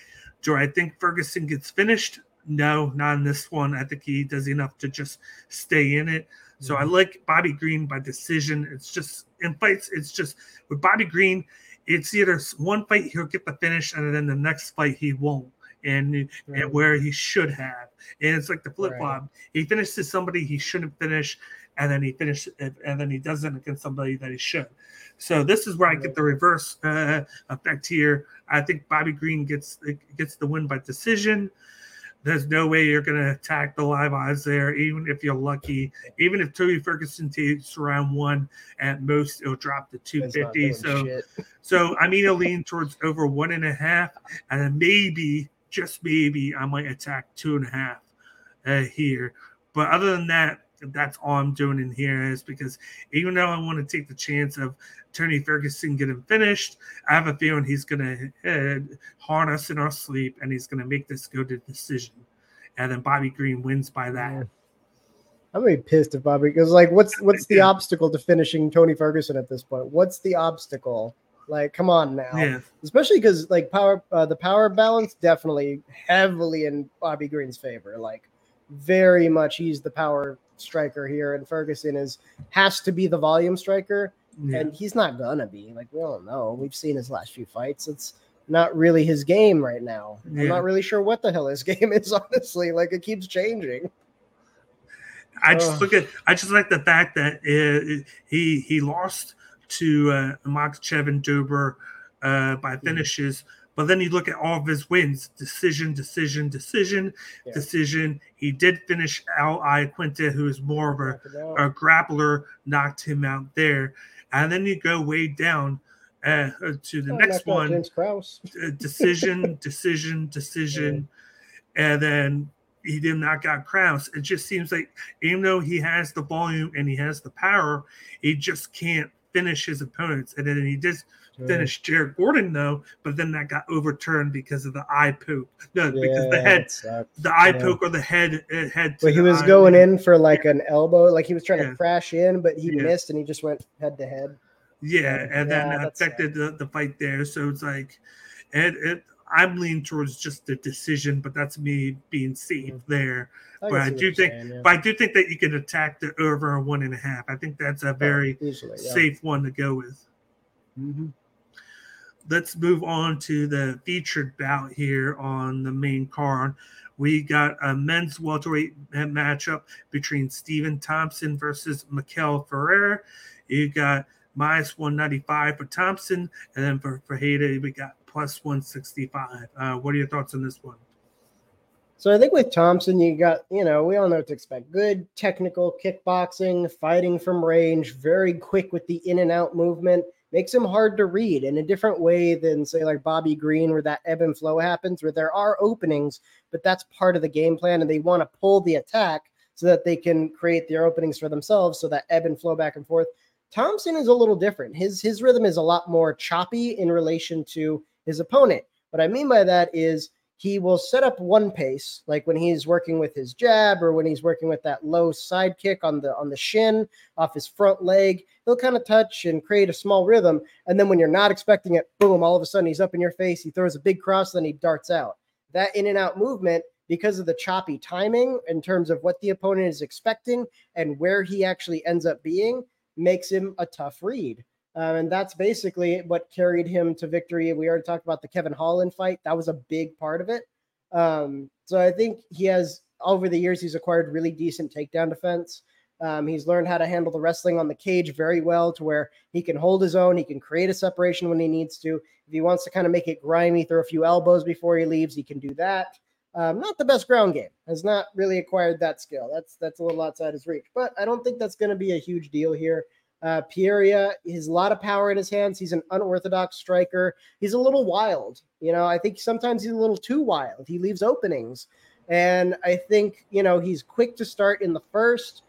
Do I think Ferguson gets finished? No, not in this one. I think he does enough to just stay in it. So I mm-hmm. like Bobby Green by decision. It's just in fights, it's just with Bobby Green, it's either one fight he'll get the finish, and then the next fight he won't. And, right. and where he should have. And it's like the flip flop. Right. He finishes somebody he shouldn't finish, and then he finishes and then he doesn't against somebody that he should. So this is where I get the reverse uh, effect here. I think Bobby Green gets gets the win by decision. There's no way you're going to attack the live odds there, even if you're lucky. Even if Tony Ferguson takes round one, at most it'll drop to 250. So, so I mean, to lean towards over one and a half, and then maybe, just maybe, I might attack two and a half uh, here. But other than that, that's all I'm doing in here is because even though I want to take the chance of Tony Ferguson getting finished, I have a feeling he's going to uh, harness in our sleep and he's going to make this go to decision. And then Bobby Green wins by that. I'm gonna be pissed if Bobby because like what's what's the yeah. obstacle to finishing Tony Ferguson at this point? What's the obstacle? Like, come on now. Yeah. Especially because like power uh, the power balance definitely heavily in Bobby Green's favor. Like very much he's the power striker here, and Ferguson is has to be the volume striker, yeah. and he's not gonna be. Like we don't know. We've seen his last few fights. It's not really his game right now. Yeah. I'm not really sure what the hell his game is, honestly. Like it keeps changing. I just look at I just like the fact that uh, he he lost to uh, Makhachev and Dober uh, by finishes. Mm-hmm but then you look at all of his wins decision, decision, decision, yeah. decision. He did finish Al Iaquinta, who is more of a, a, grappler, knocked him out there. And then you go way down uh, to the oh, next one decision, decision, decision. Yeah. And then he did not got Krause. It just seems like even though he has the volume and he has the power, he just can't finish his opponents. And then he just finished Jared Gordon though, but then that got overturned because of the eye poke. No, yeah, because the head, the eye yeah. poke or the head uh, head. But he was going in for like an elbow, like he was trying to crash in, but he missed and he just went head to head. Yeah, and then that affected the, the fight there. So it's like, it, it I'm leaning towards just the decision, but that's me being safe mm-hmm. there. I but I do think, saying, yeah. but I do think that you can attack the over one and a half. I think that's a very easily, yeah. safe one to go with. Mm-hmm. Let's move on to the featured bout here on the main card. We got a men's welterweight matchup between Stephen Thompson versus Mikael Ferreira. You got minus 195 for Thompson, and then for, for we got plus 165. Uh, what are your thoughts on this one? So I think with Thompson, you got, you know, we all know what to expect. Good technical kickboxing, fighting from range, very quick with the in and out movement. Makes him hard to read in a different way than, say, like Bobby Green, where that ebb and flow happens, where there are openings, but that's part of the game plan. And they want to pull the attack so that they can create their openings for themselves. So that ebb and flow back and forth. Thompson is a little different. His his rhythm is a lot more choppy in relation to his opponent. What I mean by that is he will set up one pace, like when he's working with his jab or when he's working with that low side kick on the on the shin off his front leg. He'll kind of touch and create a small rhythm, and then when you're not expecting it, boom! All of a sudden he's up in your face. He throws a big cross, then he darts out. That in and out movement because of the choppy timing in terms of what the opponent is expecting and where he actually ends up being makes him a tough read. Um, and that's basically what carried him to victory. We already talked about the Kevin Holland fight. That was a big part of it. Um, so I think he has, over the years, he's acquired really decent takedown defense. Um, he's learned how to handle the wrestling on the cage very well to where he can hold his own. He can create a separation when he needs to. If he wants to kind of make it grimy, throw a few elbows before he leaves, he can do that. Um, not the best ground game. Has not really acquired that skill. That's that's a little outside his reach. But I don't think that's going to be a huge deal here. Uh, he has a lot of power in his hands. He's an unorthodox striker. He's a little wild. You know, I think sometimes he's a little too wild. He leaves openings. And I think, you know, he's quick to start in the first,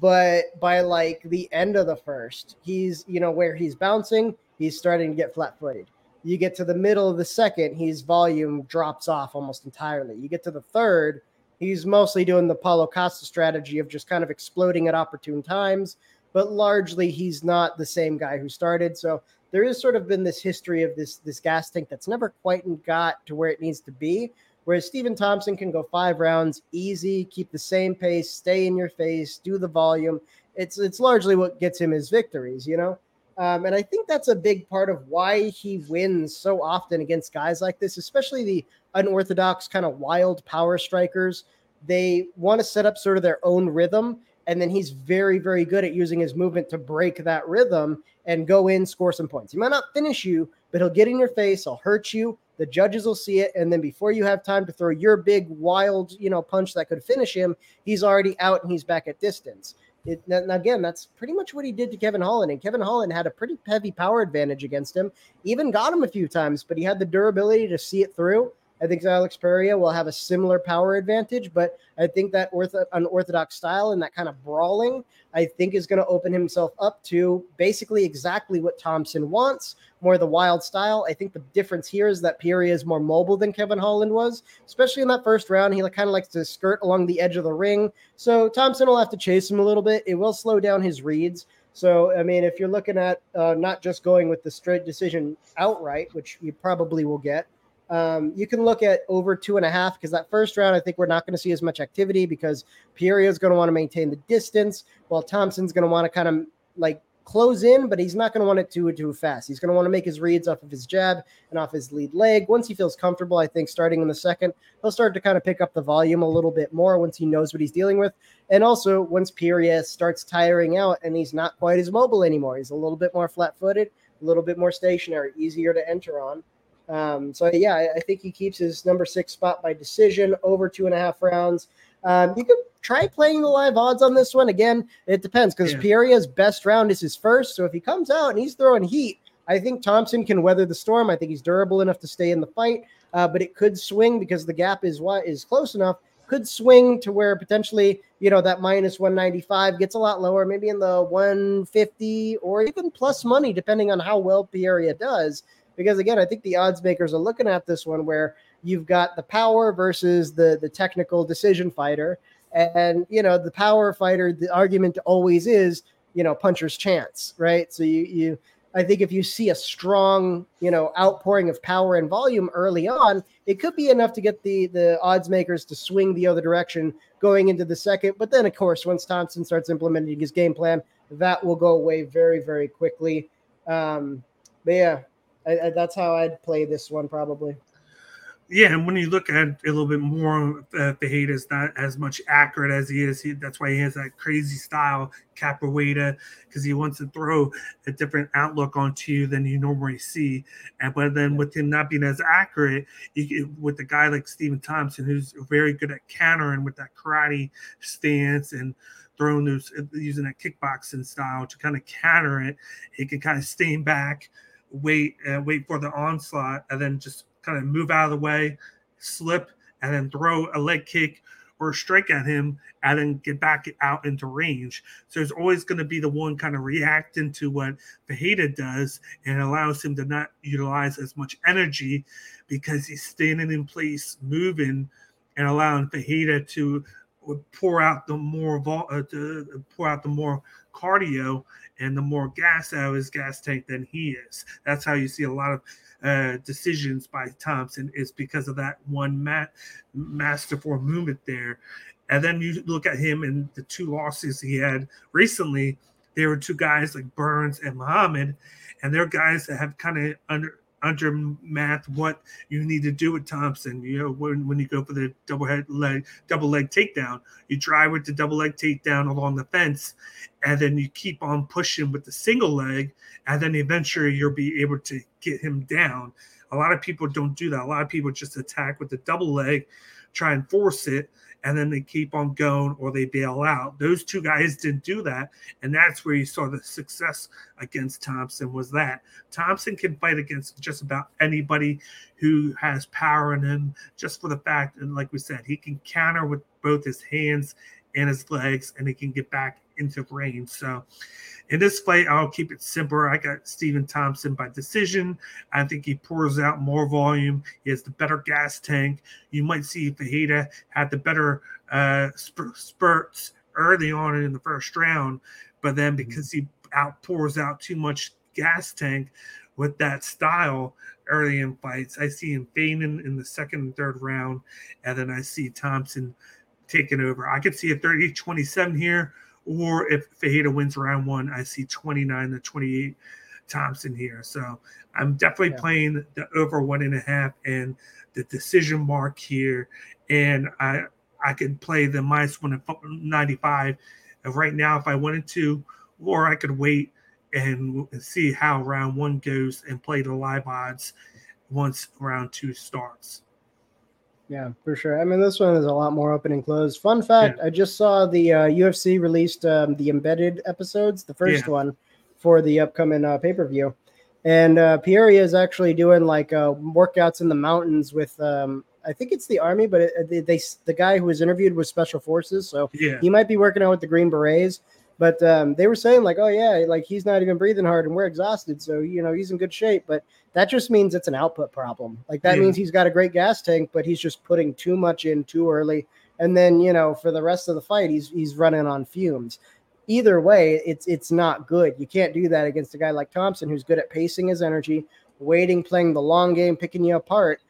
but by like the end of the first, he's, you know, where he's bouncing, he's starting to get flat footed. You get to the middle of the second, his volume drops off almost entirely. You get to the third, he's mostly doing the Paulo Costa strategy of just kind of exploding at opportune times, but largely he's not the same guy who started. So there has sort of been this history of this this gas tank that's never quite got to where it needs to be. Whereas Stephen Thompson can go five rounds easy, keep the same pace, stay in your face, do the volume. It's it's largely what gets him his victories, you know. Um, and I think that's a big part of why he wins so often against guys like this, especially the unorthodox kind of wild power strikers. They want to set up sort of their own rhythm. And then he's very, very good at using his movement to break that rhythm and go in, score some points. He might not finish you, but he'll get in your face, he'll hurt you. The judges will see it. And then before you have time to throw your big, wild, you know, punch that could finish him, he's already out and he's back at distance. It, again, that's pretty much what he did to Kevin Holland. And Kevin Holland had a pretty heavy power advantage against him, even got him a few times, but he had the durability to see it through. I think Alex Pereira will have a similar power advantage, but I think that ortho, unorthodox style and that kind of brawling, I think is going to open himself up to basically exactly what Thompson wants, more the wild style. I think the difference here is that Pereira is more mobile than Kevin Holland was, especially in that first round. He kind of likes to skirt along the edge of the ring. So Thompson will have to chase him a little bit. It will slow down his reads. So, I mean, if you're looking at uh, not just going with the straight decision outright, which you probably will get, um, you can look at over two and a half because that first round, I think we're not going to see as much activity because Pereira is going to want to maintain the distance while Thompson's going to want to kind of like close in, but he's not going to want it too too fast. He's going to want to make his reads off of his jab and off his lead leg. Once he feels comfortable, I think starting in the second, he'll start to kind of pick up the volume a little bit more once he knows what he's dealing with. And also once Pereira starts tiring out and he's not quite as mobile anymore, he's a little bit more flat-footed, a little bit more stationary, easier to enter on. Um, so yeah, I, I, think he keeps his number six spot by decision over two and a half rounds. Um, you could try playing the live odds on this one. Again, it depends because yeah. Pereira's best round is his first. So if he comes out and he's throwing heat, I think Thompson can weather the storm. I think he's durable enough to stay in the fight. Uh, but it could swing because the gap is what is close enough. Could swing to where potentially you know that minus 195 gets a lot lower, maybe in the 150 or even plus money, depending on how well Pereira does because again, I think the odds makers are looking at this one where you've got the power versus the the technical decision fighter, and you know the power fighter. The argument always is you know puncher's chance, right? So you you. I think if you see a strong, you know, outpouring of power and volume early on, it could be enough to get the the odds makers to swing the other direction going into the second. But then, of course, once Thompson starts implementing his game plan, that will go away very, very quickly. Um, but yeah, I, I, that's how I'd play this one probably. Yeah, and when you look at it a little bit more, uh, Fajita is not as much accurate as he is. He, that's why he has that crazy style, capoeira, because he wants to throw a different outlook onto you than you normally see. And but then with him not being as accurate, you, with a guy like Stephen Thompson, who's very good at countering with that karate stance and throwing those using that kickboxing style to kind of counter it, he can kind of stay back, wait, and wait for the onslaught, and then just kind of move out of the way, slip, and then throw a leg kick or a strike at him and then get back out into range. So there's always going to be the one kind of reacting to what Fajita does and allows him to not utilize as much energy because he's standing in place, moving, and allowing Fajita to pour out the more vol- uh, to pour out the more cardio and the more gas out of his gas tank than he is. That's how you see a lot of uh, decisions by Thompson is because of that one mat, masterful movement there. And then you look at him and the two losses he had recently. There were two guys like Burns and Muhammad, and they're guys that have kind of under under math what you need to do with Thompson. You know, when, when you go for the double head leg, double leg takedown, you drive with the double leg takedown along the fence, and then you keep on pushing with the single leg, and then eventually you'll be able to get him down. A lot of people don't do that. A lot of people just attack with the double leg, try and force it, and then they keep on going or they bail out. Those two guys didn't do that, and that's where you saw the success against Thompson. Was that Thompson can fight against just about anybody who has power in him, just for the fact, and like we said, he can counter with both his hands and his legs, and he can get back into range. So in this fight, I'll keep it simple. I got Stephen Thompson by decision. I think he pours out more volume. He has the better gas tank. You might see Fajita had the better uh, spurts early on in the first round, but then mm-hmm. because he outpours out too much gas tank with that style early in fights, I see him fading in the second and third round, and then I see Thompson taking over. I could see a 30 27 here or if Fajita wins round one, I see 29 to 28 Thompson here. So I'm definitely yeah. playing the over one and a half and the decision mark here. And I I could play the minus one and 95 right now if I wanted to, or I could wait and see how round one goes and play the live odds once round two starts. Yeah, for sure. I mean, this one is a lot more open and closed. Fun fact: yeah. I just saw the uh, UFC released um, the embedded episodes, the first yeah. one for the upcoming uh, pay per view, and uh, Pereira is actually doing like uh, workouts in the mountains with. Um, I think it's the army, but it, they, they the guy who was interviewed was special forces, so yeah. he might be working out with the Green Berets. But um, they were saying like, oh yeah, like he's not even breathing hard, and we're exhausted, so you know he's in good shape. But that just means it's an output problem. Like that yeah. means he's got a great gas tank, but he's just putting too much in too early, and then you know for the rest of the fight he's he's running on fumes. Either way, it's it's not good. You can't do that against a guy like Thompson, who's good at pacing his energy, waiting, playing the long game, picking you apart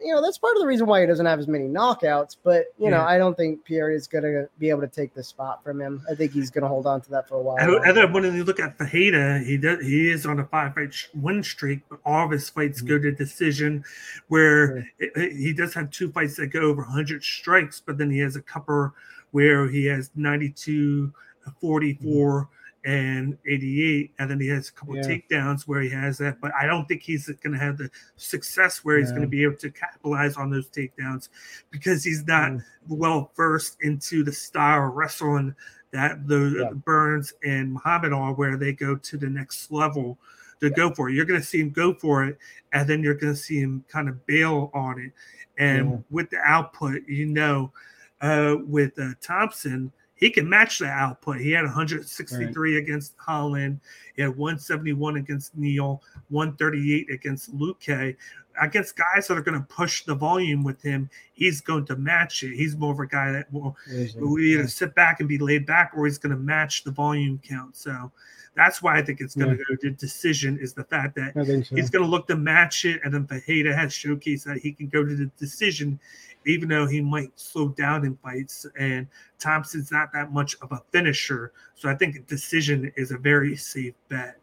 you know, that's part of the reason why he doesn't have as many knockouts. But you yeah. know, I don't think Pierre is going to be able to take the spot from him. I think he's going to hold on to that for a while. And, then when you look at Fajita, he does he is on a five fight win streak, but all of his fights mm-hmm. go to decision. Where it, it, he does have two fights that go over 100 strikes, but then he has a couple where he has 92, 44. Mm-hmm and 88, and then he has a couple yeah. takedowns where he has that. But I don't think he's going to have the success where he's going to be able to capitalize on those takedowns because he's not mm. well versed into the style of wrestling that the. Burns and Muhammad are, where they go to the next level to go for it. You're going to see him go for it, and then you're going to see him kind of bail on it. And with the output, you know, uh, with uh, Thompson he can match the output. He had 163 right. against Holland. He had 171 against Neal, 138 against Luque. Against guys that are going to push the volume with him, he's going to match it. He's more of a guy that will, will either sit back and be laid back, or he's going to match the volume count. So that's why I think it's going to yeah. go to decision. Is the fact that so. he's going to look to match it, and then Fajita has showcased that he can go to the decision even though he might slow down in fights. And Thompson's not that much of a finisher. So I think decision is a very safe bet.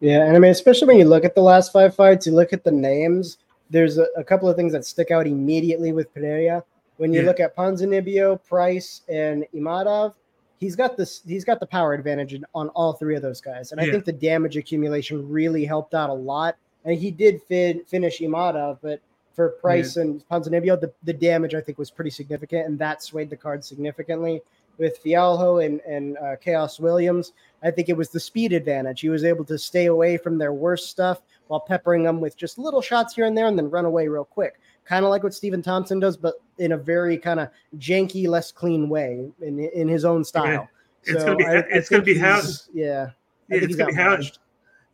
Yeah, and I mean, especially when you look at the last five fights, you look at the names. There's a, a couple of things that stick out immediately with Pereira. When you Yeah. look at Ponzinibbio, Price, and Imadaev, he's got this. He's got the power advantage in- on all three of those guys, and I think the damage accumulation really helped out a lot. And he did fin- finish imada but for Price and Ponzinibbio, the, the damage I think was pretty significant, and that swayed the card significantly. With Fialho and and uh, Khaos Williams, I think it was the speed advantage. He was able to stay away from their worst stuff while peppering them with just little shots here and there and then run away real quick. Kind of like what Stephen Thompson does, but in a very kind of janky, less clean way in, in his own style. It's gonna be- it's gonna be how- yeah. Yeah, it's gonna be how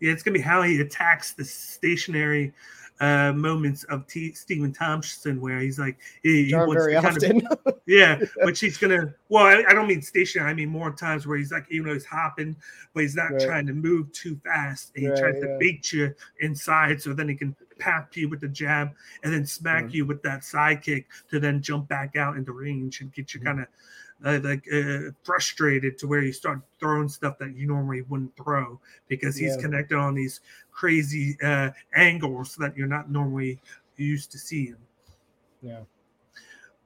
yeah, it's gonna be how he attacks the stationary uh moments of T- Stephen Thompson where he's like he, he wants very to kind of. Yeah, but she's gonna. Well, I, I don't mean stationary. I mean more times where he's like, even though he's hopping, but he's not Right. trying to move too fast, and he Right, tries to yeah. bait you inside, so then he can pap you with the jab and then smack Mhm. you with that side kick to then jump back out into range and get you Mhm. kind of. Uh, like uh, frustrated to where you start throwing stuff that you normally wouldn't throw because he's Yeah. connected on these crazy uh, angles that you're not normally used to seeing yeah.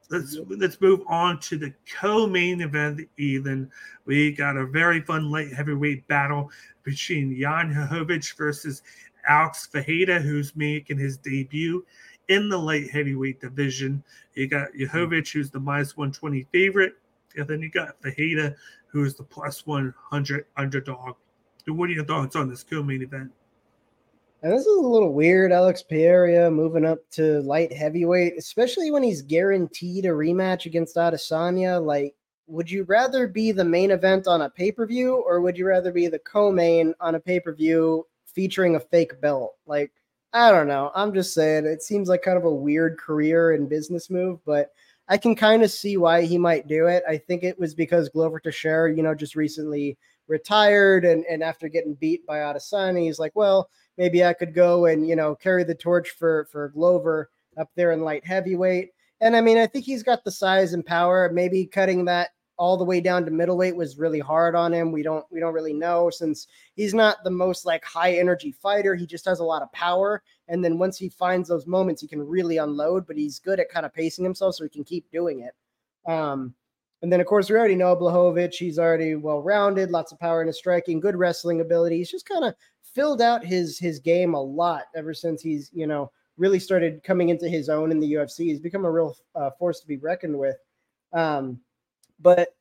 let's let's move on to the co-main event even we got a very fun light heavyweight battle between jan Blachowicz versus alex Pereira who's making his debut in the light heavyweight division you got Blachowicz, who's the minus 120 favorite and then you got Pereira who's the plus 100 underdog what are your thoughts on this co-main event And this is a little weird. Alex Pereira moving up to light heavyweight, especially when he's guaranteed a rematch against Adesanya. Like, would you rather be the main event on a pay per view, or would you rather be the co main on a pay per view featuring a fake belt? Like, I don't know. I'm just saying it seems like kind of a weird career and business move, but I can kind of see why he might do it. I think it was because Glover Teixeira, you know, just recently retired and, and after getting beat by Adesanya, he's like, well, maybe I could go and you know carry the torch for for Glover up there in light heavyweight. And I mean, I think he's got the size and power. Maybe cutting that all the way down to middleweight was really hard on him. We don't we don't really know since he's not the most like high energy fighter. He just has a lot of power. And then once he finds those moments, he can really unload. But he's good at kind of pacing himself, so he can keep doing it. Um, and then, of course, we already know Blachowicz. He's already well rounded, lots of power in his striking, good wrestling ability. He's just kind of filled out his his game a lot ever since he's you know really started coming into his own in the UFC. He's become a real uh, force to be reckoned with. Um, but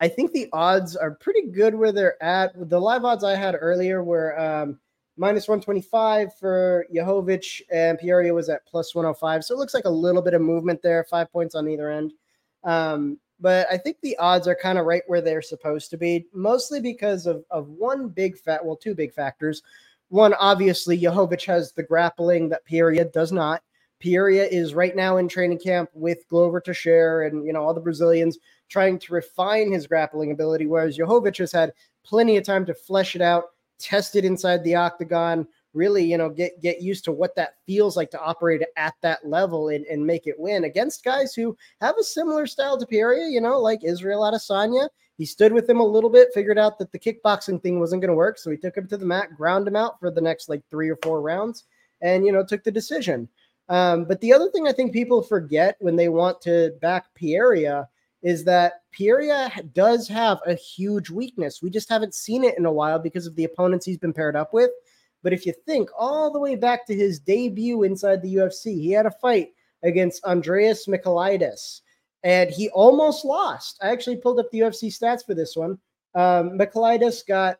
I think the odds are pretty good where they're at. The live odds I had earlier were um, minus 125 for Blachowicz, and Pereira was at plus 105. So it looks like a little bit of movement there, five points on either end. Um, but I think the odds are kind of right where they're supposed to be, mostly because of, of one big fat, well, two big factors. One, obviously, Blachowicz has the grappling that Pereira does not. Pereira is right now in training camp with Glover Teixeira and you know all the Brazilians trying to refine his grappling ability, whereas Blachowicz has had plenty of time to flesh it out, test it inside the octagon, really, you know, get get used to what that feels like to operate at that level and, and make it win against guys who have a similar style to Pereira, you know, like Israel Adesanya. He stood with him a little bit, figured out that the kickboxing thing wasn't going to work, so he took him to the mat, ground him out for the next like three or four rounds, and you know, took the decision. Um, but the other thing I think people forget when they want to back Pereira is that Pereira does have a huge weakness. We just haven't seen it in a while because of the opponents he's been paired up with. But if you think all the way back to his debut inside the UFC, he had a fight against Andreas Michailidis, and he almost lost. I actually pulled up the UFC stats for this one. Um, got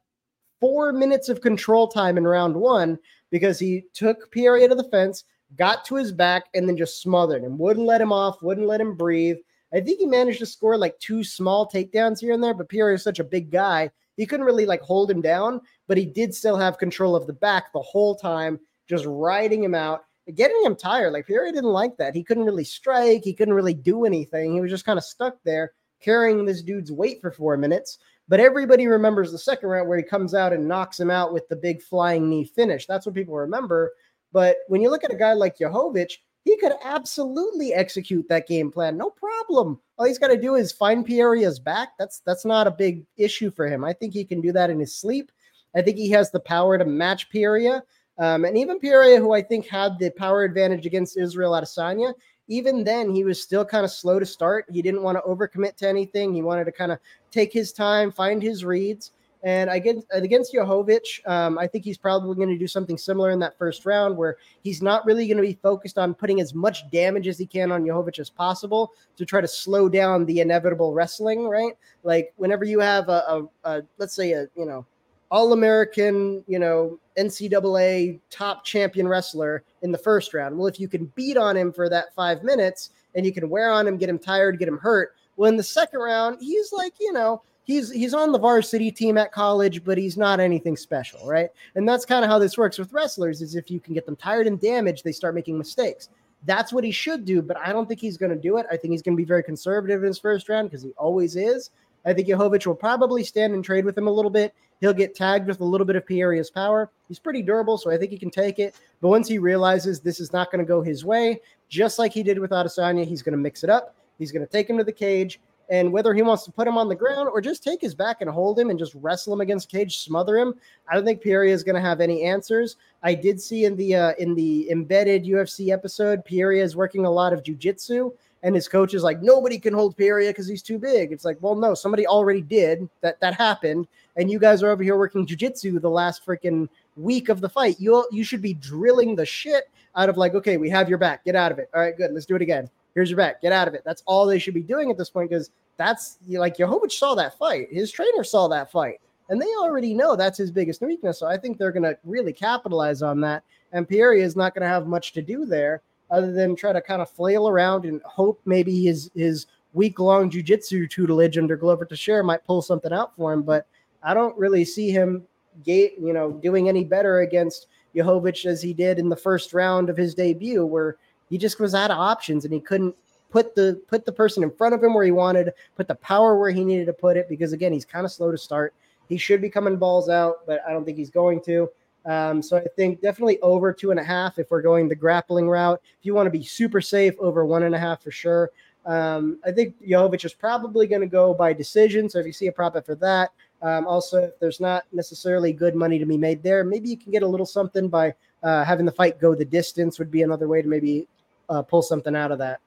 four minutes of control time in round one because he took Pierre to the fence, got to his back, and then just smothered him. Wouldn't let him off, wouldn't let him breathe. I think he managed to score like two small takedowns here and there, but Pierre is such a big guy. He couldn't really like hold him down, but he did still have control of the back the whole time, just riding him out, getting him tired. Like Pierre didn't like that. He couldn't really strike, he couldn't really do anything. He was just kind of stuck there carrying this dude's weight for four minutes. But everybody remembers the second round where he comes out and knocks him out with the big flying knee finish. That's what people remember. But when you look at a guy like Blachowicz, he could absolutely execute that game plan, no problem. All he's got to do is find Pereira's back. That's that's not a big issue for him. I think he can do that in his sleep. I think he has the power to match Pereira. Um, and even Pereira, who I think had the power advantage against Israel Adesanya, even then he was still kind of slow to start. He didn't want to overcommit to anything. He wanted to kind of take his time, find his reads. And against against Blachowicz, um, I think he's probably going to do something similar in that first round, where he's not really going to be focused on putting as much damage as he can on Blachowicz as possible to try to slow down the inevitable wrestling. Right, like whenever you have a, a, a let's say a you know all American, you know, NCAA top champion wrestler in the first round. Well, if you can beat on him for that five minutes and you can wear on him, get him tired, get him hurt. Well, in the second round, he's like, you know, he's he's on the varsity team at college, but he's not anything special, right? And that's kind of how this works with wrestlers is if you can get them tired and damaged, they start making mistakes. That's what he should do, but I don't think he's going to do it. I think he's going to be very conservative in his first round because he always is. I think Blachowicz will probably stand and trade with him a little bit. He'll get tagged with a little bit of Pereira's power. He's pretty durable, so I think he can take it. But once he realizes this is not going to go his way, just like he did with Adesanya, he's going to mix it up. He's going to take him to the cage. And whether he wants to put him on the ground or just take his back and hold him and just wrestle him against cage, smother him, I don't think Pereira is going to have any answers. I did see in the uh, in the embedded UFC episode, Pereira is working a lot of jujitsu and his coach is like, nobody can hold Pereira because he's too big. It's like, well, no, somebody already did that. That happened, and you guys are over here working jujitsu the last freaking week of the fight. You you should be drilling the shit out of like, okay, we have your back, get out of it. All right, good, let's do it again. Here's your back, get out of it. That's all they should be doing at this point because that's like Blachowicz saw that fight. His trainer saw that fight. And they already know that's his biggest weakness. So I think they're going to really capitalize on that. And Pereira is not going to have much to do there other than try to kind of flail around and hope maybe his his week long jujitsu tutelage under Glover Teixeira might pull something out for him. But I don't really see him gate, you know, doing any better against Blachowicz as he did in the first round of his debut, where he just was out of options and he couldn't put the put the person in front of him where he wanted, put the power where he needed to put it, because again, he's kind of slow to start. He should be coming balls out, but I don't think he's going to. Um, so I think definitely over two and a half if we're going the grappling route. If you want to be super safe, over one and a half for sure. Um, I think Blachowicz is probably going to go by decision. So if you see a profit for that, um, also if there's not necessarily good money to be made there, maybe you can get a little something by uh, having the fight go the distance. Would be another way to maybe uh, pull something out of that.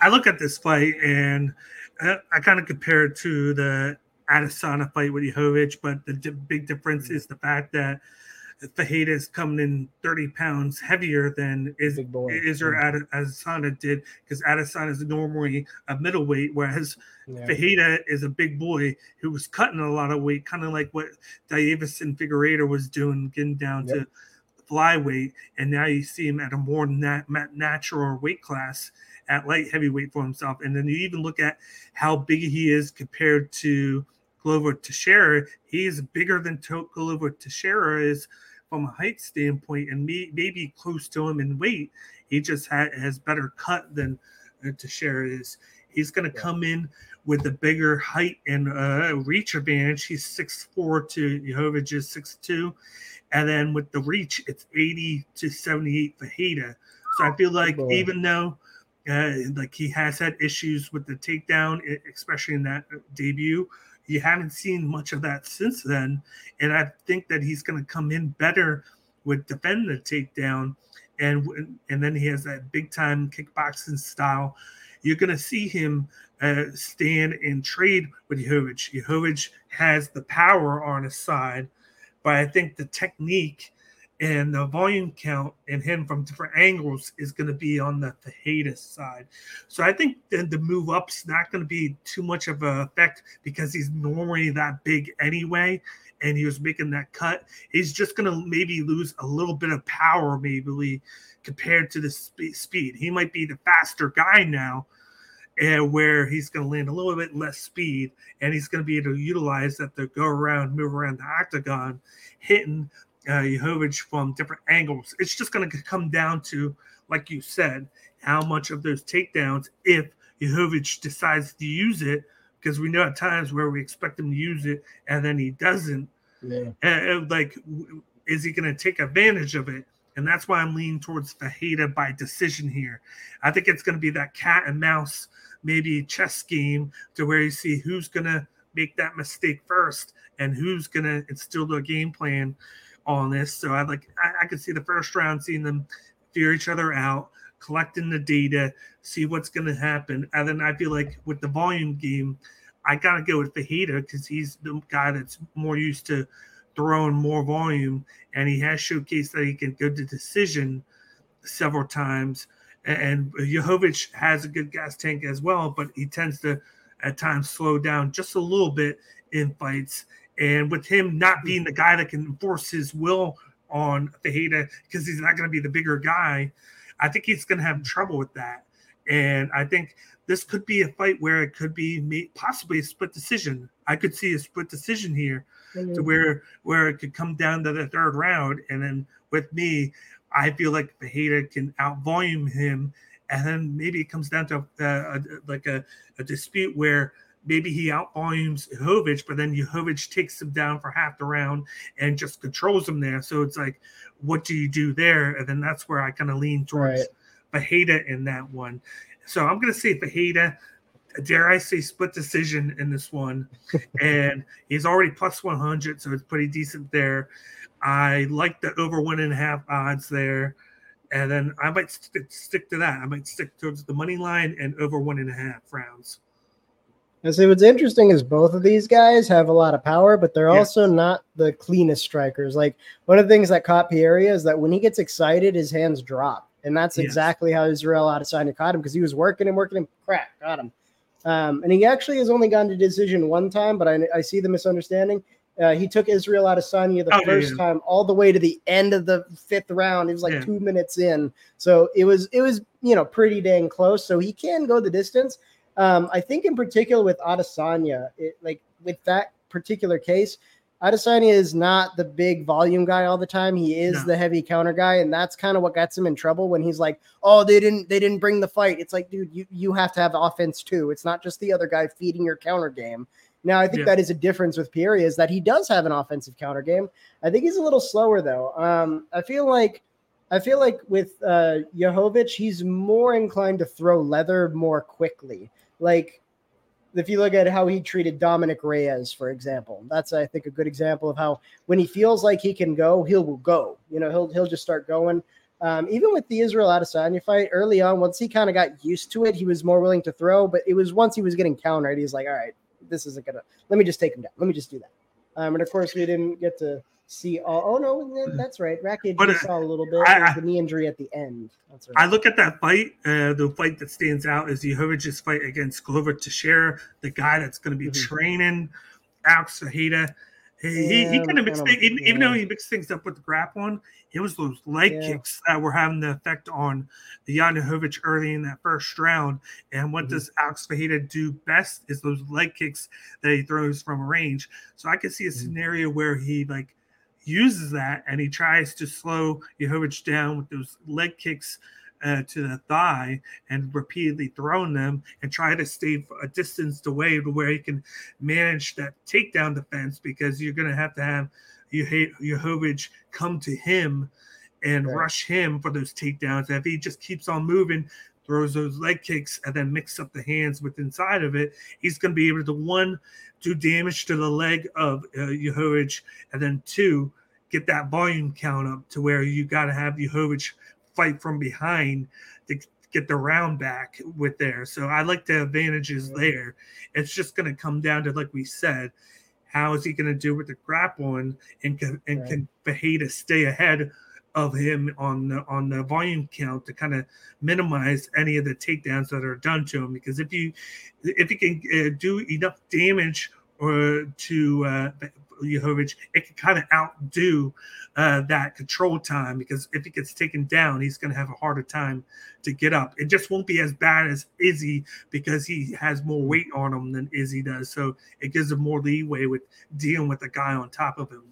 I look at this fight and I, I kind of compare it to the Adesanya fight with Blachowicz, but the big difference mm-hmm. is the fact that Pereira is coming in 30 pounds heavier than is Israel yeah. Adesanya did because Adesanya is normally a middleweight, whereas yeah. Pereira is a big boy who was cutting a lot of weight, kind of like what Deiveson Figueredo was doing, getting down yep. to flyweight, and now you see him at a more nat- natural weight class at light heavyweight for himself. And then you even look at how big he is compared to Glover Teixeira. He is bigger than Glover Teixeira is from a height standpoint, and me, maybe close to him in weight. He just ha- has better cut than uh, Teixeira is. He's going to come in with a bigger height and uh, reach advantage. He's 6'4 to Blachowicz is 6'2. And then with the reach, it's 80 to 78 for Hayda. So I feel like even though uh, like he has had issues with the takedown, especially in that uh, debut, you haven't seen much of that since then. And I think that he's going to come in better with defending the takedown. And, and then he has that big time kickboxing style. You're going to see him uh, stand and trade with Blachowicz. Blachowicz has the power on his side, but I think the technique and the volume count and him from different angles is going to be on the Pereira side. So I think the, the move up's not going to be too much of an effect because he's normally that big anyway, and he was making that cut. He's just going to maybe lose a little bit of power, maybe compared to the sp- speed. He might be the faster guy now. And where he's going to land a little bit less speed, and he's going to be able to utilize that to go around, move around the octagon, hitting uh, Blachowicz from different angles. It's just going to come down to, like you said, how much of those takedowns, if Blachowicz decides to use it, because we know at times where we expect him to use it and then he doesn't. Yeah. And, like, is he going to take advantage of it? And that's why I'm leaning towards Pereira by decision here. I think it's going to be that cat and mouse, maybe chess game to where you see who's going to make that mistake first and who's going to instill their game plan on this. So I like I, I could see the first round seeing them figure each other out, collecting the data, see what's going to happen, and then I feel like with the volume game, I got to go with Pereira because he's the guy that's more used to throwing more volume, and he has showcased that he can go to decision several times. And Blachowicz has a good gas tank as well, but he tends to at times slow down just a little bit in fights. And with him not being the guy that can enforce his will on Pereira because he's not going to be the bigger guy, I think he's going to have trouble with that. And I think this could be a fight where it could be possibly a split decision. I could see a split decision here mm-hmm. to where where it could come down to the third round. And then with me, I feel like Pereira can outvolume him. And then maybe it comes down to uh, a, like a, a dispute where maybe he outvolumes Blachowicz, but then Blachowicz takes him down for half the round and just controls him there. So it's like, what do you do there? And then that's where I kind of lean towards right. Pereira in that one. So I'm going to say Pereira. Dare I say split decision in this one? and he's already plus 100, so it's pretty decent there. I like the over one and a half odds there. And then I might st- stick to that. I might stick towards the money line and over one and a half rounds. And see, what's interesting is both of these guys have a lot of power, but they're yeah. also not the cleanest strikers. Like one of the things that caught Pereira is that when he gets excited, his hands drop, and that's yes. exactly how Israel Adesanya caught him because he was working and working and crack got him. Um, and he actually has only gone to decision one time, but I, I see the misunderstanding. Uh, he took Israel Adesanya the oh, first yeah. time all the way to the end of the fifth round. It was like yeah. two minutes in, so it was it was you know pretty dang close. So he can go the distance. Um, I think in particular with Adesanya, it, like with that particular case, Adesanya is not the big volume guy all the time. He is no. the heavy counter guy, and that's kind of what gets him in trouble when he's like, "Oh, they didn't they didn't bring the fight." It's like, dude, you you have to have offense too. It's not just the other guy feeding your counter game. Now, I think yeah. that is a difference with Pereira is that he does have an offensive counter game. I think he's a little slower though. Um, I feel like I feel like with uh, Blachowicz, he's more inclined to throw leather more quickly. Like if you look at how he treated Dominick Reyes, for example, that's I think a good example of how when he feels like he can go, he'll go. You know, he'll he'll just start going. Um, even with the Israel Adesanya fight early on, once he kind of got used to it, he was more willing to throw. But it was once he was getting countered, he's like, all right, this isn't gonna. Let me just take him down. Let me just do that. Um, and of course, we didn't get to see all. Oh no, mm. that's right. Rackage but, uh, saw a little bit. I, the knee injury at the end. That's right. I look at that fight. Uh, the fight that stands out is the Blachowicz's fight against Glover Teixeira, the guy that's going to be mm-hmm. training Alex Pereira. He, yeah, he, kind of mixed things, even, yeah. even, though he mixed things up with the grappling, it was those leg yeah. kicks that were having the effect on the Yanuhovich early in that first round. And what mm-hmm. does Alex Pereira do best is those leg kicks that he throws from range. So I could see a mm-hmm. scenario where he like uses that and he tries to slow Blachowicz down with those leg kicks uh, to the thigh and repeatedly throwing them and try to stay a distance away to where he can manage that takedown defense because you're going to have to have Blachowicz come to him and right. rush him for those takedowns. If he just keeps on moving, throws those leg kicks, and then mix up the hands with inside of it, he's going to be able to one do damage to the leg of uh, Blachowicz, and then two get that volume count up to where you got to have Blachowicz fight from behind to get the round back with there. So I like the advantages there. It's just going to come down to like we said, how is he going to do with the grappling and can, and right. can Pereira stay ahead of him on the on the volume count to kind of minimize any of the takedowns that are done to him because if you if you can uh, do enough damage or to uh, Blachowicz, it can kind of outdo uh, that control time because if he gets taken down, he's going to have a harder time to get up. It just won't be as bad as Izzy because he has more weight on him than Izzy does. So it gives him more leeway with dealing with the guy on top of him.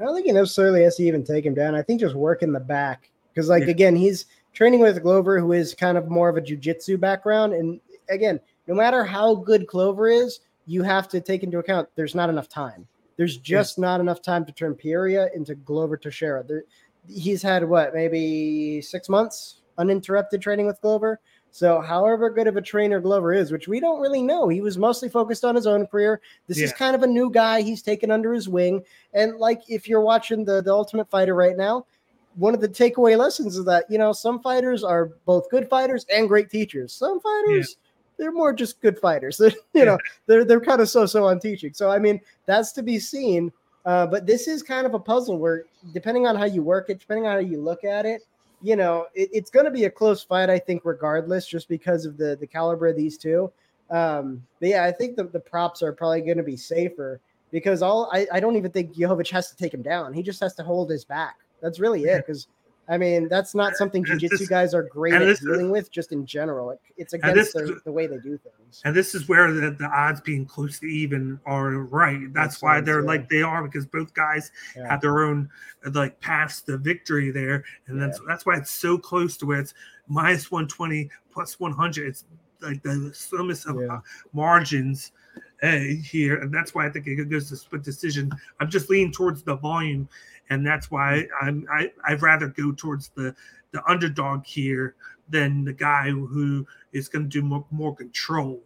I don't think he necessarily has to even take him down. I think just work in the back because, like, yeah. again, he's training with Glover, who is kind of more of a jujitsu background. And again, no matter how good Glover is, you have to take into account there's not enough time. There's just not enough time to turn Pereira into Glover Teixeira. There, he's had what, maybe six months uninterrupted training with Glover. So, however good of a trainer Glover is, which we don't really know, he was mostly focused on his own career. This is kind of a new guy he's taken under his wing. And like if you're watching the, the Ultimate Fighter right now, one of the takeaway lessons is that, you know, some fighters are both good fighters and great teachers. Some fighters, they're more just good fighters. you know, they're they're kind of so-so on teaching. So I mean, that's to be seen. Uh, but this is kind of a puzzle where depending on how you work it, depending on how you look at it, you know, it, it's going to be a close fight, I think, regardless, just because of the the caliber of these two. Um, but yeah, I think the, the props are probably going to be safer because all I, I don't even think Jovic has to take him down. He just has to hold his back. That's really it. Because I mean, that's not something this- guys are great at this is- dealing with, just in general. It, it's against this the, the way they do things. And this is where the, the odds being close to even are right. That's Makes why they're yeah. like they are because both guys Yeah. have their own like paths to victory there, and that's that's why it's so close to where it's minus one twenty plus one hundred. It's like the slimmest of Yeah. uh, margins uh, here, and that's why I think it goes to split decision. I'm just leaning towards the volume, and that's why I'm I I'd rather go towards the the underdog here than the guy who is going to do more, more control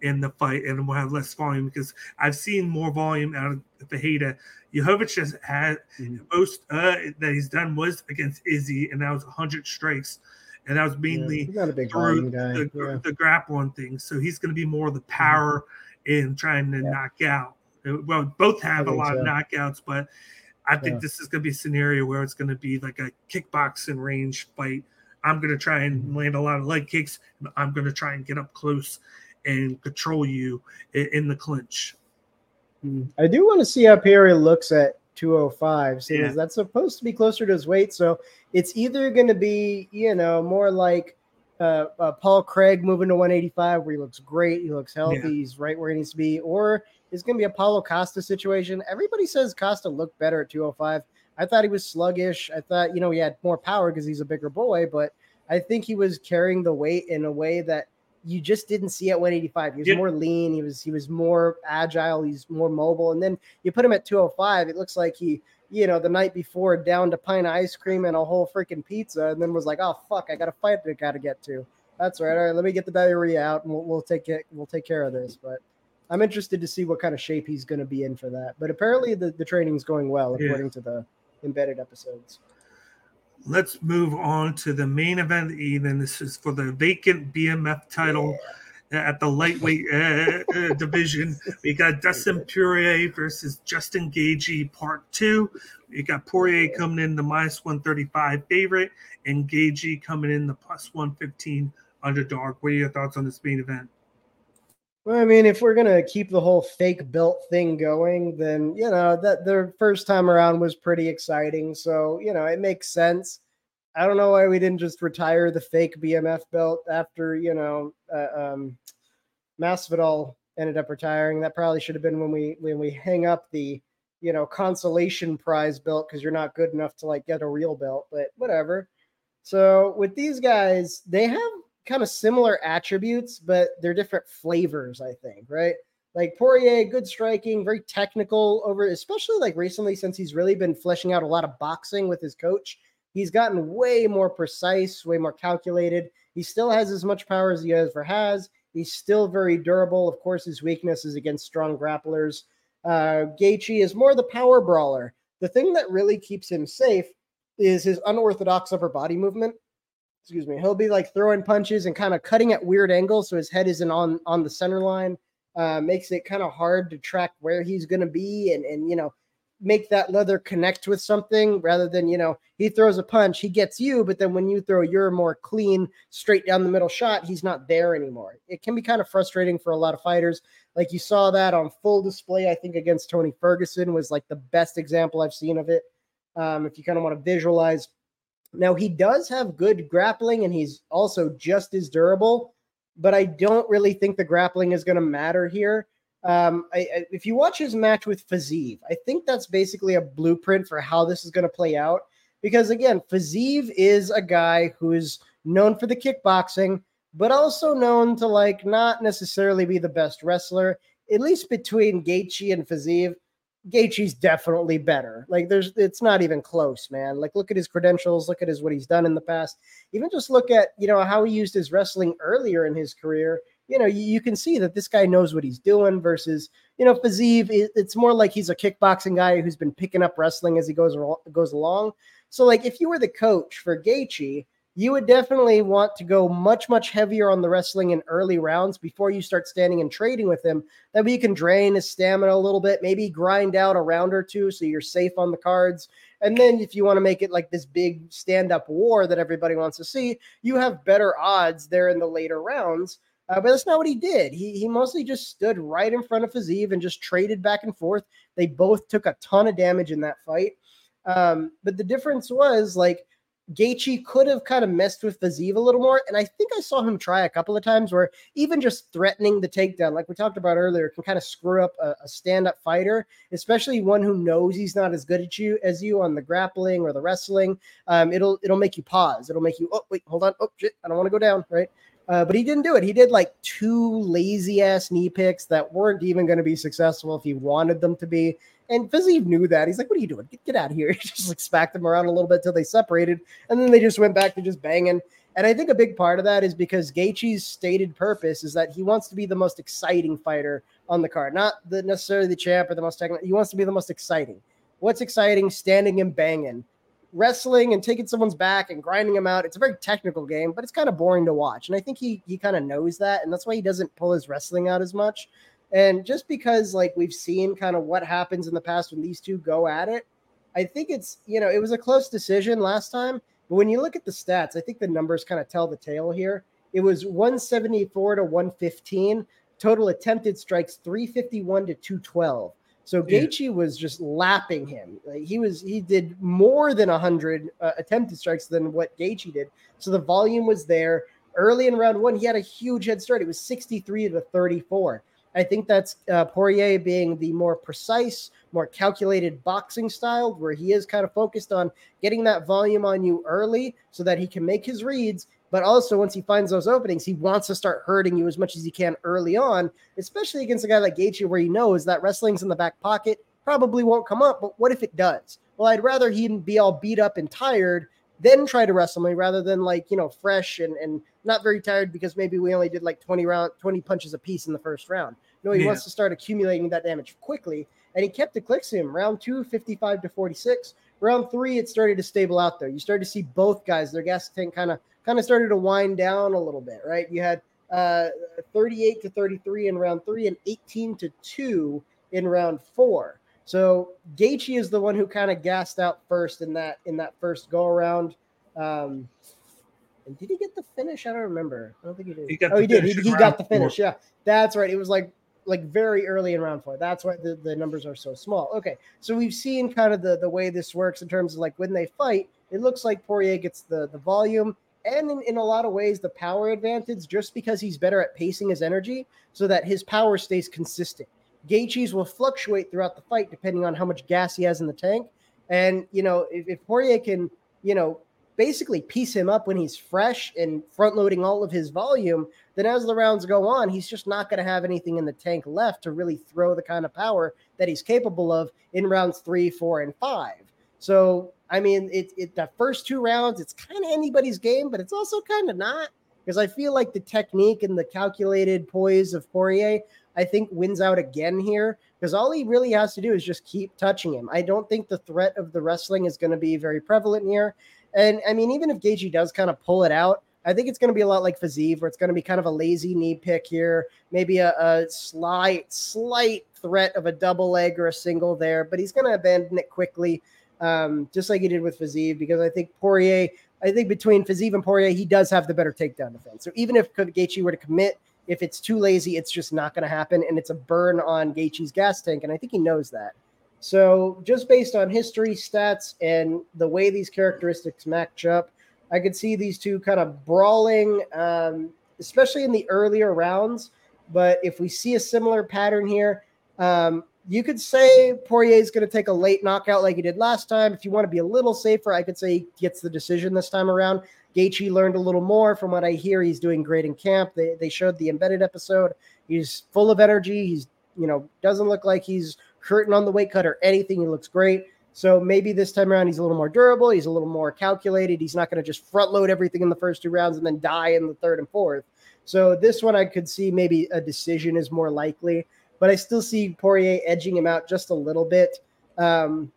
in the fight and will have less volume because I've seen more volume out of Pereira. Jovic has had Mhm. most uh, that he's done was against Izzy, and that was 100 strikes, and that was mainly he's not a big through the, yeah. the grappling thing. So he's going to be more of the power in trying to Yeah. knock out. Well, both have a lot of knockouts, but I think Yeah. this is going to be a scenario where it's going to be like a kickboxing range fight. I'm going to try and Mm-hmm. land a lot of leg kicks, and I'm going to try and get up close and control you in, the clinch. Mm. I do want to see how Perry looks at 205, seeing Yeah. that's supposed to be closer to his weight. So it's either going to be, you know, more like uh, uh, Paul Craig moving to 185, where he looks great, he looks healthy, Yeah. he's right where he needs to be, or it's going to be a Paulo Costa situation. Everybody says Costa looked better at 205. I thought he was sluggish. I thought, you know, he had more power because he's a bigger boy, but I think he was carrying the weight in a way that you just didn't see at 185. He was Yeah. more lean. He was he was more agile. He's more mobile. And then you put him at 205. It looks like he, you know, the night before downed a pint of ice cream and a whole freaking pizza, and then was like, "Oh fuck, I got a fight that I got to get to." That's right. All right, let me get the diarrhea out, and we'll, we'll take it. We'll take care of this. But I'm interested to see what kind of shape he's going to be in for that. But apparently, the the training's going well Yeah. according to the embedded episodes. Let's move on to the main event of the evening. This is for the vacant BMF title at the lightweight uh, uh, division. We got Dustin Poirier versus Justin Gaethje, part two. We got Poirier coming in the minus 135 favorite and Gaethje coming in the plus 115 underdog. What are your thoughts on this main event? Well, I mean, if we're gonna keep the whole fake belt thing going, then you know that their first time around was pretty exciting. So you know it makes sense. I don't know why we didn't just retire the fake BMF belt after you know uh, um, Masvidal ended up retiring. That probably should have been when we when we hang up the you know consolation prize belt because you're not good enough to like get a real belt. But whatever. So with these guys, they have kind of similar attributes, but they're different flavors, I think, right? Like Poirier, good striking, very technical over, especially like recently since he's really been fleshing out a lot of boxing with his coach. He's gotten way more precise, way more calculated. He still has as much power as he ever has. He's still very durable. Of course, his weakness is against strong grapplers. Uh, Gaethje is more the power brawler. The thing that really keeps him safe is his unorthodox upper body movement excuse me, he'll be like throwing punches and kind of cutting at weird angles, so his head isn't on on the center line. Uh, makes it kind of hard to track where he's going to be and and you know make that leather connect with something rather than you know he throws a punch he gets you but then when you throw your more clean straight down the middle shot he's not there anymore. It can be kind of frustrating for a lot of fighters. Like you saw that on full display i think against tony ferguson was like the best example i've seen of it um, if you kind of want to visualize. Now he does have good grappling and he's also just as durable, but I don't really think the grappling is going to matter here. Um, I, I, if you watch his match with Fiziev, I think that's basically a blueprint for how this is going to play out. Because again, Fiziev is a guy who is known for the kickboxing, but also known to like not necessarily be the best wrestler. At least between Gaethje and Fiziev, Gaethje's definitely better. Like there's it's not even close, man. Like look at his credentials, look at his what he's done in the past. Even just look at, you know, how he used his wrestling earlier in his career. You know, you, you can see that this guy knows what he's doing versus, you know, Fiziev, it's more like he's a kickboxing guy who's been picking up wrestling as he goes goes along. So like if you were the coach for Gaethje, you would definitely want to go much, much heavier on the wrestling in early rounds before you start standing and trading with him. That way you can drain his stamina a little bit, maybe grind out a round or two so you're safe on the cards. And then if you want to make it like this big stand up war that everybody wants to see, you have better odds there in the later rounds. Uh, but that's not what he did. He, he mostly just stood right in front of Fiziev and just traded back and forth. They both took a ton of damage in that fight. Um, but the difference was like, Gaethje could have kind of messed with Fiziev a little more, and I think I saw him try a couple of times where even just threatening the takedown, like we talked about earlier, can kind of screw up a, a stand-up fighter, especially one who knows he's not as good at you as you on the grappling or the wrestling. Um, it'll it'll make you pause. It'll make you oh wait hold on oh shit I don't want to go down right. Uh, but he didn't do it. He did like two lazy ass knee picks that weren't even going to be successful if he wanted them to be. And Fiziev knew that. He's like, "What are you doing? Get, get out of here!" He just like smacked them around a little bit till they separated, and then they just went back to just banging. And I think a big part of that is because Gaethje's stated purpose is that he wants to be the most exciting fighter on the card, not the necessarily the champ or the most technical. He wants to be the most exciting. What's exciting? Standing and banging, wrestling and taking someone's back and grinding them out. It's a very technical game, but it's kind of boring to watch. And I think he he kind of knows that, and that's why he doesn't pull his wrestling out as much. And just because like we've seen kind of what happens in the past when these two go at it, I think it's you know it was a close decision last time. But when you look at the stats, I think the numbers kind of tell the tale here. It was 174 to 115. Total attempted strikes 351 to 212. So Gaethje yeah. was just lapping him. Like he was he did more than 100 uh, attempted strikes than what Gaethje did. So the volume was there. Early in round 1, he had a huge head start. It was 63 to 34. I think that's uh, Poirier being the more precise, more calculated boxing style, where he is kind of focused on getting that volume on you early so that he can make his reads. But also, once he finds those openings, he wants to start hurting you as much as he can early on, especially against a guy like Gaethje, where he knows that wrestling's in the back pocket, probably won't come up. But what if it does? Well, I'd rather he be all beat up and tired then try to wrestle me rather than like you know fresh and and not very tired because maybe we only did like 20 round 20 punches a piece in the first round no he yeah. wants to start accumulating that damage quickly and he kept eclipsing him round two 55 to 46 round three it started to stable out there you started to see both guys their gas tank kind of kind of started to wind down a little bit right you had uh 38 to 33 in round three and 18 to 2 in round four so Gaethje is the one who kind of gassed out first in that in that first go around. Um, and did he get the finish? I don't remember. I don't think he did. He oh, he did. He, he got the finish. Four. Yeah, that's right. It was like like very early in round four. That's why the, the numbers are so small. Okay, so we've seen kind of the the way this works in terms of like when they fight. It looks like Poirier gets the the volume and in, in a lot of ways the power advantage just because he's better at pacing his energy so that his power stays consistent. Gaethje's will fluctuate throughout the fight depending on how much gas he has in the tank. And you know, if, if Poirier can, you know, basically piece him up when he's fresh and front loading all of his volume, then as the rounds go on, he's just not going to have anything in the tank left to really throw the kind of power that he's capable of in rounds three, four, and five. So, I mean, it, it the first two rounds, it's kind of anybody's game, but it's also kind of not because I feel like the technique and the calculated poise of Poirier I think wins out again here because all he really has to do is just keep touching him. I don't think the threat of the wrestling is going to be very prevalent here. And I mean, even if Gaethje does kind of pull it out, I think it's going to be a lot like Fiziev, where it's going to be kind of a lazy knee pick here, maybe a, a slight, slight threat of a double leg or a single there, but he's going to abandon it quickly, um, just like he did with Fiziev, because I think Poirier, I think between Fiziev and Poirier, he does have the better takedown defense. So even if Gaethje were to commit if it's too lazy, it's just not going to happen. And it's a burn on Gaethje's gas tank. And I think he knows that. So just based on history, stats, and the way these characteristics match up, I could see these two kind of brawling, um, especially in the earlier rounds. But if we see a similar pattern here, um, you could say Poirier is going to take a late knockout like he did last time. If you want to be a little safer, I could say he gets the decision this time around. Gaethje learned a little more from what I hear. He's doing great in camp. They, they showed the embedded episode. He's full of energy. He's you know, doesn't look like he's hurting on the weight cut or anything. He looks great. So maybe this time around he's a little more durable. He's a little more calculated. He's not going to just front load everything in the first two rounds and then die in the third and fourth. So this one I could see maybe a decision is more likely, but I still see Poirier edging him out just a little bit. Um,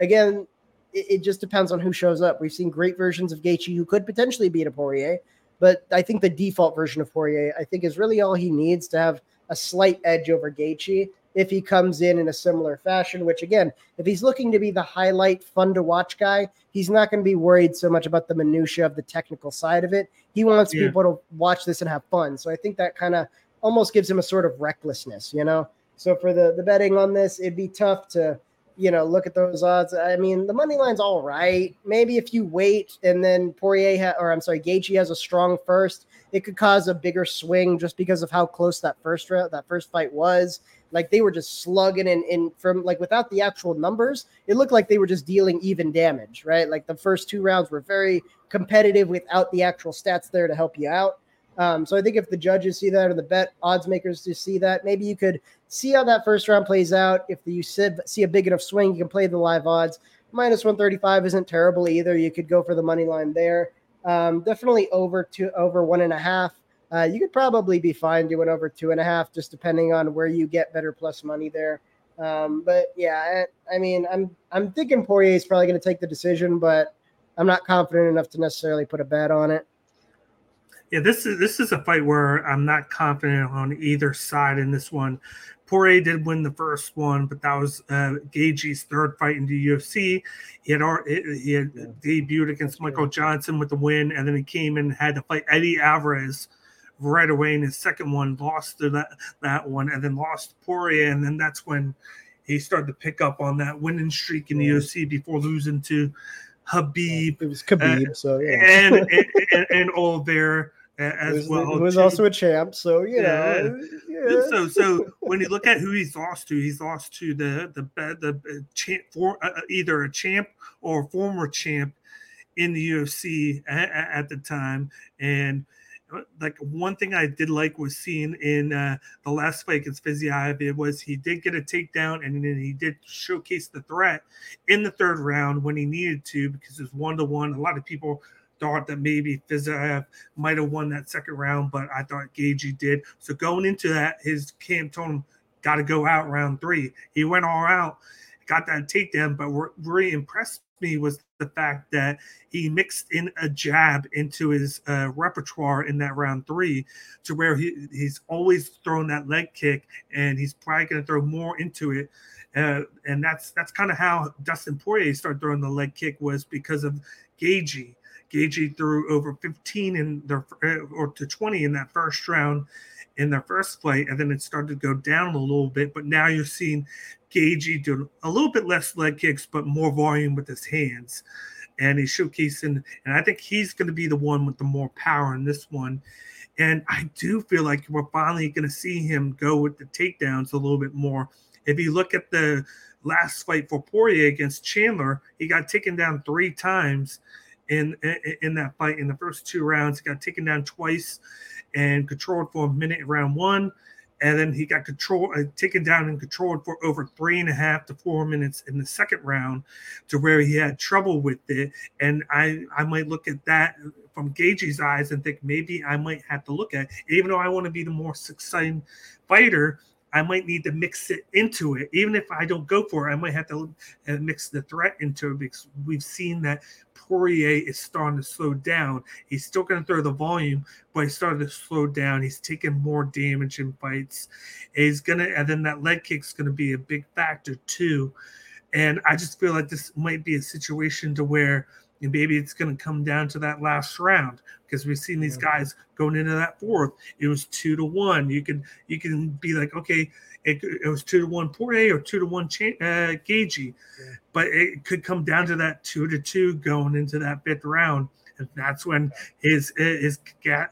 again, it, it, just depends on who shows up. We've seen great versions of Gaethje who could potentially beat a Poirier, but I think the default version of Poirier I think is really all he needs to have a slight edge over Gaethje if he comes in in a similar fashion. Which again, if he's looking to be the highlight, fun to watch guy, he's not going to be worried so much about the minutia of the technical side of it. He wants yeah. people to watch this and have fun. So I think that kind of almost gives him a sort of recklessness, you know. So for the the betting on this, it'd be tough to you know, look at those odds. I mean, the money line's all right. Maybe if you wait and then Poirier ha- or I'm sorry, Gaethje has a strong first, it could cause a bigger swing just because of how close that first round, that first fight was. Like they were just slugging and in from like without the actual numbers, it looked like they were just dealing even damage, right? Like the first two rounds were very competitive without the actual stats there to help you out. Um, so I think if the judges see that or the bet odds makers to see that, maybe you could see how that first round plays out. If you see a big enough swing, you can play the live odds. Minus 135 isn't terrible either. You could go for the money line there. Um, definitely over to over one and a half. Uh, you could probably be fine doing over two and a half, just depending on where you get better plus money there. Um, but yeah, I, I, mean, I'm I'm thinking Poirier is probably going to take the decision, but I'm not confident enough to necessarily put a bet on it. Yeah, this is this is a fight where I'm not confident on either side in this one. Poirier did win the first one, but that was uh, Gaethje's third fight in the UFC. He had he had yeah. debuted against Michael Johnson with the win, and then he came and had to fight Eddie Alvarez right away in his second one, lost to that that one, and then lost Poirier, and then that's when he started to pick up on that winning streak in the UFC before losing to Habib. It was Khabib, uh, so yeah, and, and, and, and all there as was, well. Who was also a champ, so you yeah. know. Yeah. So, so when you look at who he's lost to, he's lost to the the the, the champ for uh, uh, either a champ or a former champ in the UFC at, at the time, and uh, like one thing I did like was seeing in uh, the last fight against Fiziev, it was he did get a takedown and then he did showcase the threat in the third round when he needed to because it was one to one. A lot of people thought that maybe Fiziev might have won that second round, but I thought Gaethje did. So going into that, his camp told him got to go out round three. He went all out, got that takedown, but what really impressed me was the fact that he mixed in a jab into his uh, repertoire in that round three, to where he he's always throwing that leg kick, and he's probably going to throw more into it. Uh, and that's that's kind of how Dustin Poirier started throwing the leg kick was because of Gaethje. Gaethje threw over 15 in their uh, or to 20 in that first round in their first fight, and then it started to go down a little bit. But now you're seeing Gaethje do a little bit less leg kicks, but more volume with his hands. And he's showcasing, and I think he's going to be the one with the more power in this one. And I do feel like we're finally going to see him go with the takedowns a little bit more. If you look at the last fight for Poirier against Chandler, he got taken down three times in, in, in that fight. In the first two rounds, he got taken down twice and controlled for a minute in round one. And then he got control uh, taken down and controlled for over three and a half to four minutes in the second round, to where he had trouble with it. And I I might look at that from Gaethje's eyes and think maybe I might have to look at, even though I want to be the more exciting fighter. I might need to mix it into it. Even if I don't go for it, I might have to uh, mix the threat into it because we've seen that Poirier is starting to slow down. He's still going to throw the volume, but he's starting to slow down. He's taking more damage in fights. He's going to, and then that leg kick's going to be a big factor too. And I just feel like this might be a situation to where and maybe it's going to come down to that last round because we've seen these guys going into that fourth. It was two to one. You can you can be like, okay, it, it was two to one Poirier or two to one Ch- uh, Gaethje, yeah. but it could come down to that two to two going into that fifth round. And that's when his his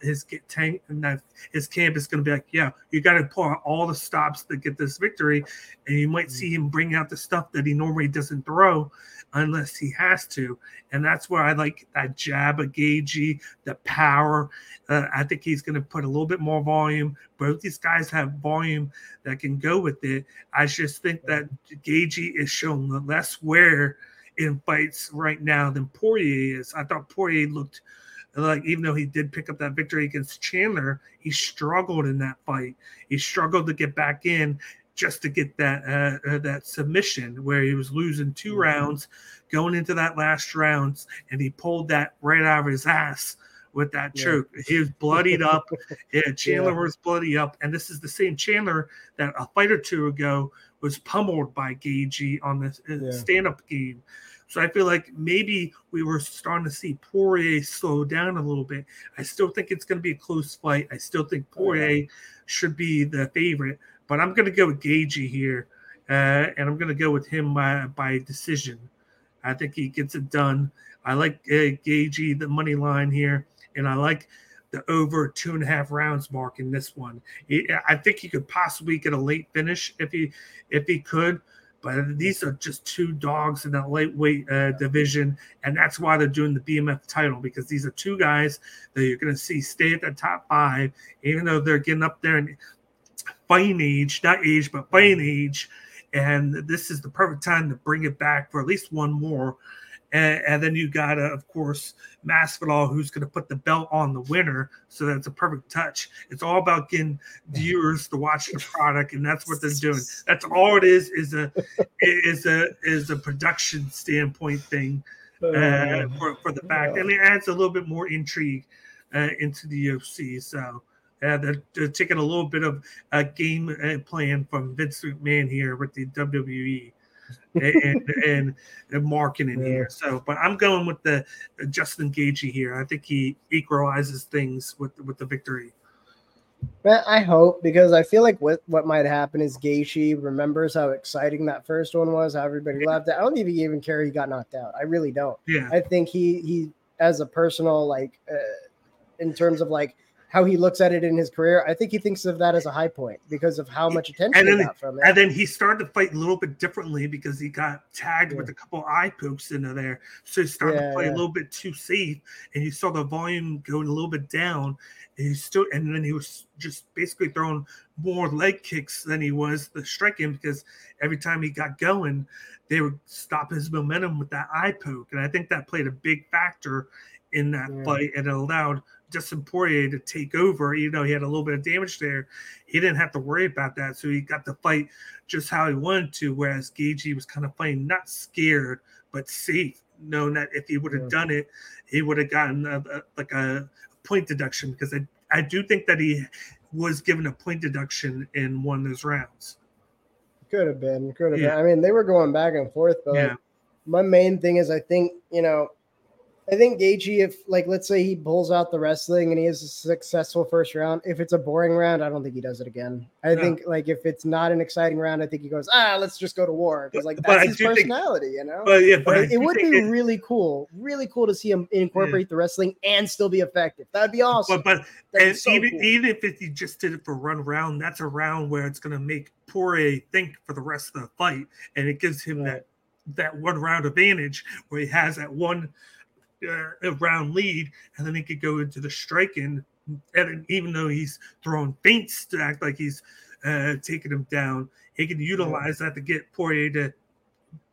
his tank and that his camp is going to be like, yeah, you got to pull out all the stops to get this victory, and you might see him bring out the stuff that he normally doesn't throw unless he has to, and that's where I like that jab of Gaethje, the power. Uh, I think he's going to put a little bit more volume. Both these guys have volume that can go with it. I just think that Gaethje is showing less wear in fights right now than Poirier is. I thought Poirier looked like even though he did pick up that victory against Chandler, he struggled in that fight. He struggled to get back in just to get that uh, uh, that submission where he was losing 2 mm-hmm. rounds going into that last rounds and he pulled that right out of his ass with that yeah. choke. He was bloodied up. Yeah, Chandler yeah. was bloody up, and this is the same Chandler that a fight or two ago was pummeled by Gaethje on the uh, yeah. stand-up game. So I feel like maybe we were starting to see Poirier slow down a little bit. I still think it's going to be a close fight. I still think oh, Poirier should be the favorite, but I'm going to go with Gaethje here, uh, and I'm going to go with him by, by decision. I think he gets it done. I like uh, Gaethje, the money line here, and I like the over two and a half rounds mark in this one. I think he could possibly get a late finish if he if he could, but these are just two dogs in that lightweight uh, division, and that's why they're doing the BMF title because these are two guys that you're going to see stay at the top five, even though they're getting up there in fighting age, not age, but fighting age. And this is the perfect time to bring it back for at least one more and, and then you got, uh, of course, Masvidal, who's going to put the belt on the winner. So that's a perfect touch. It's all about getting viewers to watch the product, and that's what they're doing. That's all it is. Is a is a is a production standpoint thing uh, for for the fact, and it adds a little bit more intrigue uh, into the UFC. So. Uh, they're, they're, taking a little bit of a game uh, plan from Vince McMahon here with the WWE and, and, and marketing yeah. here. So, but I'm going with the uh, Justin Gaethje here. I think he equalizes things with with the victory. I hope because I feel like what what might happen is Gaethje remembers how exciting that first one was, how everybody yeah. loved it. I don't even even care he got knocked out. I really don't. Yeah. I think he he as a personal like uh, in terms of like how he looks at it in his career, I think he thinks of that as a high point because of how much attention and then, he got from it. And then he started to fight a little bit differently because he got tagged yeah. with a couple eye pokes into there. So he started yeah, to play yeah. a little bit too safe, and you saw the volume going a little bit down. And he still, and then he was just basically throwing more leg kicks than he was the striking because every time he got going, they would stop his momentum with that eye poke. And I think that played a big factor in that fight and it allowed Justin Poirier to take over. even though he had a little bit of damage there. He didn't have to worry about that. So he got to fight just how he wanted to. Whereas Gaethje was kind of fighting not scared, but safe, knowing that if he would have yeah. done it, he would have gotten a, a, like a point deduction because I, I do think that he was given a point deduction in one of those rounds. Could have been, could have yeah. been. I mean, they were going back and forth, but yeah. like, my main thing is I think, you know, I think Gaethje, if like let's say he pulls out the wrestling and he has a successful first round, if it's a boring round, I don't think he does it again. I think like if it's not an exciting round, I think he goes, ah, let's just go to war because like that's his personality, think, you know. But yeah, but, but it, it would be it, really cool, really cool to see him incorporate yeah. the wrestling and still be effective. That'd be awesome. But but and so even cool. even if he just did it for one round, that's a round where it's gonna make Poirier think for the rest of the fight, and it gives him right. that that one round advantage where he has that one uh, round lead, and then he could go into the striking. And even though he's throwing feints to act like he's uh, taking him down, he can utilize that to get Poirier to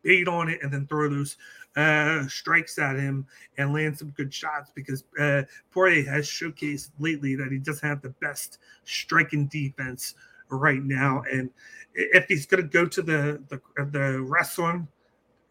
bait on it and then throw those uh, strikes at him and land some good shots because uh, Poirier has showcased lately that he doesn't have the best striking defense right now. And if he's going to go to the, the the wrestling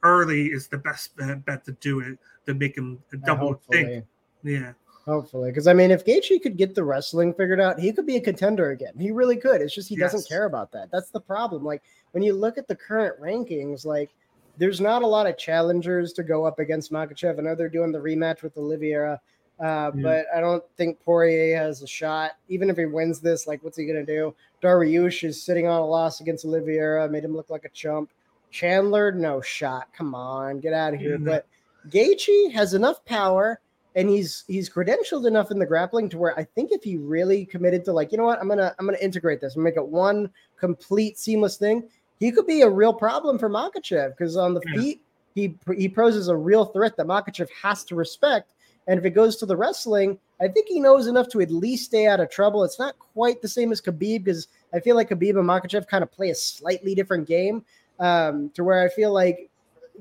early, is the best bet to do it to make him double think. Yeah. Hopefully, because I mean, if Gaethje could get the wrestling figured out, he could be a contender again. He really could. It's just he yes. doesn't care about that. That's the problem. Like when you look at the current rankings, like there's not a lot of challengers to go up against Makhachev. I know they're doing the rematch with Oliveira, uh, yeah. but I don't think Poirier has a shot. Even if he wins this, like what's he gonna do? Dariush is sitting on a loss against Oliveira, made him look like a chump. Chandler, no shot. Come on, get out of here. Mm-hmm. But Gaethje has enough power and he's he's credentialed enough in the grappling to where I think if he really committed to like, you know what, I'm gonna I'm gonna integrate this and make it one complete seamless thing, he could be a real problem for Makhachev because on the yeah. feet he he poses a real threat that Makhachev has to respect. And if it goes to the wrestling, I think he knows enough to at least stay out of trouble. It's not quite the same as Khabib because I feel like Khabib and Makhachev kind of play a slightly different game. Um, to where I feel like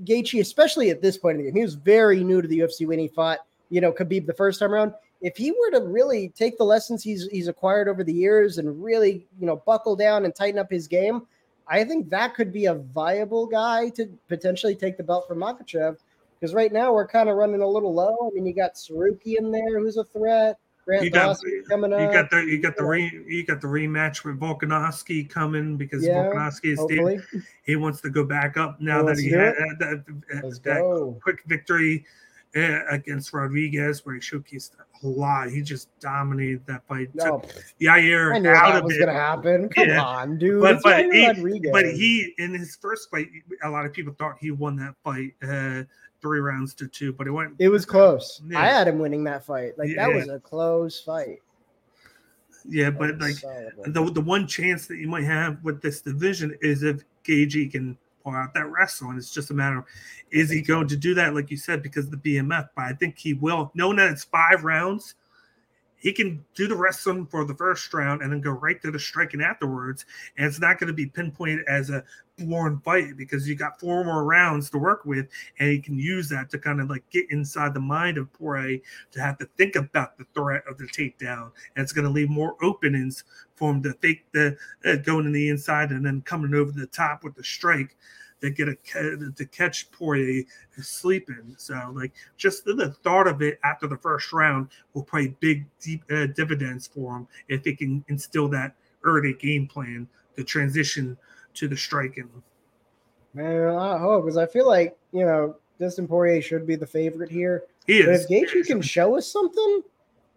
Gaethje, especially at this point in the game, he was very new to the UFC when he fought, you know, Khabib the first time around. If he were to really take the lessons he's he's acquired over the years and really, you know, buckle down and tighten up his game, I think that could be a viable guy to potentially take the belt from Makhachev. Because right now we're kind of running a little low. I mean, you got Tsarukyan in there, who's a threat. Grant you got, coming up. You got the you got the re, you got the rematch with Volkanovski coming because yeah, Volkanovski is hopefully. he wants to go back up now that he had that, that, that quick victory uh, against Rodriguez where he showcased a lot. He just dominated that fight. No, Yair I knew out that of was it. gonna happen. Come yeah. on, dude. But, but he, but he in his first fight, a lot of people thought he won that fight. Uh, three rounds to two, but it went. It was close. Yeah. I had him winning that fight. Like yeah. that was a close fight. Yeah, that but like the the one chance that you might have with this division is if Gaethje can pull out that wrestle, and it's just a matter of is he going to do that, like you said, because the BMF. But I think he will, knowing that it's five rounds he can do the wrestling for the first round and then go right to the striking afterwards. And it's not going to be pinpointed as a boring fight because you got four more rounds to work with, and he can use that to kind of like get inside the mind of Poirier to have to think about the threat of the takedown. And it's going to leave more openings for him to fake the uh, going in the inside and then coming over the top with the strike that get a to catch Poirier sleeping. So like just the thought of it after the first round will pay big deep uh, dividends for him if they can instill that early game plan to transition to the striking. Man, I hope because I feel like you know Dustin Poirier should be the favorite here. He but if Gaethje can show us something,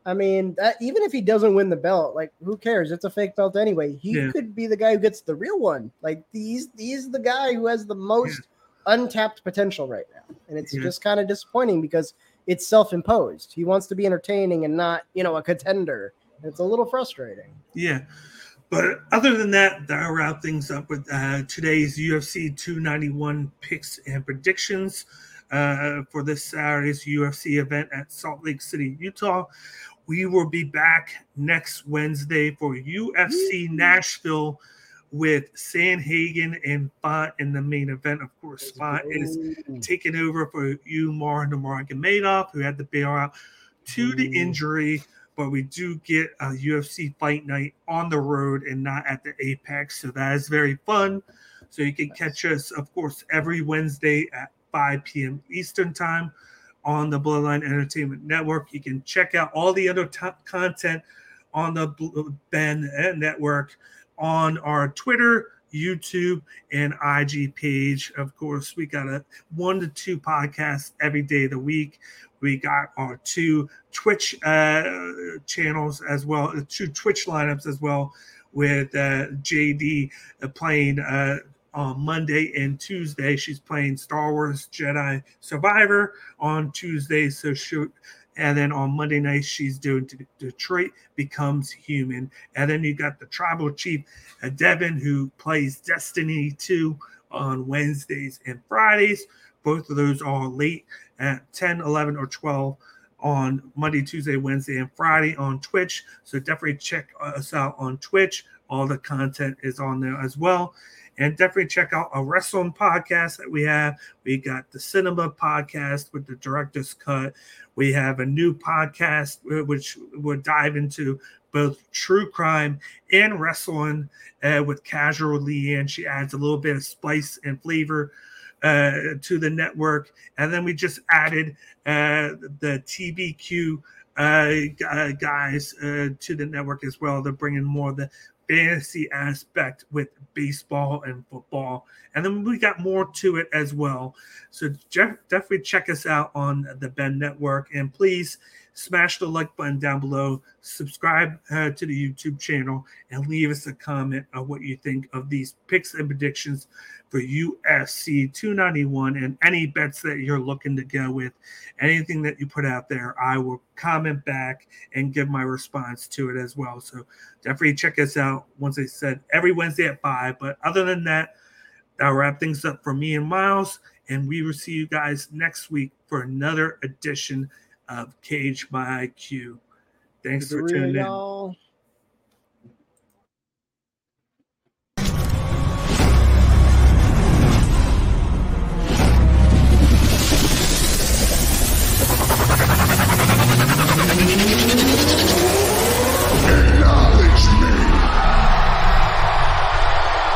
I mean, that, even if he doesn't win the belt, like who cares? It's a fake belt anyway. He yeah. could be the guy who gets the real one. Like he's he's the guy who has the most yeah. untapped potential right now, and it's yeah. just kind of disappointing because it's self-imposed. He wants to be entertaining and not, you know, a contender. It's a little frustrating. Yeah. But other than that, that'll wrap things up with uh, today's UFC 291 picks and predictions uh, for this Saturday's UFC event at Salt Lake City, Utah. We will be back next Wednesday for UFC Nashville with Sandhagen and Font in the main event. Of course, Font is taking over for Umar Nurmagomedov, who had to bail out to the injury. But we do get a UFC fight night on the road and not at the Apex. So that is very fun. So you can catch us, of course, every Wednesday at 5 p.m. Eastern Time on the Bloodline Entertainment Network. You can check out all the other top content on the Ben Network on our Twitter, YouTube, and IG page. Of course, we got a one to two podcasts every day of the week. We got our two Twitch uh, channels as well, two Twitch lineups as well, with uh, JD uh, playing uh, on Monday and Tuesday. She's playing Star Wars Jedi Survivor on Tuesday. So she, and then on Monday night she's doing Detroit Becomes Human. And then you got the Tribal Chief uh, Devin who plays Destiny 2 on Wednesdays and Fridays. Both of those are late at 10, 11, or 12 on Monday, Tuesday, Wednesday, and Friday on Twitch. So definitely check us out on Twitch. All the content is on there as well and definitely check out a wrestling podcast that we have. We got the cinema podcast with the director's cut. We have a new podcast which will dive into both true crime and wrestling uh, with Casual Leanne. She adds a little bit of spice and flavor uh, to the network. And then we just added uh, the TBQ uh, guys uh, to the network as well. They're bringing more of the fantasy aspect with baseball and football. And then we got more to it as well. So Jeff, definitely check us out on the Ben Network. And please smash the like button down below, subscribe uh, to the YouTube channel, and leave us a comment on what you think of these picks and predictions for UFC 291 and any bets that you're looking to go with. Anything that you put out there, I will comment back and give my response to it as well. So definitely check us out. Once I said every Wednesday at 5. But other than that, that'll wrap things up for me and Miles. And we will see you guys next week for another edition of Cage My IQ. Thanks for tuning in.